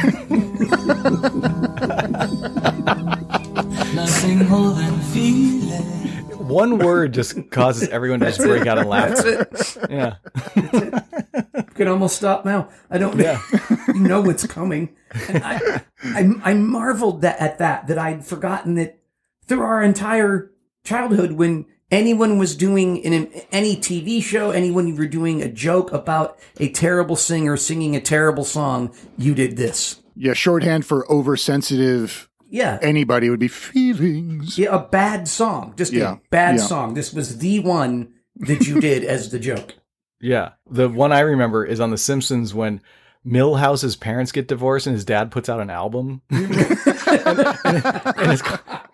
<laughs> Nothing more than feeling. One word just causes everyone to just break out in laughter. That's it. Yeah. You can almost stop now. I don't Yeah. <laughs> you know what's coming. And I, I, I marveled that at that, that I'd forgotten that through our entire childhood, when anyone was doing in an, any TV show, anyone you were doing a joke about a terrible singer singing a terrible song, you did this. Yeah, shorthand for oversensitive Yeah. anybody would be feelings. Yeah, a bad song. Just Yeah, a bad yeah. song. This was the one that you did as the joke. <laughs> Yeah. The one I remember is on The Simpsons when Milhouse's parents get divorced and his dad puts out an album. <laughs> and, and it's,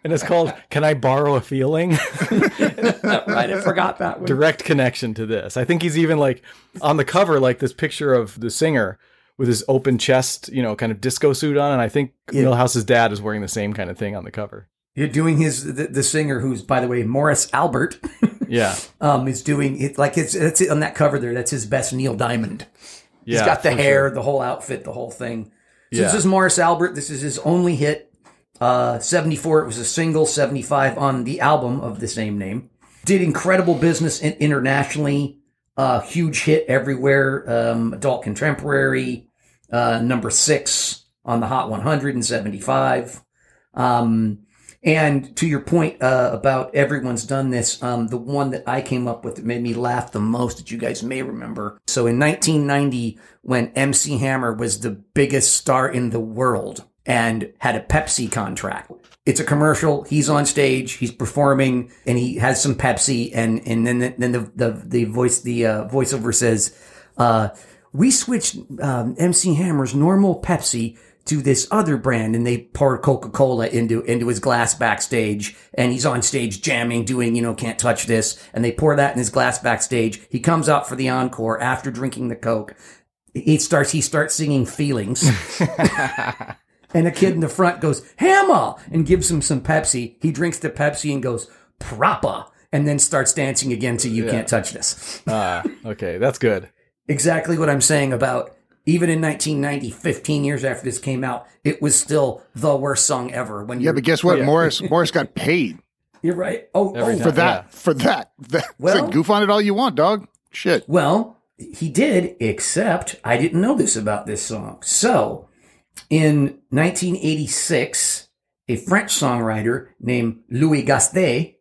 and it's called Can I Borrow a Feeling? <laughs> right, I forgot that one. Direct connection to this. I think he's even like on the cover, like this picture of the singer with his open chest, you know, kind of disco suit on. And I think Yeah. Milhouse's dad is wearing the same kind of thing on the cover. You're doing his the, the singer who's by the way Morris Albert <laughs> Yeah. um is doing it like it's that's it on that cover there that's his best Neil Diamond. He's Yeah, got the hair, sure. the whole outfit, the whole thing. So Yeah. this is Morris Albert. This is his only hit. Uh 74 it was a single, 75 on the album of the same name. Did incredible business internationally. Uh huge hit everywhere. Um adult contemporary uh number 6 on the Hot 100 in 75. Um and to your point uh, about everyone's done this, um, the one that I came up with that made me laugh the most that you guys may remember. So in 1990, when MC Hammer was the biggest star in the world and had a Pepsi contract, it's a commercial. He's on stage, he's performing, and he has some Pepsi, and and then the, then the the, the voice the uh, voiceover says, uh, "We switched um, MC Hammer's normal Pepsi." to this other brand and they pour Coca-Cola into into his glass backstage and he's on stage jamming doing you know can't touch this and they pour that in his glass backstage he comes out for the encore after drinking the coke he starts he starts singing feelings <laughs> and a kid in the front goes hammer and gives him some Pepsi he drinks the Pepsi and goes proper and then starts dancing again to you Yeah. can't touch this Ah, okay. That's good. Exactly what I'm saying about even in 1990, 15 years after this came out, it was still the worst song ever. When Yeah, you're, but guess what? Yeah. Morris Morris got paid you're right. Oh, oh for that. Yeah. For that. that Well- well, goof on it all you want, dog. Shit. well, he did, except I didn't know this about this song. So, in 1986, a French songwriter named Louis Gasté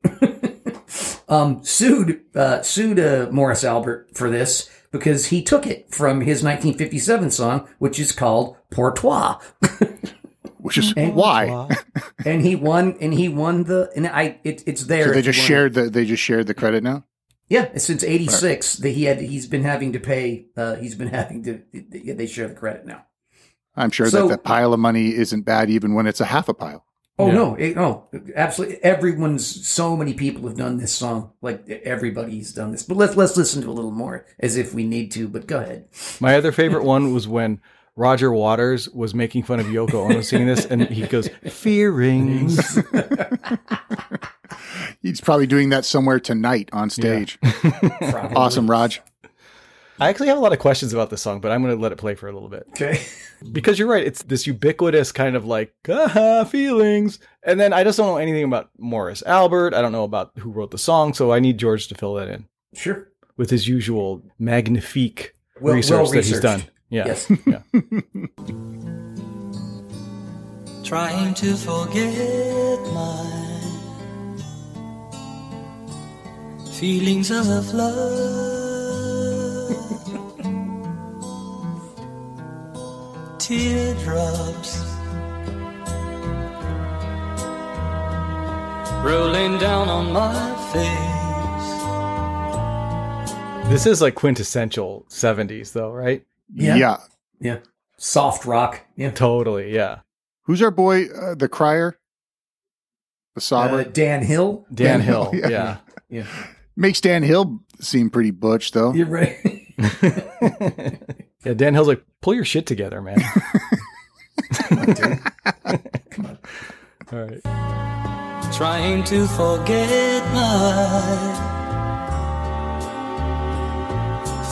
<laughs> um, sued uh, sued uh, Morris Albert for this because he took it from his 1957 song, which is called Pour Toi. Which is And- why. <laughs> and he won and he won the and i it, it's there So they just shared the they just shared the credit now? yeah since 86 that he had he's been having to pay uh he's been <laughs> having to they share the credit now I'm sure So- that that pile of money isn't bad even when it's a half a pile. Oh Yeah. no it, no absolutely everyone's so many people have done this song like everybody's done this but let's let's listen to a little more as if we need to but go ahead My other favorite one was when Roger Waters was making fun of Yoko Ono singing this, and he goes, "Fearings." <laughs> He's probably doing that somewhere tonight on stage. <laughs> Probably. awesome, Raj. I actually have a lot of questions about this song, but I'm going to let it play for a little bit okay <laughs> because you're right. It's this ubiquitous kind of like ah, feelings, and then I just don't know anything about Morris Albert. I don't know about who wrote the song, so I need George to fill that in sure with his usual magnifique Well- research that he's done. Yeah, Yes. <laughs> yeah. Trying to forget my feelings of love. Teardrops rolling down on my face. This is like quintessential '70s, though, right? Yeah. yeah. yeah soft rock yeah Totally, yeah. Who's our boy, uh, the crier? the sobber. Uh, Dan Hill. Dan, Dan Hill. Hill, <laughs> yeah. yeah. Yeah, Makes Dan Hill seem pretty butch, though. you're right. <laughs> <laughs> Yeah, Dan Hill's like, pull your shit together, man. <laughs> All right. Trying to forget my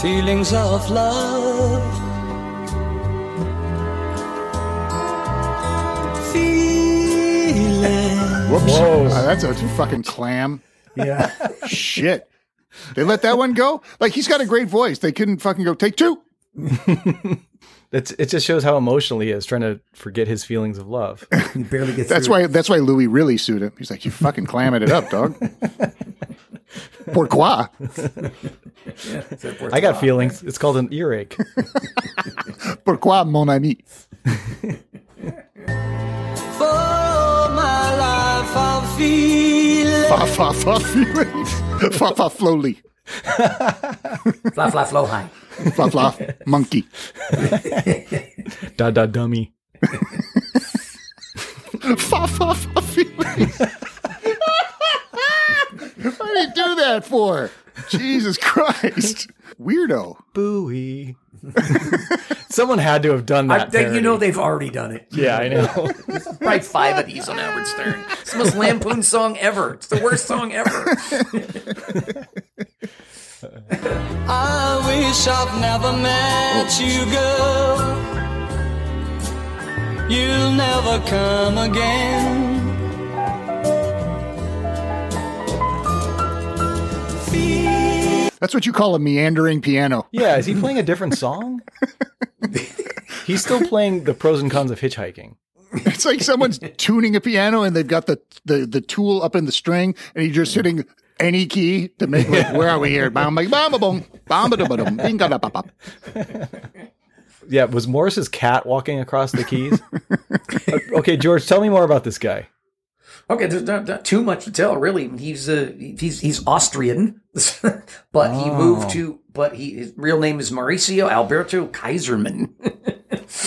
feelings of love. Feeling. Whoops. Whoa. Uh, that's a fucking clam. yeah. Shit. They let that one go? Like, he's got a great voice. They couldn't fucking go, take two. <laughs> It's, it just shows how emotional he is, trying to forget his feelings of love. <laughs> You barely get That's through. why That's why Louis really sued him. He's like, you fucking clamming it up, dog. <laughs> Pourquoi? I got feelings. It's called an earache. Pourquoi, mon ami? For my life, I'm feeling. Fa fa fa feeling. Fa fa flowly. <laughs> Fly, fly, flow high. Fla fla monkey. <laughs> da da dummy. <laughs> Fa fa fa feeling. What did he do that for? Jesus Christ. Weirdo. Booey. <laughs> Someone had to have done I that. you know they've already done it. Yeah, I know. Probably five of these on Howard Stern. It's the most lampoon song ever. It's the worst song ever. <laughs> I wish I've never met you, girl. You'll never come again. That's what you call a meandering piano. yeah, is he playing a different song? <laughs> He's still playing the pros and cons of hitchhiking. It's like someone's tuning a piano and they've got the, the, the tool up in the string and you're just hitting any key to make like, where are we here? Bam, bam, bam, bam, bam, bam, bam, bing, ga, da. Yeah, was Morris's cat walking across the keys? <laughs> okay, George, tell me more about this guy. Okay, there's not, not too much to tell, really. He's uh, he's he's Austrian, <laughs> but he moved to. But he his real name is Mauricio Alberto Kaiserman.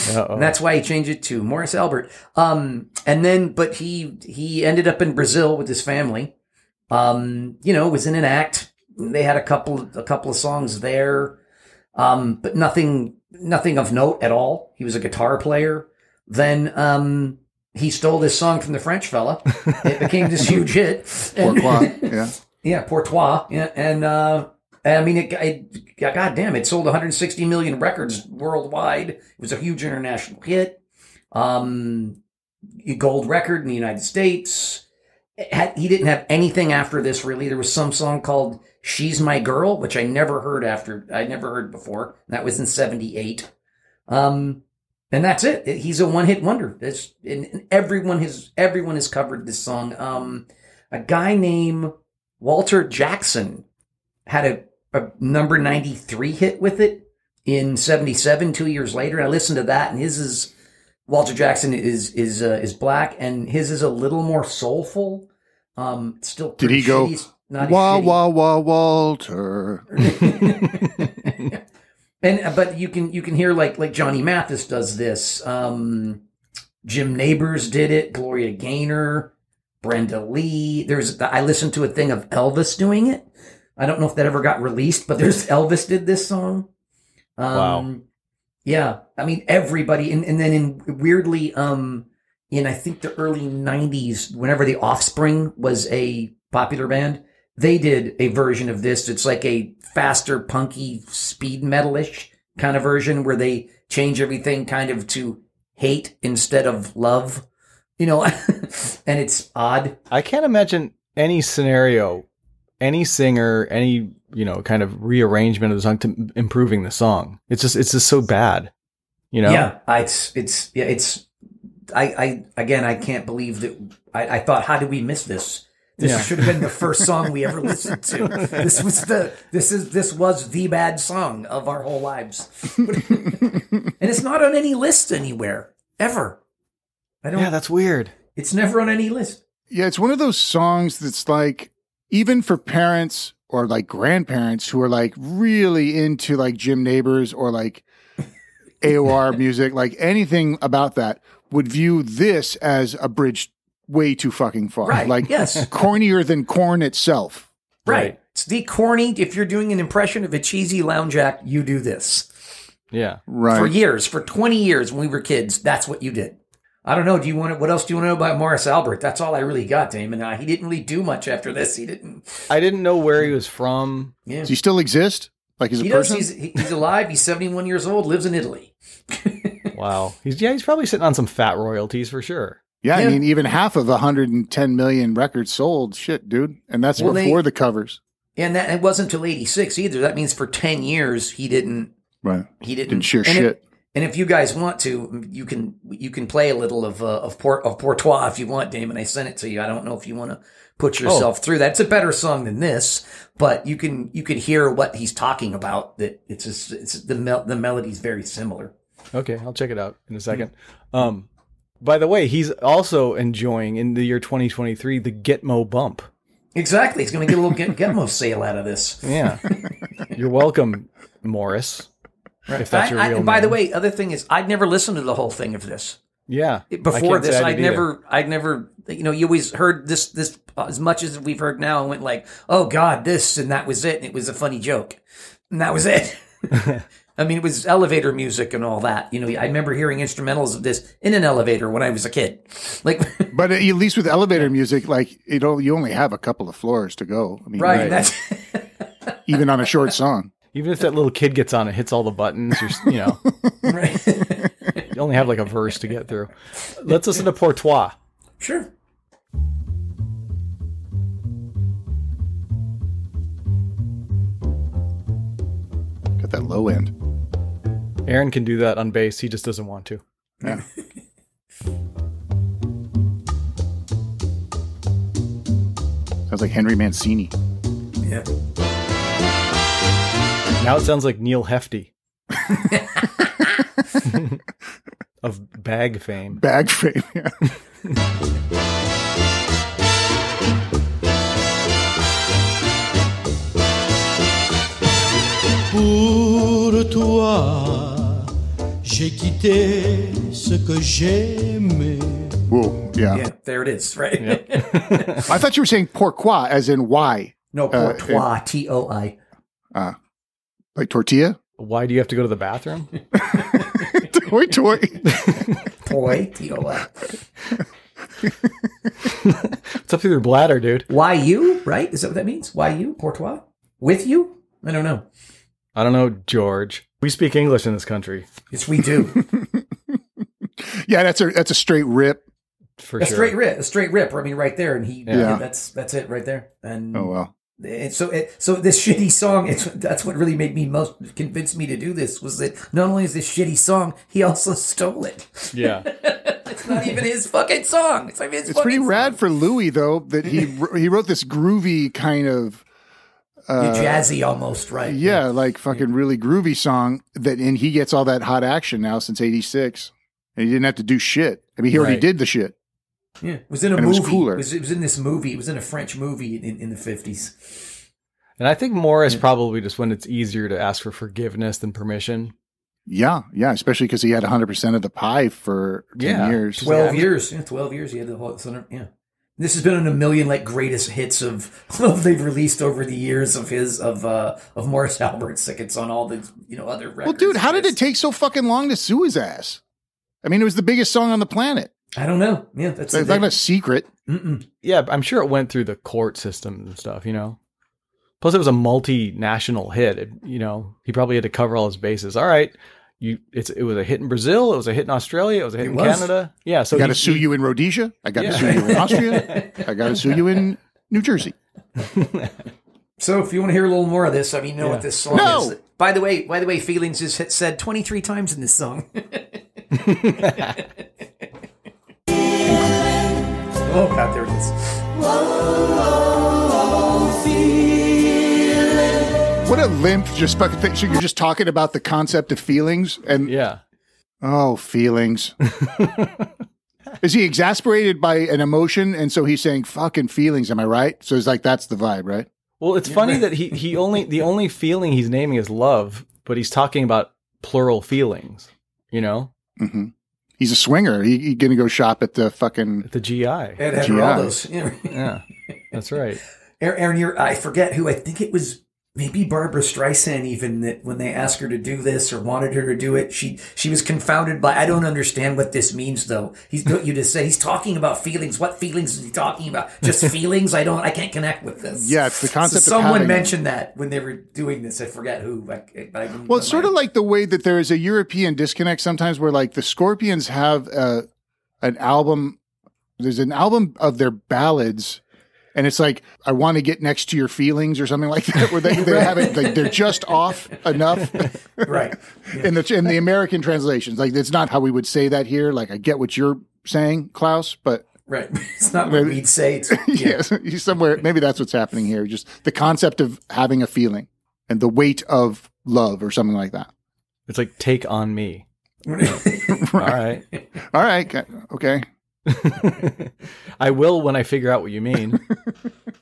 And <laughs> that's why he changed it to Morris Albert. Um, and then, but he he ended up in Brazil with his family. Um, you know, was in an act. They had a couple a couple of songs there, um, but nothing nothing of note at all. He was a guitar player. Then um, he stole this song from the French fella. It became this huge hit. <laughs> And- Pourquoi? Yeah. <laughs> yeah, Pour Toi. Yeah, and uh, I mean, it, it, God damn, it sold 160 million records worldwide. It was a huge international hit. Um, gold record in the United States. Had, he didn't have anything after this really. There was some song called "She's My Girl," which I never heard after. I never heard before. That was in '78. Um, and that's it. He's a one-hit wonder. This and, and everyone has everyone has covered this song. Um, a guy named Walter Jackson had a, a number 93 hit with it in 77 two years later i listened to that and his is walter jackson is is uh, is black and his is a little more soulful um still Did he go, shitty. It's not Wah, shitty. wah, wah, Walter? <laughs> <laughs> <laughs> and uh, but you can you can hear like like johnny mathis does this um Jim Nabors did it gloria gaynor brenda lee there's i listened to a thing of elvis doing it i don't know if that ever got released but there's elvis did this song um Wow. yeah i mean everybody and, and then in weirdly um in i think the early 90s whenever the offspring was a popular band they did a version of this. It's like a faster, punky, speed metalish kind of version where they change everything kind of to hate instead of love, you know, <laughs> and it's odd. I can't imagine any scenario, any singer, any you know kind of rearrangement of the song to improving the song. It's just it's just so bad, you know. Yeah, I, it's it's yeah, it's I I again I can't believe that I, I thought how did we miss this? This Yeah. should have been the first song we ever listened to. <laughs> This was the this is this was the bad song of our whole lives, <laughs> and it's not on any list anywhere ever. I don't. Yeah, that's weird. It's never on any list. Yeah, it's one of those songs that's like, even for parents or like grandparents who are like really into like Jim Nabors or like AOR <laughs> music, like anything about that, would view this as a bridge way too fucking far. Right, Like yes. <laughs> cornier than corn itself. Right. It's the corny. If you're doing an impression of a cheesy lounge act, you do this. Yeah. Right. For years, for 20 years when we were kids, that's what you did. I don't know. Do you want to, what else do you want to know about Morris Albert? That's all I really got, Damon. Uh, he didn't really do much after this. He didn't. I didn't know where he was from. Yeah. Does he still exist? Like he's a He does. person? He's, he's alive. He's 71 years old, lives in Italy. <laughs> Wow. He's yeah, he's probably sitting on some fat royalties for sure. Yeah, Yeah. I mean, even half of 110 million records sold. Shit, dude. And that's Well, before they- the covers. And that it wasn't until 86 either. That means for 10 years, he didn't, Right. he didn't, Didn't share and shit. If, and if you guys want to, you can, you can play a little of, uh, of port, of Pour Toi if you want, Damon. I sent it to you. I don't know if you want to put yourself through that. It's a better song than this, but you can, you can hear what he's talking about that it's just, it's the, mel- the melody's very similar. Okay, I'll check it out in a second. Um, by the way, he's also enjoying in the year 2023 the Gitmo bump. Exactly. He's going to get a little get, Gitmo sale out of this. Yeah, you're welcome, Morris. If that's your I- I- real and by the way, other thing is, I'd never listened to the whole thing of this. yeah. Before this, I I'd never, I'd never, you know, you always heard this, this as much as we've heard now, and went like, "Oh God, this," and that was it. And it was a funny joke, and that was it. <laughs> I mean, it was elevator music and all that. You know, I remember hearing instrumentals of this in an elevator when I was a kid. Like, <laughs> But at least with elevator music, like you know, you only have a couple of floors to go. I mean, right? That's <laughs> even on a short song. Even if that little kid gets on and hits all the buttons, you're, you know, <laughs> right. you only have like a verse to get through. Let's listen to Pour Toi. sure. Got that low end. Aaron can do that on bass. He just doesn't want to. Yeah. <laughs> Sounds like Henry Mancini. Yeah. Now it sounds like Neal Hefti <laughs> <laughs> of bag fame. Bag fame. Yeah. Pour toi, j'ai quitté ce que j'aimais. Whoa. Yeah. Yeah, there it is. Right. <laughs> I thought you were saying pourquoi, as in why. no, Uh, Pour Toi, T O I. Uh, like tortilla? Why do you have to go to the bathroom? <laughs> toy, toy. <laughs> Toy, T O I. It's up to your bladder, dude. Why you? Right? Is that what that means? Why you? Pour Toi? With you? I don't know. I don't know, George. We speak English in this country Yes, we do. <laughs> Yeah, that's a that's a straight rip. for sure. a sure. straight rip, a straight rip. I mean, right there, and he. Yeah. Yeah. that's that's it right there. And Oh well. and so it, so this shitty song. It's that's what really made me most convinced me to do this was that not only is this shitty song, he also stole it. Yeah. <laughs> It's not even his fucking song. It's not even his It's pretty fucking rad for Louis though that he <laughs> he wrote this groovy kind of Uh, song. jazzy almost right. yeah, like fucking really groovy song that and he gets all that hot action now since 86. And he didn't have to do shit. I mean, he already Right. did the shit. Yeah, it was in a And it was movie. cooler. It was, it was in this movie. It was in a French movie in, in the fifties. And I think Morris probably just when it's easier to ask for forgiveness than permission. Yeah, yeah, especially because he had 100% of the pie for 10 Yeah. years. Twelve Yeah. years. Yeah, Twelve years. He had the whole. so, Yeah. This has been in a million like greatest hits of, <laughs> of they've released over the years of his of uh of Morris <laughs> Albert's. Like it's on all the you know other records. Well, dude, how did it take so fucking long to sue his ass? I mean, it was the biggest song on the planet. I don't know. Yeah, that's It's not a secret. Mm-mm. Yeah, I'm sure it went through the court system and stuff, you know. Plus, it was a multinational hit. It, you know, he probably had to cover all his bases. All right, you, it's it was a hit in Brazil. It was a hit in Australia. It was a hit It in was. Canada. Yeah, so I got to he- sue you in Rhodesia. I got to Yeah. sue you in <laughs> Austria. I got to sue you in New Jersey. <laughs> So if you want to hear a little more of this, I mean, you know Yeah. what this song No! is. By the way, by the way, feelings is said twenty three times in this song. <laughs> oh God, there it is. What a limp, just fucking thing. So you're just talking about the concept of feelings and, yeah, oh, feelings. <laughs> Is he exasperated by an emotion? And so he's saying fucking feelings. Am I right? So it's like, that's the vibe, right? Well, it's funny that he he only the only feeling he's naming is love, but he's talking about plural feelings. You know, hmm He's a swinger. He, he gonna go shop at the fucking the GI. At GI. Everaldo's. Yeah. Yeah, that's right. Aaron, <laughs> Aaron, you're, I forget who. I think it was maybe Barbra Streisand. Even that when they asked her to do this or wanted her to do it, she she was confounded by. I don't understand what this means, though. He's you just said he's talking about feelings. What feelings is he talking about? Just <laughs> feelings? I don't. I can't connect with this. Yeah, it's the concept of So someone mentioned that when they were doing this. I forget who. I, I, Well, it's sort of like the way that there is a European disconnect sometimes where like the Scorpions have uh, an album, there's an album of their ballads. And it's like, I want to get next to your feelings or something like that, where they, they have it, like they're just off enough. <laughs> right. in the, in the American translations. Like, it's not how we would say that here. Like, I get what you're saying, Klaus, but Right. <laughs> It's not what we'd say. It's, <laughs> yeah. yes, somewhere. Maybe that's what's happening here. Just the concept of having a feeling and the weight of love or something like that. It's like take on me. All right. All right. Okay. <laughs> I will when I figure out what you mean. <laughs>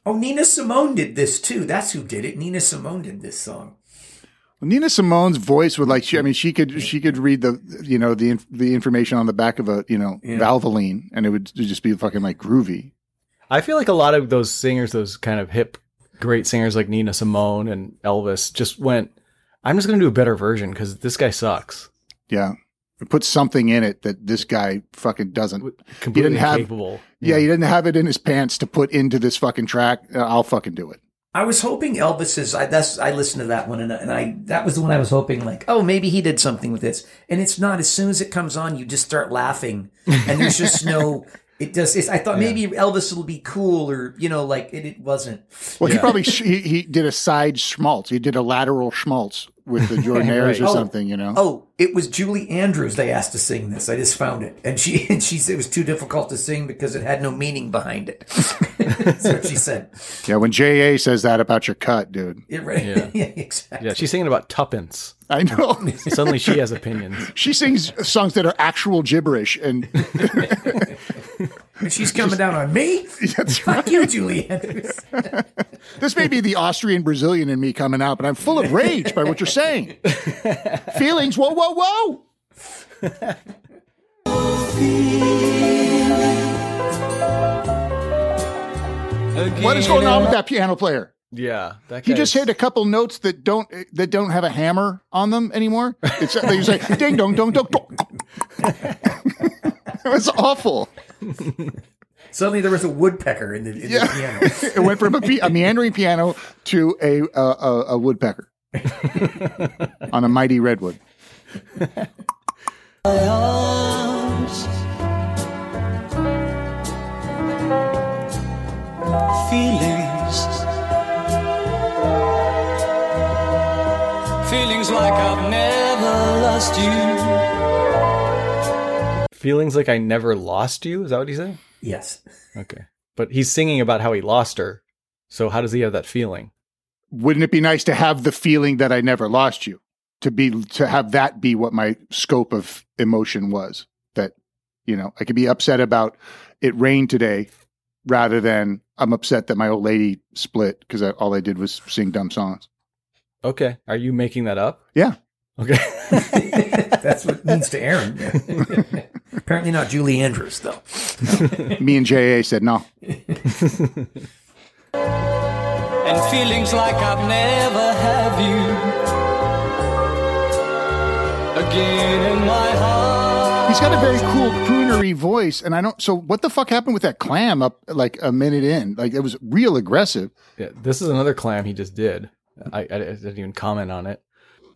Oh, Nina Simone did this too. That's who did it. Nina Simone did this song. Nina Simone's voice would like, she, I mean, she could, she could read the, you know, the, the information on the back of a, you know, Yeah. Valvoline and it would just be fucking like groovy. I feel like a lot of those singers, those kind of hip, great singers like Nina Simone and Elvis, just went. I'm just going to do a better version because this guy sucks. Yeah. Put something in it that this guy fucking doesn't. He Completely didn't have, capable. yeah, he didn't have it in his pants to put into this fucking track. Uh, I'll fucking do it. I was hoping Elvis's. I that's I listened to that one and, I- and I that was the one I was hoping like oh maybe he did something with this and it's not. As soon as it comes on, you just start laughing and there's just no. <laughs> It does. It's, I thought maybe Elvis will be cool or you know like it, it wasn't. Well, he probably sh- he, he did a side schmaltz. He did a lateral schmaltz with the <laughs> Jordanaires or Oh. something, you know. Oh, it was Julie Andrews they asked to sing this. I just found it, and she <laughs> and she said it was too difficult to sing because it had no meaning behind it. <laughs> That's what she said. Yeah, when JA says that about your cut, dude. Yeah, right. Yeah. yeah, exactly. Yeah, she's singing about tuppence. I know. Suddenly she has opinions. she sings songs that are actual gibberish and And she's coming down on me. <laughs> That's Fuck you, Julie Andrews. <laughs> this may be the Austrian Brazilian in me coming out, but I'm full of rage by what you're saying. <laughs> Feelings, whoa, whoa, whoa. What is going on with uh, that piano player? Yeah, that He just hit a couple notes that don't that don't have a hammer on them anymore. It's they say ding dong dong dong. dong. <laughs> it was awful. <laughs> Suddenly there was a woodpecker in the, in Yeah. the piano. <laughs> it went from a, pi- a meandering piano to a a, a, a woodpecker on a mighty redwood. Feelings. Feelings like I've never lost you. Feelings like I never lost you. Is that what he said? Yes. Okay, but he's singing about how he lost her. So how does he have that feeling? Wouldn't it be nice to have the feeling that I never lost you? To be to have that be what my scope of emotion was. That you know, I could be upset about it rained today, rather than I'm upset that my old lady split because all I did was sing dumb songs. Okay, are you making that up? Yeah. Okay. <laughs> That's what it means to Aaron. <laughs> Apparently not Julie Andrews though. Me and JA said no. <laughs> And feelings like I've never have you. Again in my heart. He's got a very cool croonery voice, and I don't. So what the fuck happened with that clam up like a minute in? Like it was real aggressive. Yeah, this is another clam he just did. I, I didn't even comment on it.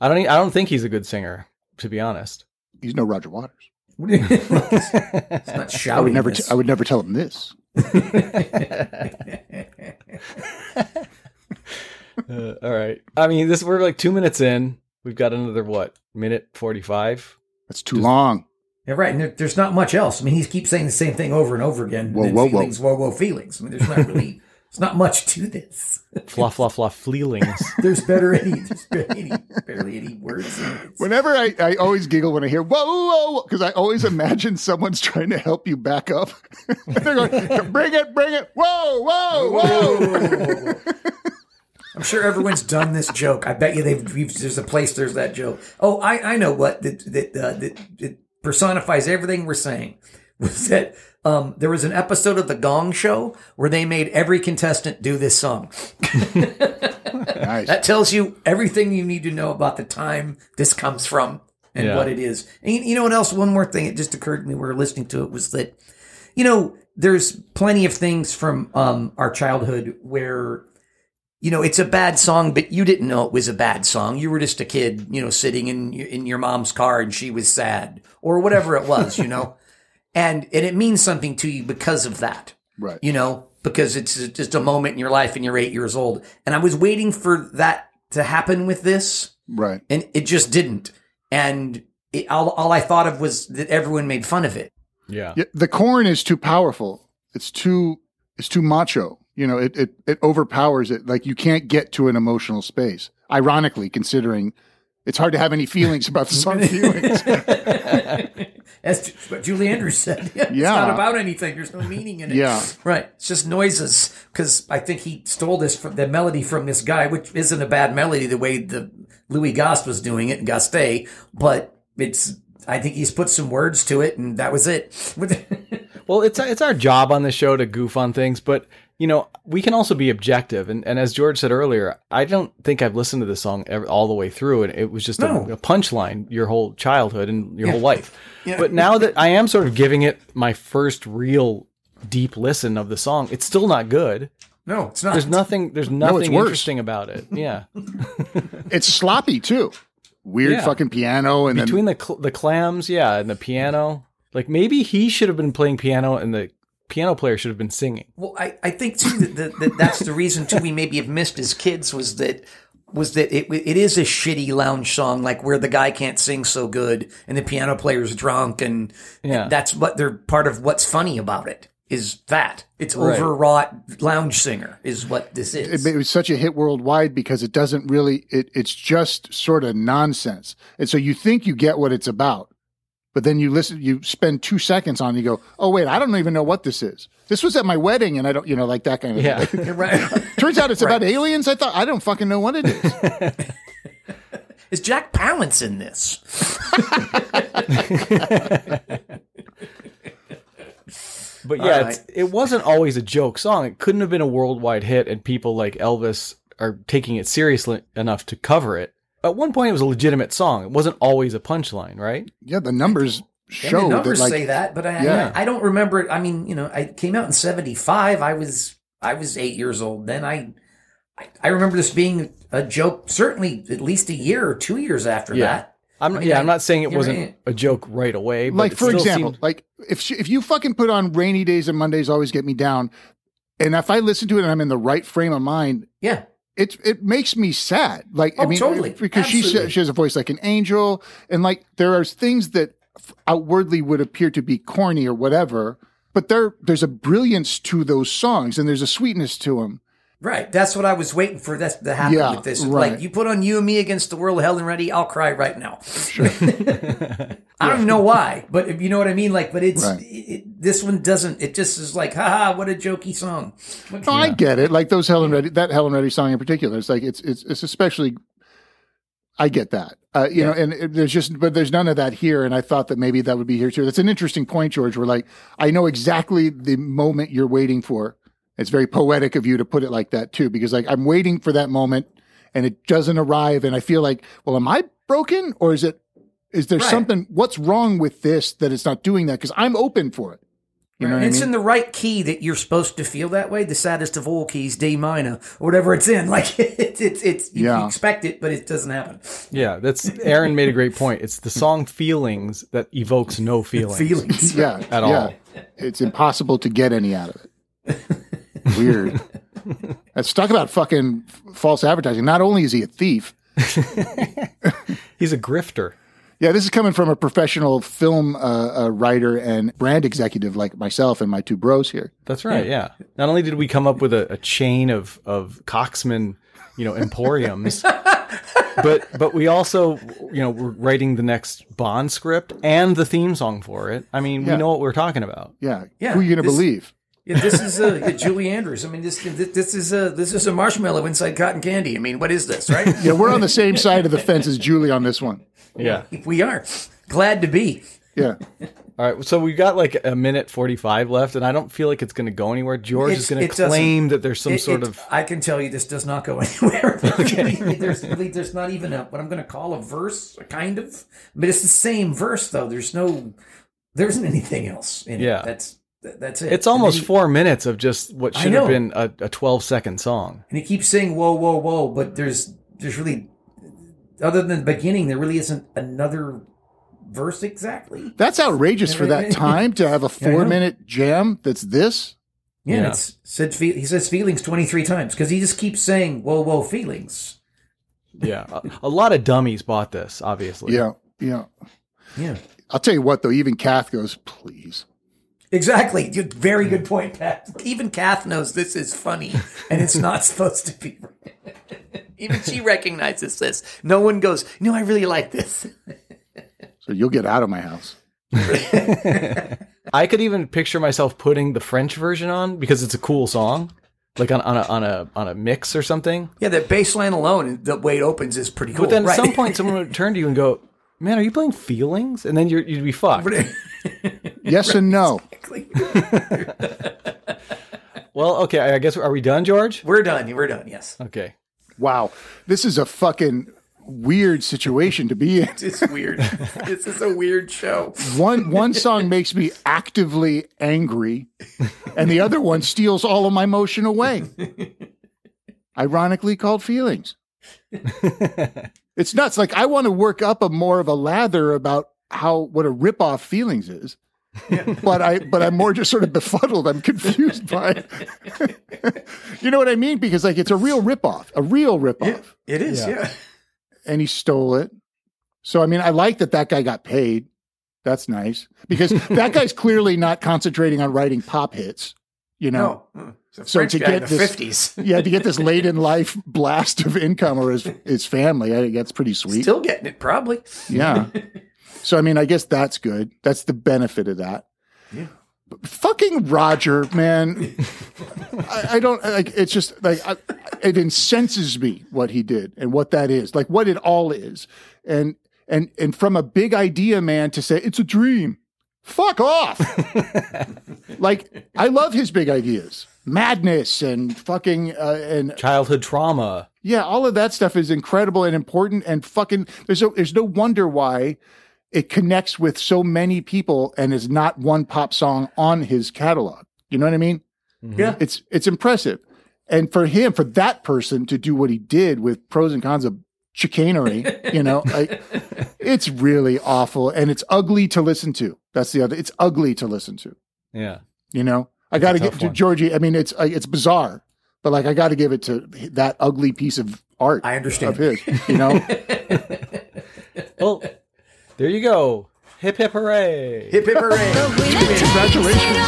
I don't. e- I don't think he's a good singer, to be honest. He's no Roger Waters. it's not <laughs> I would never. this. T- I would never tell him this. <laughs> <laughs> Uh, all right. I mean, this we're like two minutes in. We've got another what minute forty five. That's too long. Yeah, right. And there, there's not much else. I mean, he keeps saying the same thing over and over again. Whoa, And then whoa, whoa. feelings, whoa, whoa, feelings. I mean, there's not really, there's not much to this. Fluff, fluff, fluff, fleelings. <laughs> There's better any, there's barely any, barely any words. In it. Whenever I, I always giggle when I hear whoa whoa because I always imagine someone's trying to help you back up. <laughs> They're going, bring it, bring it, whoa whoa whoa. <laughs> I'm sure everyone's done this joke. I bet you they've. We've, there's a place. There's that joke. Oh, I, I know what that that, uh, that, that personifies everything we're saying. Was that um, there was an episode of the Gong Show where they made every contestant do this song. <laughs> Nice. That tells you everything you need to know about the time this comes from and Yeah. what it is. And you- you know what else? One more thing. It just occurred to me. We were listening to it was that, you know, there's plenty of things from um, our childhood where, you know, it's a bad song, but you didn't know it was a bad song. You were just a kid, you know, sitting in in your mom's car and she was sad or whatever it was, you know, <laughs> and and it means something to you because of that Right. you know, because it's just a moment in your life and you're eight years old. And I was waiting for that to happen with this, Right. and it just didn't. And it, all, all I thought of was that everyone made fun of it. Yeah. Yeah, the corn is too powerful. It's too it's too macho. You know, it, it it overpowers it. Like you can't get to an emotional space. Ironically, considering it's hard to have any feelings about the song <laughs> feelings. As what Julie Andrews said, <laughs> it's Yeah. not about anything. There's no meaning in it. Yeah. right. It's just noises. Because I think he stole this from the melody from this guy, which isn't a bad melody the way the Louis Gast was doing it, Gasté, but it's. I think he's put some words to it, and that was it. <laughs> Well, it's it's our job on the show to goof on things, but you know we can also be objective. And, and as George said earlier, I don't think I've listened to this song ever, all the way through, and it was just No. a, a punchline your whole childhood and your Yeah. whole life. <laughs> Yeah. But now that I am sort of giving it my first real deep listen of the song, it's still not good. no, it's not. There's nothing. There's nothing worse. interesting about it. Yeah, <laughs> it's sloppy too. Weird Yeah. fucking piano and between then the cl- the clams, yeah, and the piano. Like maybe he should have been playing piano, and the piano player should have been singing. Well, I, I think too that, that, that that's the reason too we maybe have missed as kids was that was that it it is a shitty lounge song like where the guy can't sing so good and the piano player's drunk and Yeah. that's what they're part of what's funny about it is that it's Right. overwrought lounge singer is what this is. it, it was such a hit worldwide because it doesn't really it, it's just sort of nonsense. And so you think you get what it's about. But then you listen, you spend two seconds on, it, you go, "Oh wait, I don't even know what this is. This was at my wedding, and I don't, you know, like that kind of Yeah. thing." <laughs> right. Turns out it's about aliens. I thought I don't fucking know what it is. <laughs> Is Jack Palance in this? <laughs> But yeah, right. it's, it wasn't always a joke song. It couldn't have been a worldwide hit, and people like Elvis are taking it seriously enough to cover it. At one point, it was a legitimate song. It wasn't always a punchline, right? yeah, the numbers And show the numbers that like say that, but I, Yeah. I, I don't remember it. I mean, you know, I came out in '75. I was I was eight years old then. I I, I remember this being a joke. Certainly, at least a year or two years after Yeah. that. I'm I mean, yeah. I- I'm not saying it wasn't right. a joke right away. But like for example, seemed- like if she, if you fucking put on rainy days and Mondays always get me down, and if I listen to it and I'm in the right frame of mind, Yeah, it it makes me sad. Like I Oh, mean, totally. because she Absolutely. she has a voice like an angel, and like there are things that outwardly would appear to be corny or whatever, but there there's a brilliance to those songs and there's a sweetness to them. Right. That's what I was waiting for. That's to happen Yeah, with this. right. Like you put on you and me against the world, Helen Reddy. I'll cry right now. Sure. <laughs> <laughs> I don't know why, but if you know what I mean. Like, but it's Right. it, it- this one doesn't. It just is like, haha, what a jokey song. What- No, I get it. Like those Helen Reddy, that Helen Reddy song in particular. It's like it's it's it's especially. I get that, uh, you know, and it, there's just, but there's none of that here. And I thought that maybe that would be here too. That's an interesting point, George. Where like I know exactly the moment you're waiting for. It's very poetic of you to put it like that too, because like I'm waiting for that moment, and it doesn't arrive, and I feel like, well, am I broken, or is it? Is there Right. something? What's wrong with this that it's not doing that? Because I'm open for it. You know and what I it's mean? in the right key that you're supposed to feel that way. The saddest of all keys, D minor, or whatever it's in. <laughs> Like it's it's it's you, you Yeah. expect it, but it doesn't happen. yeah, that's Aaron made a great point. It's the song "Feelings" that evokes no <laughs> feelings. Feelings. yeah, At yeah. all. It's impossible to get any out of it. <laughs> Weird. <laughs> Let's talk about fucking false advertising. Not only is he a thief, <laughs> He's a grifter. yeah, this is coming from a professional film uh, uh, writer and brand executive like myself and my two bros here. That's right. Yeah. Not only did we come up with a, a chain of of Coxman, you know, emporiums, <laughs> but but we also, you know, we're writing the next Bond script and the theme song for it. I mean, Yeah. we know what we're talking about. Yeah, Yeah, who are you going to this- believe? Yeah, this is a yeah, Julie Andrews. I mean, this this this is a this is a marshmallow inside cotton candy. I mean, what is this, right? Yeah, we're on the same side of the fence as Julie on this one. Yeah. we are glad to be. Yeah. All right, so we've got like a minute forty-five left, and I don't feel like it's going to go anywhere. George It's- is going to doesn't- claim that there's some It- sort it- of I can tell you this does not go <laughs> anywhere. okay. there's, there's not even a what I'm going to call a verse, kind of, but it's the same verse though. There's no, there isn't anything else. In Yeah. it. that's that's it. It's almost he- four minutes of just what should have been a, a 12 second song. and he keeps saying whoa, whoa, whoa, but there's there's really, other than the beginning, there really isn't another verse exactly. That's outrageous for that <laughs> time to have a Yeah, four minute jam that's this. Yeah, Yeah. it's said he says feelings 23 times because he just keeps saying whoa, whoa, feelings. Yeah. a, a lot of dummies bought this, obviously. Yeah. Yeah. Yeah. I'll tell you what, though, even Kath goes, please. Exactly. Very good point, Pat. Even Kath knows this is funny and it's not <laughs> supposed to be. Even she recognizes this. No one goes, no, I really like this. So you'll get out of my house. <laughs> I could even picture myself putting the French version on because it's a cool song, like on, on a on a on a mix or something. Yeah, that bass line alone, the way it opens is pretty cool. But then right. at some point, someone would turn to you and go, "Man, are you playing Feelings?" And then you're, you'd be fucked. <laughs> <laughs> Yes and no. <laughs> Well, okay. I guess are we done, George? We're done. We're done. Yes. Okay. Wow. This is a fucking weird situation to be in. <laughs> It's weird. this is a weird show. One one song makes me actively angry, and the other one steals all of my emotion away. Ironically called feelings. It's nuts. Like I want to work up a more of a lather about how what a ripoff feelings is. But I but I'm more just sort of befuddled. I'm confused by it. <laughs> you know what I mean? Because like it's a real ripoff, a real ripoff. It is, Yeah. yeah. and he stole it. So I mean, I like that that guy got paid. That's nice because that guy's <laughs> clearly not concentrating on writing pop hits. You know, No. Mm. So to get the this, 50s. <laughs> yeah, to get this late in life blast of income or his his family, I think that's pretty sweet. Still getting it, probably. Yeah. So I mean, I guess that's good. That's the benefit of that. Yeah. But fucking Roger, man. I, I don't like. It's just like I, it incenses me what he did and what that is, like what it all is, and and and from a big idea man to say it's a dream. Fuck off. <laughs> like I love his big ideas, madness and fucking uh, and Childhood trauma. yeah, all of that stuff is incredible and important and fucking there's a, there's no wonder why it connects with so many people and is not one pop song on his catalog. You know what I mean? Yeah. It's it's impressive. And for him, for that person to do what he did with pros and cons of chicanery, <laughs> you know, like it's really awful and it's ugly to listen to. That's the other. It's ugly to listen to. Yeah. You know, I got to a give tough to. Georgie. I mean, it's uh, it's bizarre, but like I got to give it to that ugly piece of art. I understand. of his. You know, <laughs> Well, there you go. Hip hip hooray! Hip hip hooray. congratulations.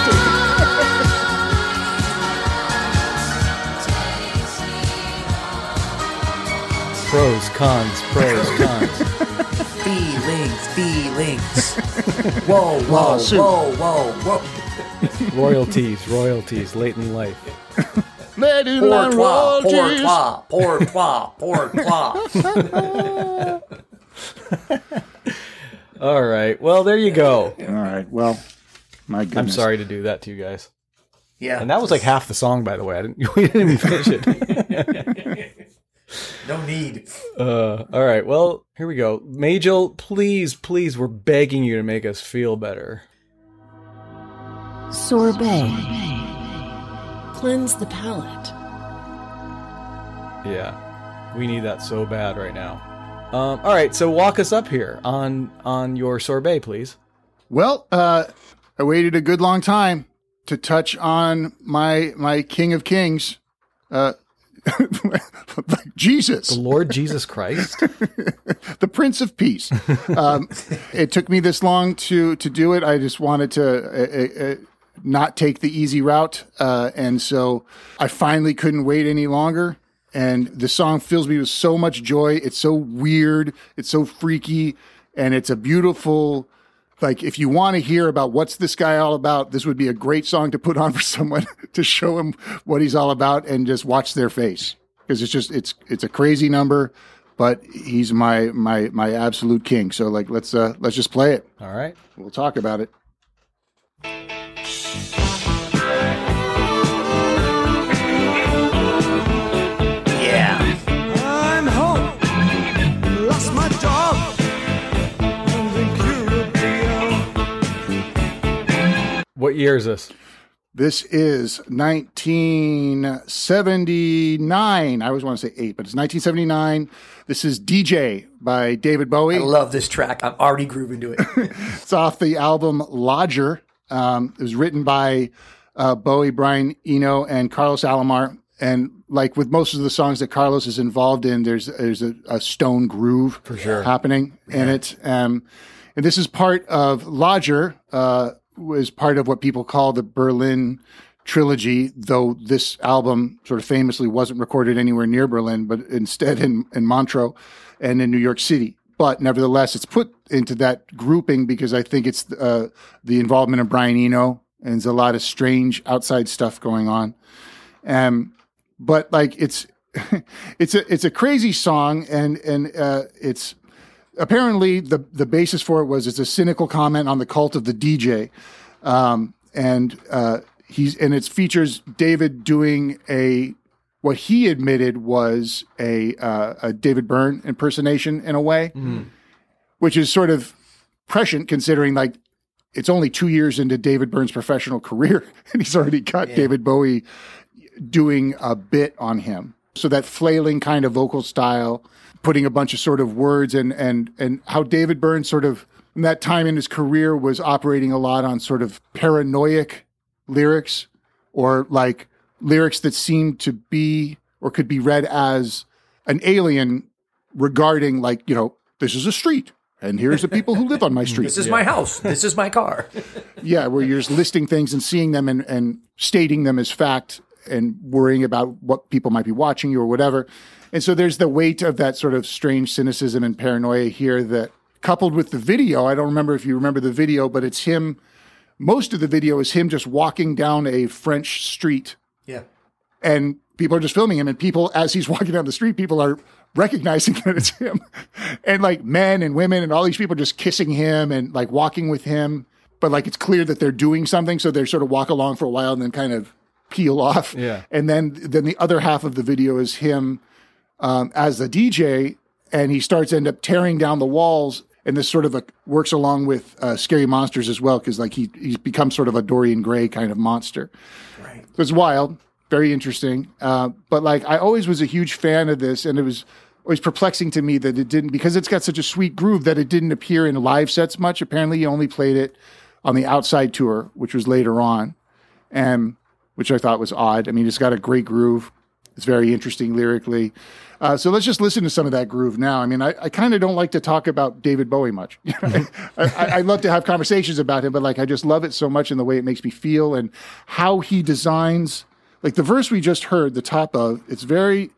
Pros, cons, pros, <laughs> cons. feelings, feelings. <laughs> Whoa, whoa, whoa, whoa, whoa. royalties, royalties, late in life. Let in Pour my toi, pour toi, pour toi, pour toi. <laughs> All right. Well, there you go. All right. Well, my goodness. I'm sorry to do that to you guys. Yeah. And that was like half the song, by the way. I didn't. <laughs> We didn't even finish it. <laughs> no need. Uh, all right. Well, here we go. Majel, please, please, we're begging you to make us feel better. Sorbet. Cleanse the palate. Yeah, we need that so bad right now. Um, all right. So walk us up here on on your sorbet, please. Well, uh, I waited a good long time to touch on my my King of Kings, uh, <laughs> Jesus, The Lord Jesus Christ. <laughs> the Prince of Peace. Um, it took me this long to to do it. I just wanted to uh, uh, uh, not take the easy route, uh, and so I finally couldn't wait any longer. And the song fills me with so much joy. It's so weird. It's so freaky, and it's a beautiful. Like, if you want to hear about what's this guy all about, this would be a great song to put on for someone <laughs> to show him what he's all about and just watch their face because it's just it's it's a crazy number, but he's my my my absolute king. So like let's uh let's just play it. All right. We'll talk about it. What year is this? This is 1979. I always want to say eight, but it's 1979. This is DJ by David Bowie. I love this track. I'm already grooving to it. <laughs> It's off the album Lodger. Um, it was written by uh, Bowie, Brian Eno, and Carlos Alomar. And like with most of the songs that Carlos is involved in, there's there's a, a stone groove for sure. happening in it. Um, and this is part of Lodger. Uh, was part of what people call the Berlin trilogy, though this album sort of famously wasn't recorded anywhere near Berlin, but instead in, in Montreux and in New York City. But nevertheless, it's put into that grouping because I think it's uh, the involvement of Brian Eno and there's a lot of strange outside stuff going on. Um, but like it's <laughs> it's a it's a crazy song and and uh, it's apparently the the basis for it was it's a cynical comment on the cult of the DJ, um, and uh, he's and it features David doing a what he admitted was a uh, a David Byrne impersonation in a way, which is sort of prescient considering like it's only two years into David Byrne's professional career <laughs> and he's already got David Bowie doing a bit on him. So that flailing kind of vocal style, putting a bunch of sort of words and and and how David Byrne sort of in that time in his career was operating a lot on sort of paranoid lyrics or like lyrics that seemed to be or could be read as an alien regarding like, you know, this is a street and here's the people who live on my street. This is my house. This is my car. <laughs> Yeah, where you're just listing things and seeing them and, and stating them as fact and worrying about what people might be watching you or whatever. And so there's the weight of that sort of strange cynicism and paranoia here that coupled with the video, I don't remember if you remember the video, but it's him. Most of the video is him just walking down a French street Yeah. and people are just filming him and people as he's <laughs> walking down the street people are recognizing that it's him and like men and women and all these people just kissing him and like walking with him but like it's clear that they're doing something so they sort of walk along for a while and then kind of peel off Yeah. and then then the other half of the video is him um, as the DJ and he starts end up tearing down the walls and this sort of a, works along with uh, scary monsters as well because like he he's become sort of a Dorian Gray kind of monster Right. so it's wild, very interesting. Uh, but like, I always was a huge fan of this, and it was always perplexing to me that it didn't because it's got such a sweet groove that it didn't appear in live sets much. Apparently, he only played it on the outside tour, which was later on, and which I thought was odd. I mean, it's got a great groove. It's very interesting lyrically. Uh, so let's just listen to some of that groove now. I mean, I, I kind of don't like to talk about David Bowie much. <laughs> I, I, I love to have conversations about him, but like I just love it so much in the way it makes me feel and how he designs. Like the verse we just heard, the top of, it's very,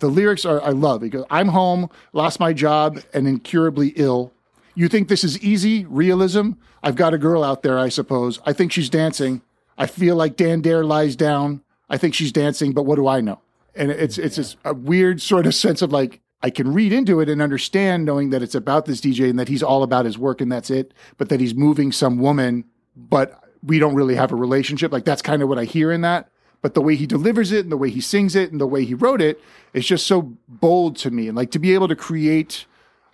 the lyrics are, I love. Goes, I'm home, lost my job, and incurably ill. You think this is easy? Realism? I've got a girl out there, I suppose. I think she's dancing. I feel like Dan Dare lies down. I think she's dancing, but what do I know? And it's it's just a weird sort of sense of like I can read into it and understand knowing that it's about this DJ and that he's all about his work and that's it, but that he's moving some woman, but we don't really have a relationship. Like that's kind of what I hear in that. But the way he delivers it and the way he sings it and the way he wrote it is just so bold to me. And like to be able to create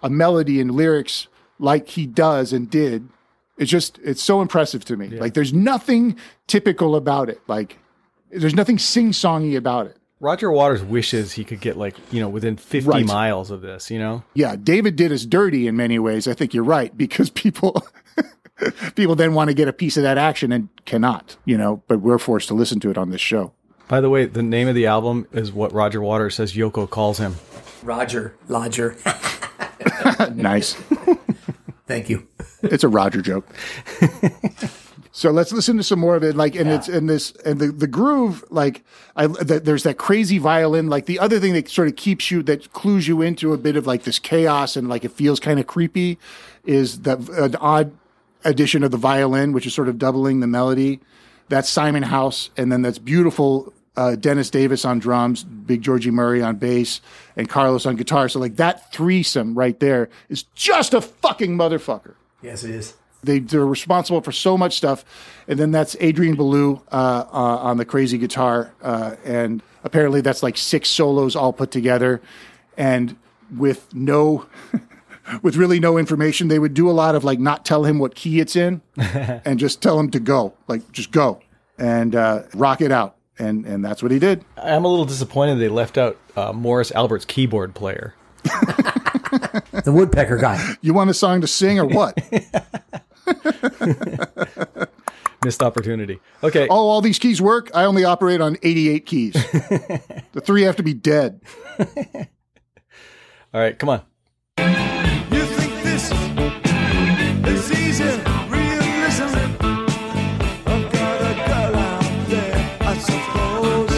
a melody and lyrics like he does and did, it's just it's so impressive to me. Like there's nothing typical about it. Like there's nothing sing-songy about it. Roger Waters wishes he could get like, you know, within 50 Right. miles of this, you know? Yeah, David did us dirty in many ways. I think you're right because people <laughs> people then want to get a piece of that action and cannot, you know, but we're forced to listen to it on this show. By the way, the name of the album is what Roger Waters says Yoko calls him. Roger, Lodger. <laughs> nice. Thank you. It's a Roger joke. <laughs> so let's listen to some more of it. Like, and it's in this and the the groove. Like, I the, there's that crazy violin. Like the other thing that sort of keeps you that clues you into a bit of like this chaos and like it feels kind of creepy is that an odd addition of the violin, which is sort of doubling the melody. That's Simon House, and then that's beautiful uh, Dennis Davis on drums, Big Georgie Murray on bass, and Carlos on guitar. So like that threesome right there is just a fucking motherfucker. Yes, it is. They, they're responsible for so much stuff. And then that's Adrian Belew uh, uh, on the crazy guitar. Uh, and apparently that's like six solos all put together. And with no, <laughs> with really no information, they would do a lot of like not tell him what key it's in <laughs> and just tell him to go, like just go and uh, rock it out. And, and that's what he did. I'm a little disappointed they left out uh, Morris Albert's keyboard player. <laughs> The woodpecker guy. You want a song to sing or what? <laughs> Missed opportunity. Okay. Oh, all these keys work? I only operate on 88 keys. <laughs> the three have to be dead. <laughs> All right, come on. You think this is easy? Realism. I've got a girl out there, I suppose.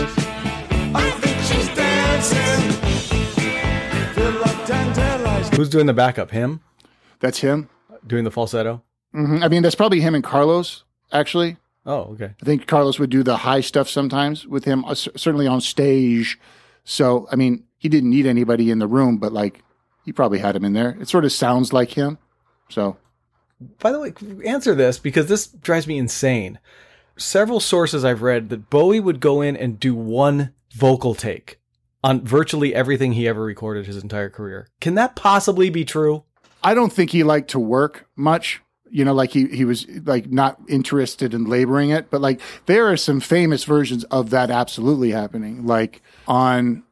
I think she's dancing. Feel like Dan Dare lies. Who's doing the backup? Him? That's him. Doing the falsetto? Hmm I mean, that's probably him and Carlos, actually. Oh, okay. I think Carlos would do the high stuff sometimes with him, uh, cer- certainly on stage. So, I mean, he didn't need anybody in the room, but like, he probably had him in there. It sort of sounds like him. So, By the way, answer this because this drives me insane. Several sources I've read that Bowie would go in and do one vocal take on virtually everything he ever recorded his entire career. Can that possibly be true? I don't think he liked to work much. You know, like he, he was like not interested in laboring it, but like there are some famous versions of that absolutely happening. Like on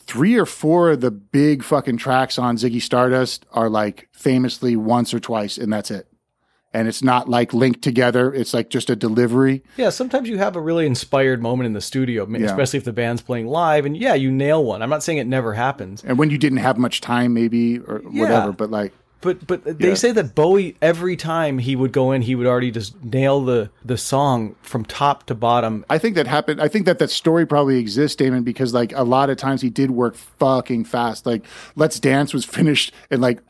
three or four of the big fucking tracks on Ziggy Stardust are like famously once or twice, and that's it. And it's not like linked together. It's like just a delivery. Yeah, sometimes you have a really inspired moment in the studio, Yeah. especially if the band's playing live, and yeah, you nail one. I'm not saying it never happens, And when you didn't have much time, maybe or whatever, but like but but they Yeah. say that Bowie every time he would go in, he would already just nail the the song from top to bottom. I think that happened. I think that that story probably exists, Damon, because like a lot of times he did work fucking fast. Like Let's Dance was <laughs> finished and like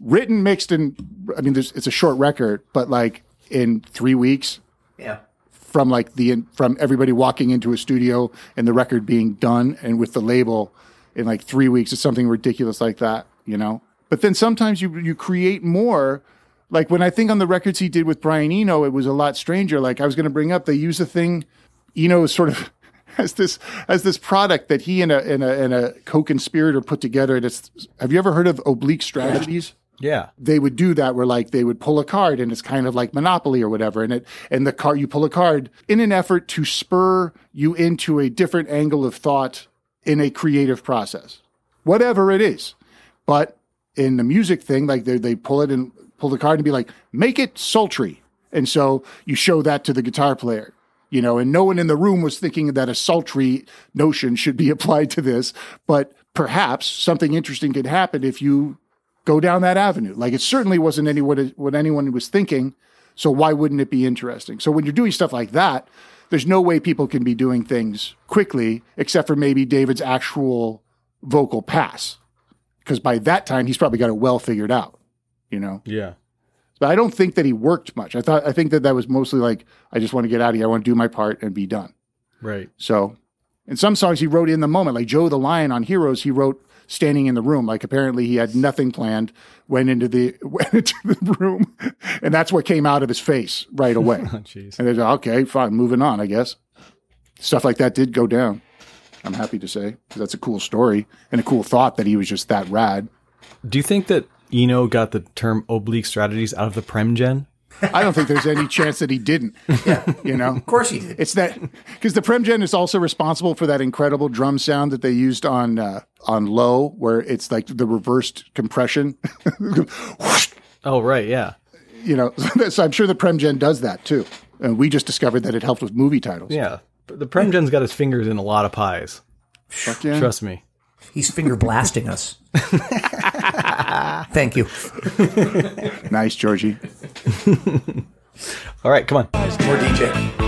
written, mixed, and I mean, there's, it's a short record, but like in three weeks Yeah. from like the from everybody walking into a studio and the record being done, and with the label in like three weeks, it's something ridiculous like that, you know. But then sometimes you you create more. Like when I think on the records he did with Brian Eno, it was a lot stranger. Like I was going to bring up, they use a thing. Eno is sort of <laughs> as this as this product that he and a and a, and a co-conspirator put together. And it's have you ever heard of oblique strategies? Yeah, they would do that where like they would pull a card and it's kind of like monopoly or whatever and it and the card you pull a card in an effort to spur you into a different angle of thought in a creative process whatever it is but in the music thing like they, they pull it and pull the card and be like make it sultry and so you show that to the guitar player you know and no one in the room was thinking that a sultry notion should be <laughs> applied to this but perhaps something interesting could happen if you go down that avenue. Like it certainly wasn't any what, what anyone was thinking. So why wouldn't it be interesting? So when you're doing stuff like that, there's no way people can be doing things quickly, except for maybe David's actual vocal pass. Because by that time, he's probably got it well figured out, you know? yeah. But I don't think that he worked much. I thought, I think that that was mostly like, I just want to get out of here. I want to do my part and be done. Right. So, in some songs he wrote in the moment, like Joe the Lion on Heroes, he wrote standing in the room. Like apparently he had nothing planned, went into the <laughs> went into the room, and that's what came out of his face right away. <laughs> Oh, and they said, okay, fine, moving on, I guess. Stuff like that did go down. I'm happy to say that's a cool story and a cool thought that he was just that rad. Do you think that Eno got the term oblique strategies out of the Prem Gen? I don't think there's any chance that he didn't. Yeah, you know, of course he did. It's that because the Premgen is also responsible for that incredible drum sound that they used on uh, on low, where it's like the reversed compression. <laughs> Oh, right. Yeah. you know, <laughs> so I'm sure the Premgen does that too. And we just discovered that it helped with movie titles. Yeah. But the Premgen's got his fingers in a lot of pies. Fuck yeah. Trust me. He's finger blasting us. <laughs> Thank you. Nice, Georgie. All right, come on. More DJ.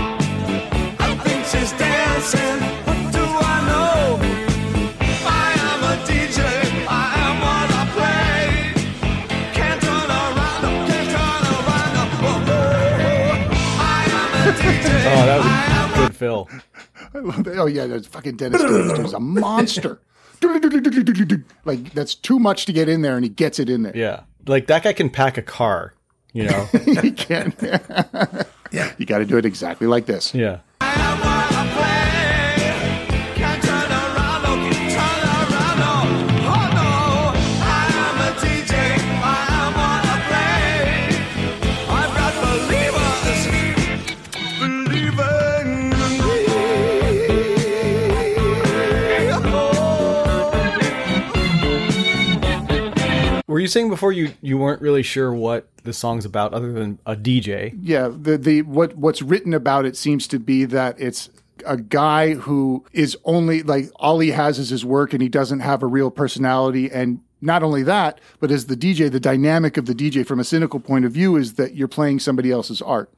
<laughs> that. Oh yeah, that's fucking Dennis is a monster. like that's too much to get in there, and he gets it in there. Yeah. Like that guy can pack a car, you know? he can. yeah, you got to do it exactly like this. yeah. Were you saying before you you weren't really sure what the song's about other than a DJ? Yeah, the the what what's written about it seems to be that it's a guy who is only like all he has is his work and he doesn't have a real personality and not only that, but as the DJ, the dynamic of the DJ from a cynical point of view is that you're playing somebody else's art.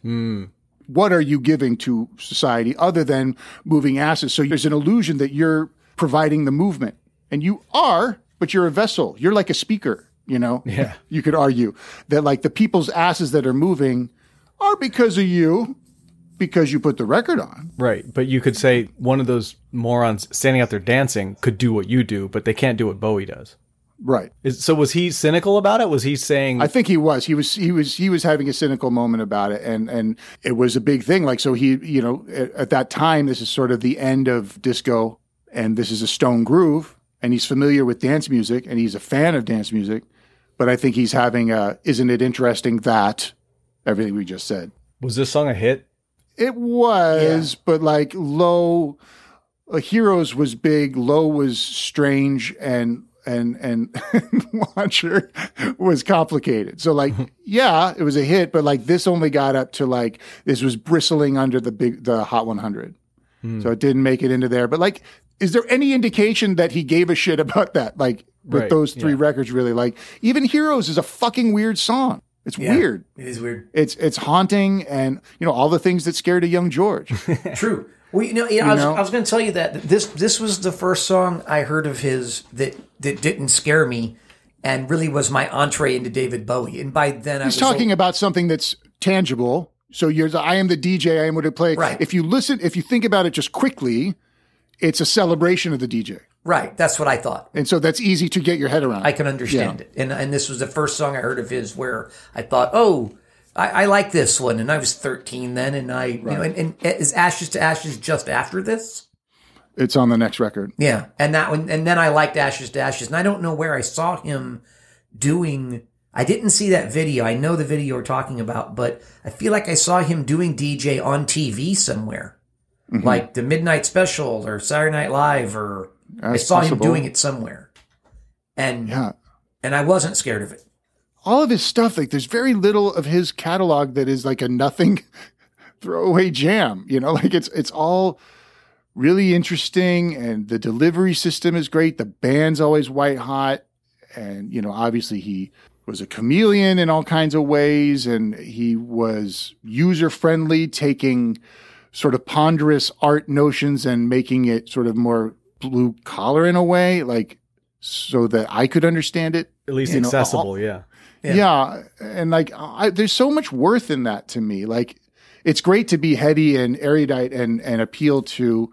Hmm. What are you giving to society other than moving asses? So there's an illusion that you're providing the movement. And you are, but you're a vessel. You're like a speaker, you know? Yeah. You could argue that like the people's asses that are moving are because of you, because you put the record on. Right. But you could say one of those morons standing out there dancing could do what you do, but they can't do what Bowie does. Right. Is, so was he cynical about it? Was he saying I think he was. He was. He was. He was having a cynical moment about it, and and it was a big thing. Like so, he you know at, at that time, this is sort of the end of disco, and this is a stone groove, and he's familiar with dance music, and he's a fan of dance music, but I think he's having a. Isn't it interesting that everything we just said? was this song a hit? It was, but like low, uh, Heroes was big, low was strange, and and and <laughs> Lodger was complicated. So like, <laughs> yeah, it was a hit, but like this only got up to like this was bristling under the big the Hot 100, so it didn't make it into there. But like, is there any indication that he gave a shit about that? Like with Right, those three yeah. records, really? Like even Heroes is a fucking weird song. It's Yeah, weird. It is weird. It's it's haunting, and you know all the things that scared a young George. <laughs> True. Well, you know, yeah, I was, know? I was going to tell you that this this was the first song I heard of his that that didn't scare me, and really was my entree into David Bowie. And by then, I He's was talking about something that's tangible. So you're the, I am the DJ. I am what I play. Right. If you listen, if you think about it just quickly, it's a celebration of the DJ, right. That's what I thought. and so that's easy to get your head around. I can understand it. And and this was the first song I heard of his where I thought, oh, I, I like this one. And I was 13 then, and I, you know, and, and is Ashes to Ashes just after this? It's on the next record. Yeah, and that one, and then I liked Ashes to Ashes, and I don't know where I saw him doing. I didn't see that video. I know the video we're talking about, but I feel like I saw him doing DJ on TV somewhere, Mm-hmm. like the Midnight Special or Saturday Night Live, or I saw him doing it somewhere, and Yeah. and I wasn't scared of it. All of his stuff, like there's very little of his catalog that is like a nothing <laughs> throwaway jam. You know, like it's it's all really interesting, and the delivery system is great. The band's always white hot, and you know, obviously he was a chameleon in all kinds of ways, and he was user friendly, taking sort of ponderous art notions and making it sort of more blue collar in a way, like so that I could understand it. At least You know, accessible, all- yeah. yeah. and like I, there's so much worth in that to me. Like it's great to be heady and erudite and and appeal to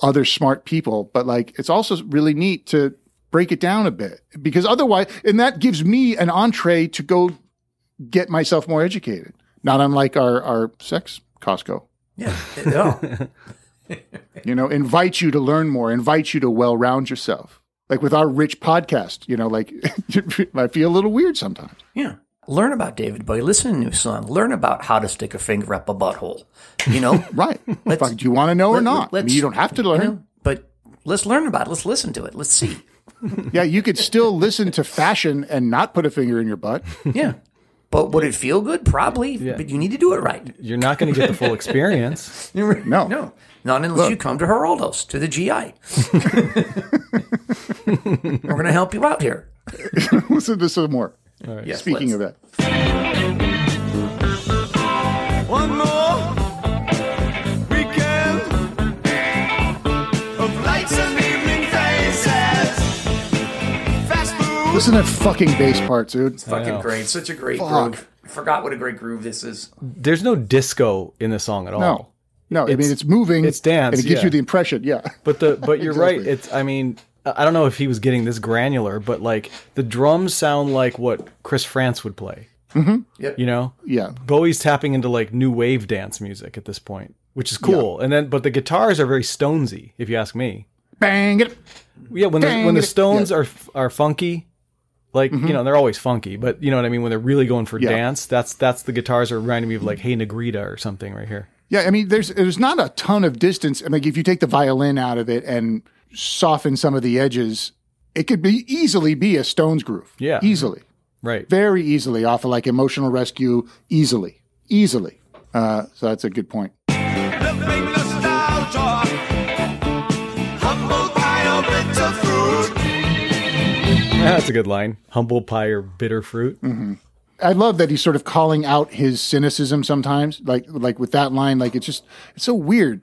other smart people, but like it's also really neat to break it down a bit because otherwise, and that gives me an entree to go get myself more educated. Not unlike our our sex Costco. Yeah, no. <laughs> You know, invite you to learn more, invite you to well round yourself. Like with our rich podcast, you know, like <laughs> it might feel a little weird sometimes. yeah. Learn about David Bowie. Listen to a new song. Learn about how to stick a finger up a butthole. You know, <laughs> Right. Do you want to know or not? I mean, you don't have to learn. you know, but let's learn about it. Let's listen to it. Let's see. Yeah, you could still listen to fashion and not put a finger in your butt. Yeah. But would it feel good? Probably. But you need to do it right. You're not going to get the full experience. <laughs> No. No. Not unless Look. you come to Geraldo's, to the GI. <laughs> We're going to help you out here. <laughs> listen to some more. Yes, Speaking let's. of that. One more Listen to that fucking bass part, dude. It's Fucking great. Such a great Fuck. groove. I forgot what a great groove this is. There's no disco in the song at all. No. No, I mean It's- it's moving. it's dance, and it gives yeah. you the impression. Yeah, But the but you're right. Exactly. It's I mean I don't know if he was getting this granular, but like the drums sound like what Chris Frantz would play. Mm-hmm. Yep. You know, yeah. Bowie's tapping into like new wave dance music at this point, which is cool. And then but the guitars are very Stonesy, if you ask me. Bang it. Yeah, when the, when the it. Stones Yeah. are are funky, like you know they're always funky, but you know what I mean. When they're really going for Yeah. dance, that's that's the guitars are reminding me of like Hey Negrita or something right here. Yeah, I mean, there's there's not a ton of distance. I mean, if you take the violin out of it and soften some of the edges, it could be easily be a Stones groove. Yeah. easily, Right. very easily off of like Emotional Rescue, easily, easily. Uh, so that's a good point. <laughs> That's a good line. Humble pie or bitter fruit. Mm-hmm. I love that he's sort of calling out his cynicism sometimes, like like with that line. Like it's just it's so weird.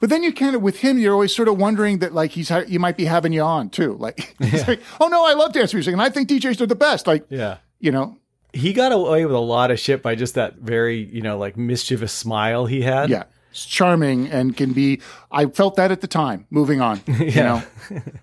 But then you kind of with him, you're always sort of wondering that like he's he might be having you on too. Like, <laughs> he's like, oh no, I love dance music and I think DJs are the best. Like, Yeah. you know, He got away with a lot of shit by just that very, you know, like mischievous smile he had. yeah, charming and can be. I felt that at the time. Moving on, <laughs> you know,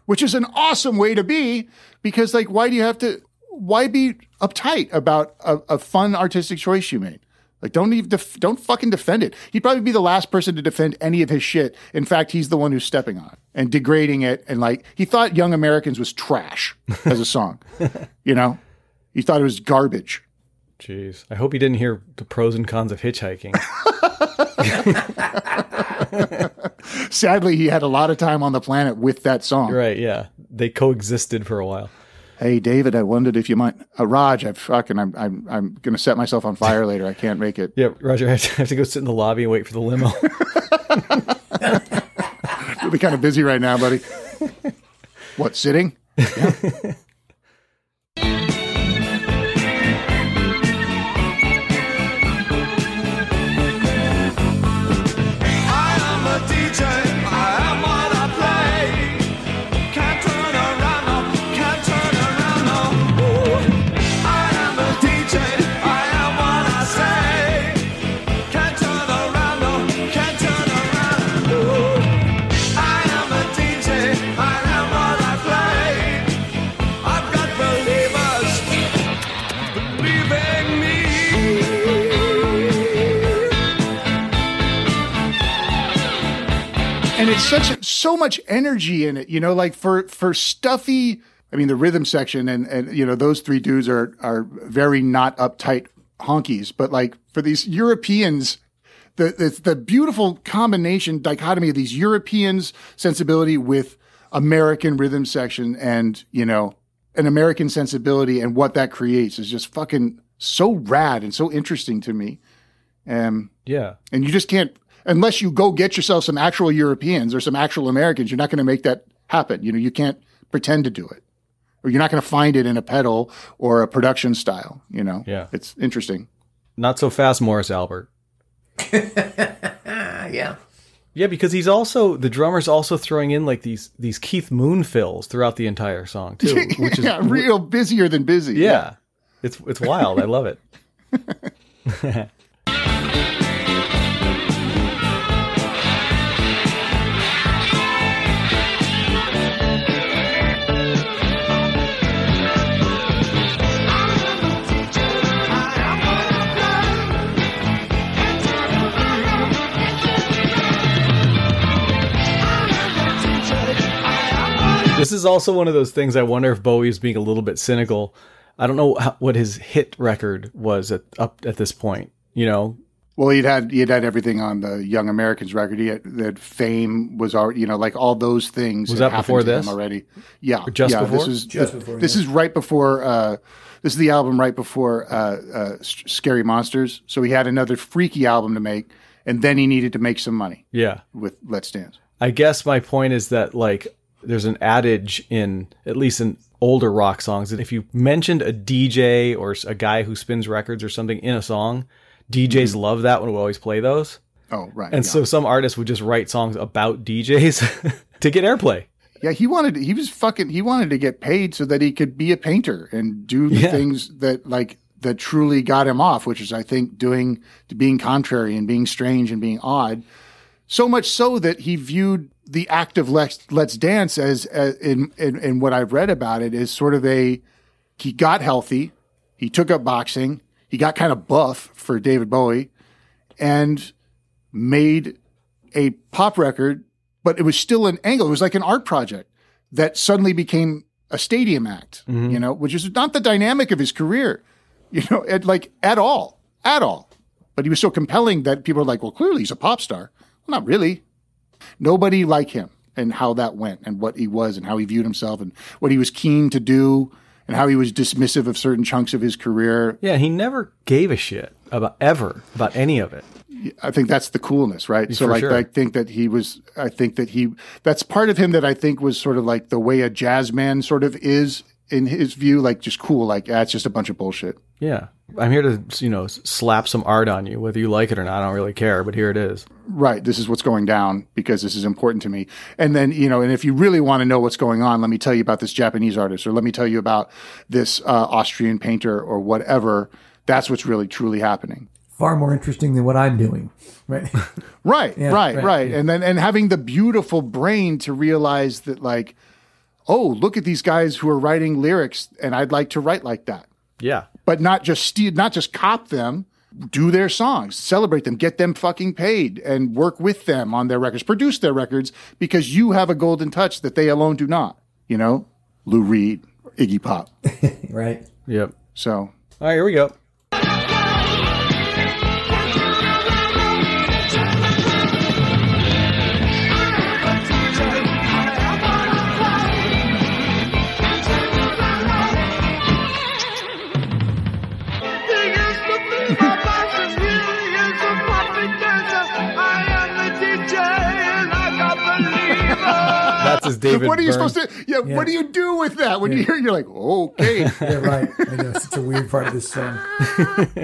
which is an awesome way to be because like, why do you have to? Why be uptight about a, a fun artistic choice you made? Like, don't even def- don't fucking defend it. He'd probably be the last person to defend any of his shit. In fact, he's the one who's stepping on it and degrading it. And like, he thought "Young Americans" was trash <laughs> as a song. you know, he thought it was garbage. Jeez. I hope he didn't hear the pros and cons of hitchhiking. <laughs> <laughs> Sadly, he had a lot of time on the planet with that song. right. Yeah. They coexisted for a while. Hey, David, I wondered if you might. Uh, Raj, I fucking, I'm, I'm, I'm going to set myself on fire later. I can't make it. Yeah. Roger, I have to, I have to go sit in the lobby and wait for the limo. <laughs> <laughs> You'll be kind of busy right now, buddy. what, sitting? I so much energy in it you know like for for stuffy i mean the rhythm section and and you know those three dudes are are very not uptight honkies but like for these europeans the the, the beautiful combination dichotomy of these europeans sensibility with american rhythm section and you know an american sensibility and what that creates is just fucking so rad and so interesting to me um yeah. and you just can't unless you go get yourself some actual Europeans or some actual Americans. You're not going to make that happen. You know, you can't pretend to do it, or you're not going to find it in a pedal or a production style. You know, Yeah. it's interesting. Not so fast, Morris Albert. <laughs> yeah. Yeah, because he's also the drummer's also throwing in like these these Keith Moon fills throughout the entire song too, <laughs> which is yeah, real busier than busy. yeah. It's it's wild. I love it. <laughs> This is also one of those things. I wonder if Bowie is being a little bit cynical. I don't know how, what his hit record was at up at this point. You know, Well, he'd had he'd had everything on the Young Americans record. He had that Fame was already, you know, like all those things. Was that before this? already? Yeah, Or just yeah, before? This is Just before, This yeah. is right before. Uh, this is the album right before uh, uh, Scary Monsters. So he had another freaky album to make, and then he needed to make some money yeah. with Let's Dance. I guess my point is that like there's an adage in at least in older rock songs that if you mentioned a DJ or a guy who spins records or something in a song, DJs mm-hmm. love that one. We always play those. Oh, right. And yeah. so some artists would just write songs about DJs <laughs> to get airplay. Yeah, he wanted he was fucking he wanted to get paid so that he could be a painter and do the Yeah. things that like that truly got him off, which is I think doing being contrary and being strange and being odd. So much so that he viewed the act of Let's, Let's Dance as, as in, in in what I've read about it is sort of a he got healthy, he took up boxing, he got kind of buff for David Bowie, and made a pop record, but it was still an angle. It was like an art project that suddenly became a stadium act, mm-hmm. you know, which is not the dynamic of his career, <laughs> you know, at, like at all, at all. But he was so compelling that people are like, well, clearly he's a pop star. Well, not really. Nobody like him and how that went and what he was and how he viewed himself and what he was keen to do and how he was dismissive of certain chunks of his career. Yeah, he never gave a shit about ever about any of it. I think that's the coolness, right? So For like sure. I think that he was I think that he that's part of him that I think was sort of like the way a jazz man sort of is in his view, like just cool, like ah, it's just a bunch of bullshit. Yeah, I'm here to you know slap some art on you, whether you like it or not. I don't really care, but here it is. Right. This is what's going down because this is important to me. And then, you know, and if you really want to know what's going on, let me tell you about this Japanese artist or let me tell you about this uh, Austrian painter or whatever. That's what's really truly happening. Far more interesting than what I'm doing. Right. <laughs> Right, <laughs> Yeah, right, right, right. yeah. And then and having the beautiful brain to realize that like, oh, look at these guys who are writing lyrics and I'd like to write like that. Yeah, But not just steal, not just cop them, do their songs, celebrate them, get them fucking paid and work with them on their records, produce their records because you have a golden touch that they alone do not. You know, Lou Reed, Iggy Pop. <laughs> right. Yep. So All right, here we go. That's his David. what are you Byrne. supposed to? Yeah, Yeah. What do you do with that when you hear? You're like, okay. <laughs> Yeah, right. I know it's a weird part of this song. <laughs>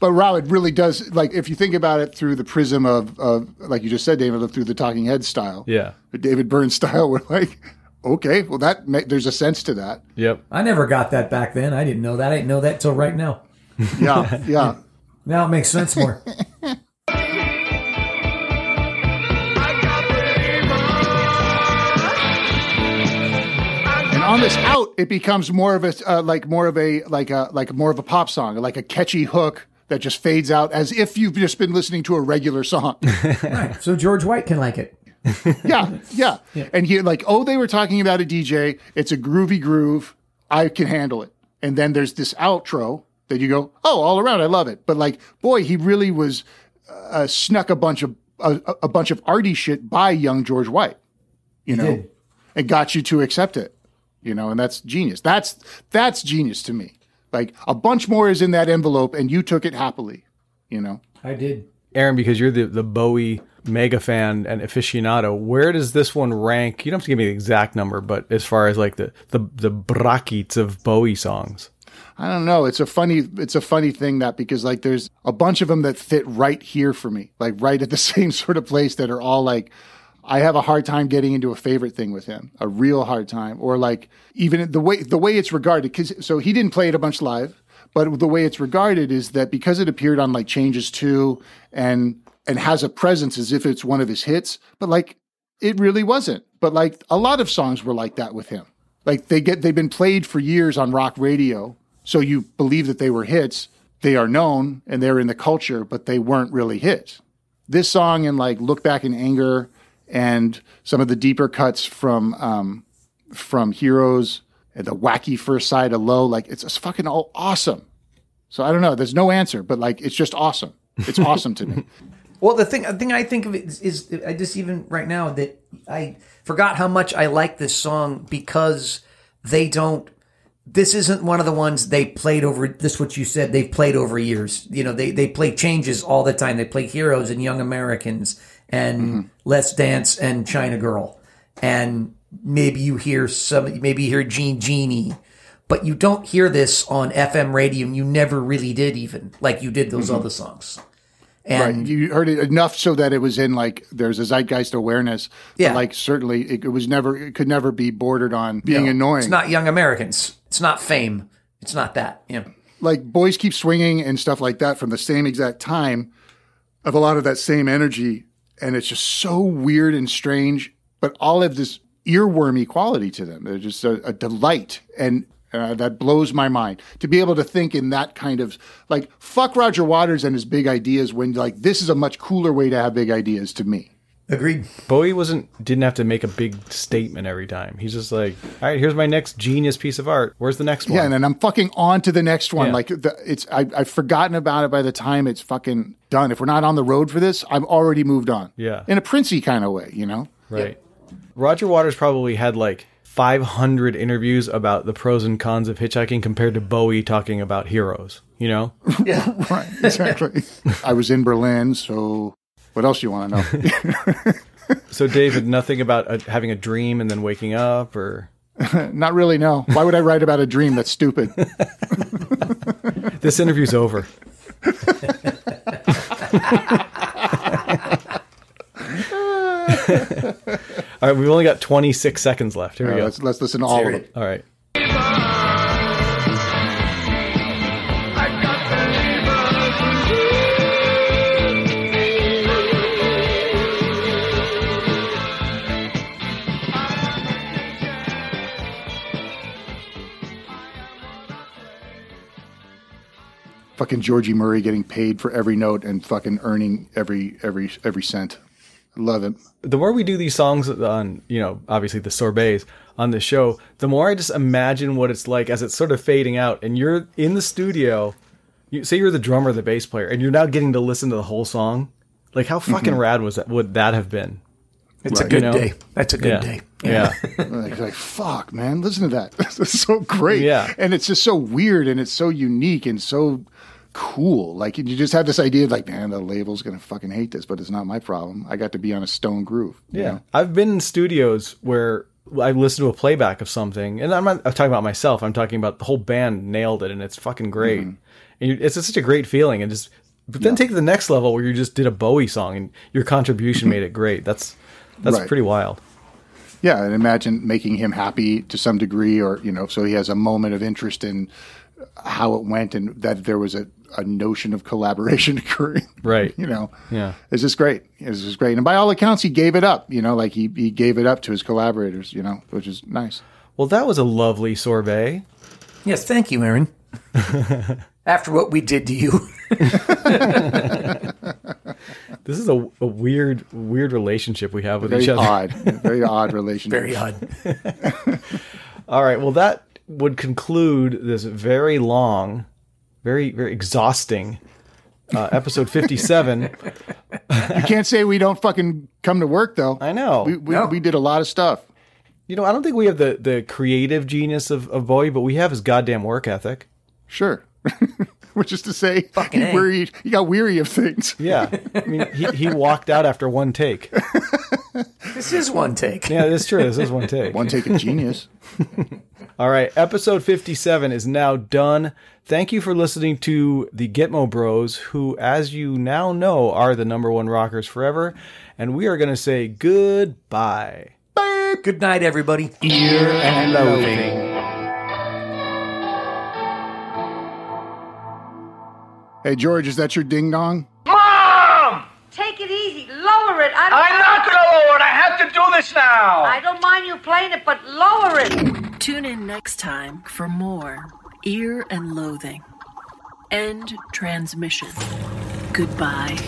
But Rob, it really does. Like, if you think about it through the prism of, of like you just said, David, through the Talking Head style, Yeah. the David Byrne style, <laughs> we're like, okay, well, that ma- there's a sense to that. Yep. I never got that back then. I didn't know that. I didn't know that till right now. Yeah, yeah. Now it makes sense more. On this out, it becomes more of a uh, like more of a like a like more of a pop song, like a catchy hook that just fades out as if you've just been listening to a regular song. <laughs> right. So George White can like it. <laughs> yeah, yeah, And he like, oh, they were talking about a DJ. It's a groovy groove. I can handle it. And then there's this outro that you go, oh, all around, I love it. But like, boy, he really was uh, snuck a bunch of a, a bunch of arty shit by young George White, you know, did. and got you to accept it, you know, and that's genius. That's that's genius to me. Like a bunch more is in that envelope, and you took it happily, you know. I did. Aaron, because you're the, the Bowie mega fan and aficionado, where does this one rank? You don't have to give me the exact number, but as far as like the the the brackets of Bowie songs. I don't know. It's a funny it's a funny thing that because like there's a bunch of them that fit right here for me, like right at the <laughs> same sort of place that are all like I have a hard time getting into a favorite thing with him, a real hard time, or like even the way the way it's regarded. Because so he didn't play it a bunch live, but the way it's regarded is that because it appeared on like Changes Two and and has a presence as if it's one of his hits, but like it really wasn't. But like a lot of songs were like that with him. Like they get they've been played for years on rock radio, so you believe that they were hits. They are known and they're in the culture, but they weren't really hits. This song and like Look Back in Anger and some of the deeper cuts from um, from Heroes and the wacky first side of Low, like it's, it's fucking all awesome. So I don't know. There's no answer, but like it's just awesome. It's <laughs> awesome to me. Well, the thing, the thing I think of it is, is I just even right now that I forgot how much I like this song because they don't. This isn't one of the ones they played over. This what you said they've played over years. You know they they play changes all the time. They play Heroes and Young Americans and Let's Dance and China Girl and maybe you hear some. Maybe you hear Jean Genie. But you don't hear this on FM radio, and you never really did, even like you did those Mhm. other songs. right. And You heard it enough so that it was in like there's a zeitgeist awareness. Yeah. like certainly it, it was never it could never be bordered on being No, annoying. It's not Young Americans. It's not Fame. It's not that. Yeah. like boys keep swinging and stuff like that from the same exact time of a lot of that same energy and it's just so weird and strange, but all have this earwormy quality to them. They're just a, a delight, and uh, that blows my mind to be able to think in that kind of like fuck Roger Waters and his big ideas when like this is a much cooler way to have big ideas to me. Agreed. Bowie wasn't didn't have to make a big statement every time. He's just like, all right, here's my next genius piece of art. Where's the next one? Yeah, and then I'm fucking on to the next one. Yeah. Like the, it's I, I've forgotten about it by the time it's fucking done. If we're not on the road for this, I've already moved on. Yeah. in a Princey kind of way, you know. Right. Roger Waters probably had like 500 interviews about the pros and cons of hitchhiking compared to Bowie talking about heroes, you know? <laughs> Yeah, right, exactly. <laughs> I was in Berlin, so what else do you want to know? <laughs> So, David, nothing about uh, having a dream and then waking up or. <laughs> not really. No. Why would I write about a dream? That's stupid. <laughs> This interview's over. All right, we've only got 26 seconds left. Here we right, go. let's let's listen to all of them. All right. Fucking Georgie Murray getting paid for every note and fucking earning every every every cent. Love it. the more we do these songs on, you know, obviously the sorbets on the show, the more I just imagine what it's like as it's sort of fading out, and you're in the studio. You say you're the drummer, the bass player, and you're now getting to listen to the whole song. Like, how fucking Mhm. rad was that? Would that have been? It's a good day. That's a good Yeah. day. Yeah. <laughs> like, like, fuck, man, listen to that. <laughs> It's so great. Yeah. And it's just so weird and it's so unique and so cool. Like you just have this idea of like, man, the label's gonna fucking hate this, but it's not my problem. I got to be on a stone groove. you Yeah, know? I've been in studios where I listened to a playback of something, and I'm not I'm talking about myself. I'm talking about the whole band nailed it, and it's fucking great. Mm-hmm. And you- it's such a great feeling, and just but then take to the next level where you just did a Bowie song and your contribution made it great. That's that's Right. pretty wild. Yeah, and imagine making him happy to some degree, or you know, so he has a moment of interest in how it went, and that there was a, a notion of collaboration <laughs> occurring. Right. You know, Yeah. it's just great. It's just great, and by all accounts, he gave it up. You know, like he he gave it up to his collaborators. You know, which is nice. Well, that was a lovely sorbet. Yes, thank you, Aaron. <laughs> After what we did to you. <laughs> This is a, a weird weird relationship we have with Very each other. Very odd, very odd relationship. Very odd. All right. Well, that would conclude this very long, very very exhausting uh, episode 57. <laughs> You can't say we don't fucking come to work though. I know. We we, we did a lot of stuff. You know, I don't think we have the, the creative genius of, of Bowie, but we have his goddamn work ethic. Sure. <laughs> Which is to say, Fucking he A. worried. He got weary of things. Yeah. I mean, he, he walked out after one take. This is one take. Yeah, that's true. This is one take. One take of genius. <laughs> All right. Episode 57 is now done. Thank you for listening to the Gitmo Bros, who, as you now know, are the number one rockers forever. And we are going to say goodbye. Bye. Good night, everybody. Ear and loathing. Hey George, is that your ding dong? Mom! Take it easy. Lower it. I don't I'm not gonna lower it. I have to do this now. I don't mind you playing it, but lower it. Tune in next time for more Ear and Loathing. End transmission. Goodbye.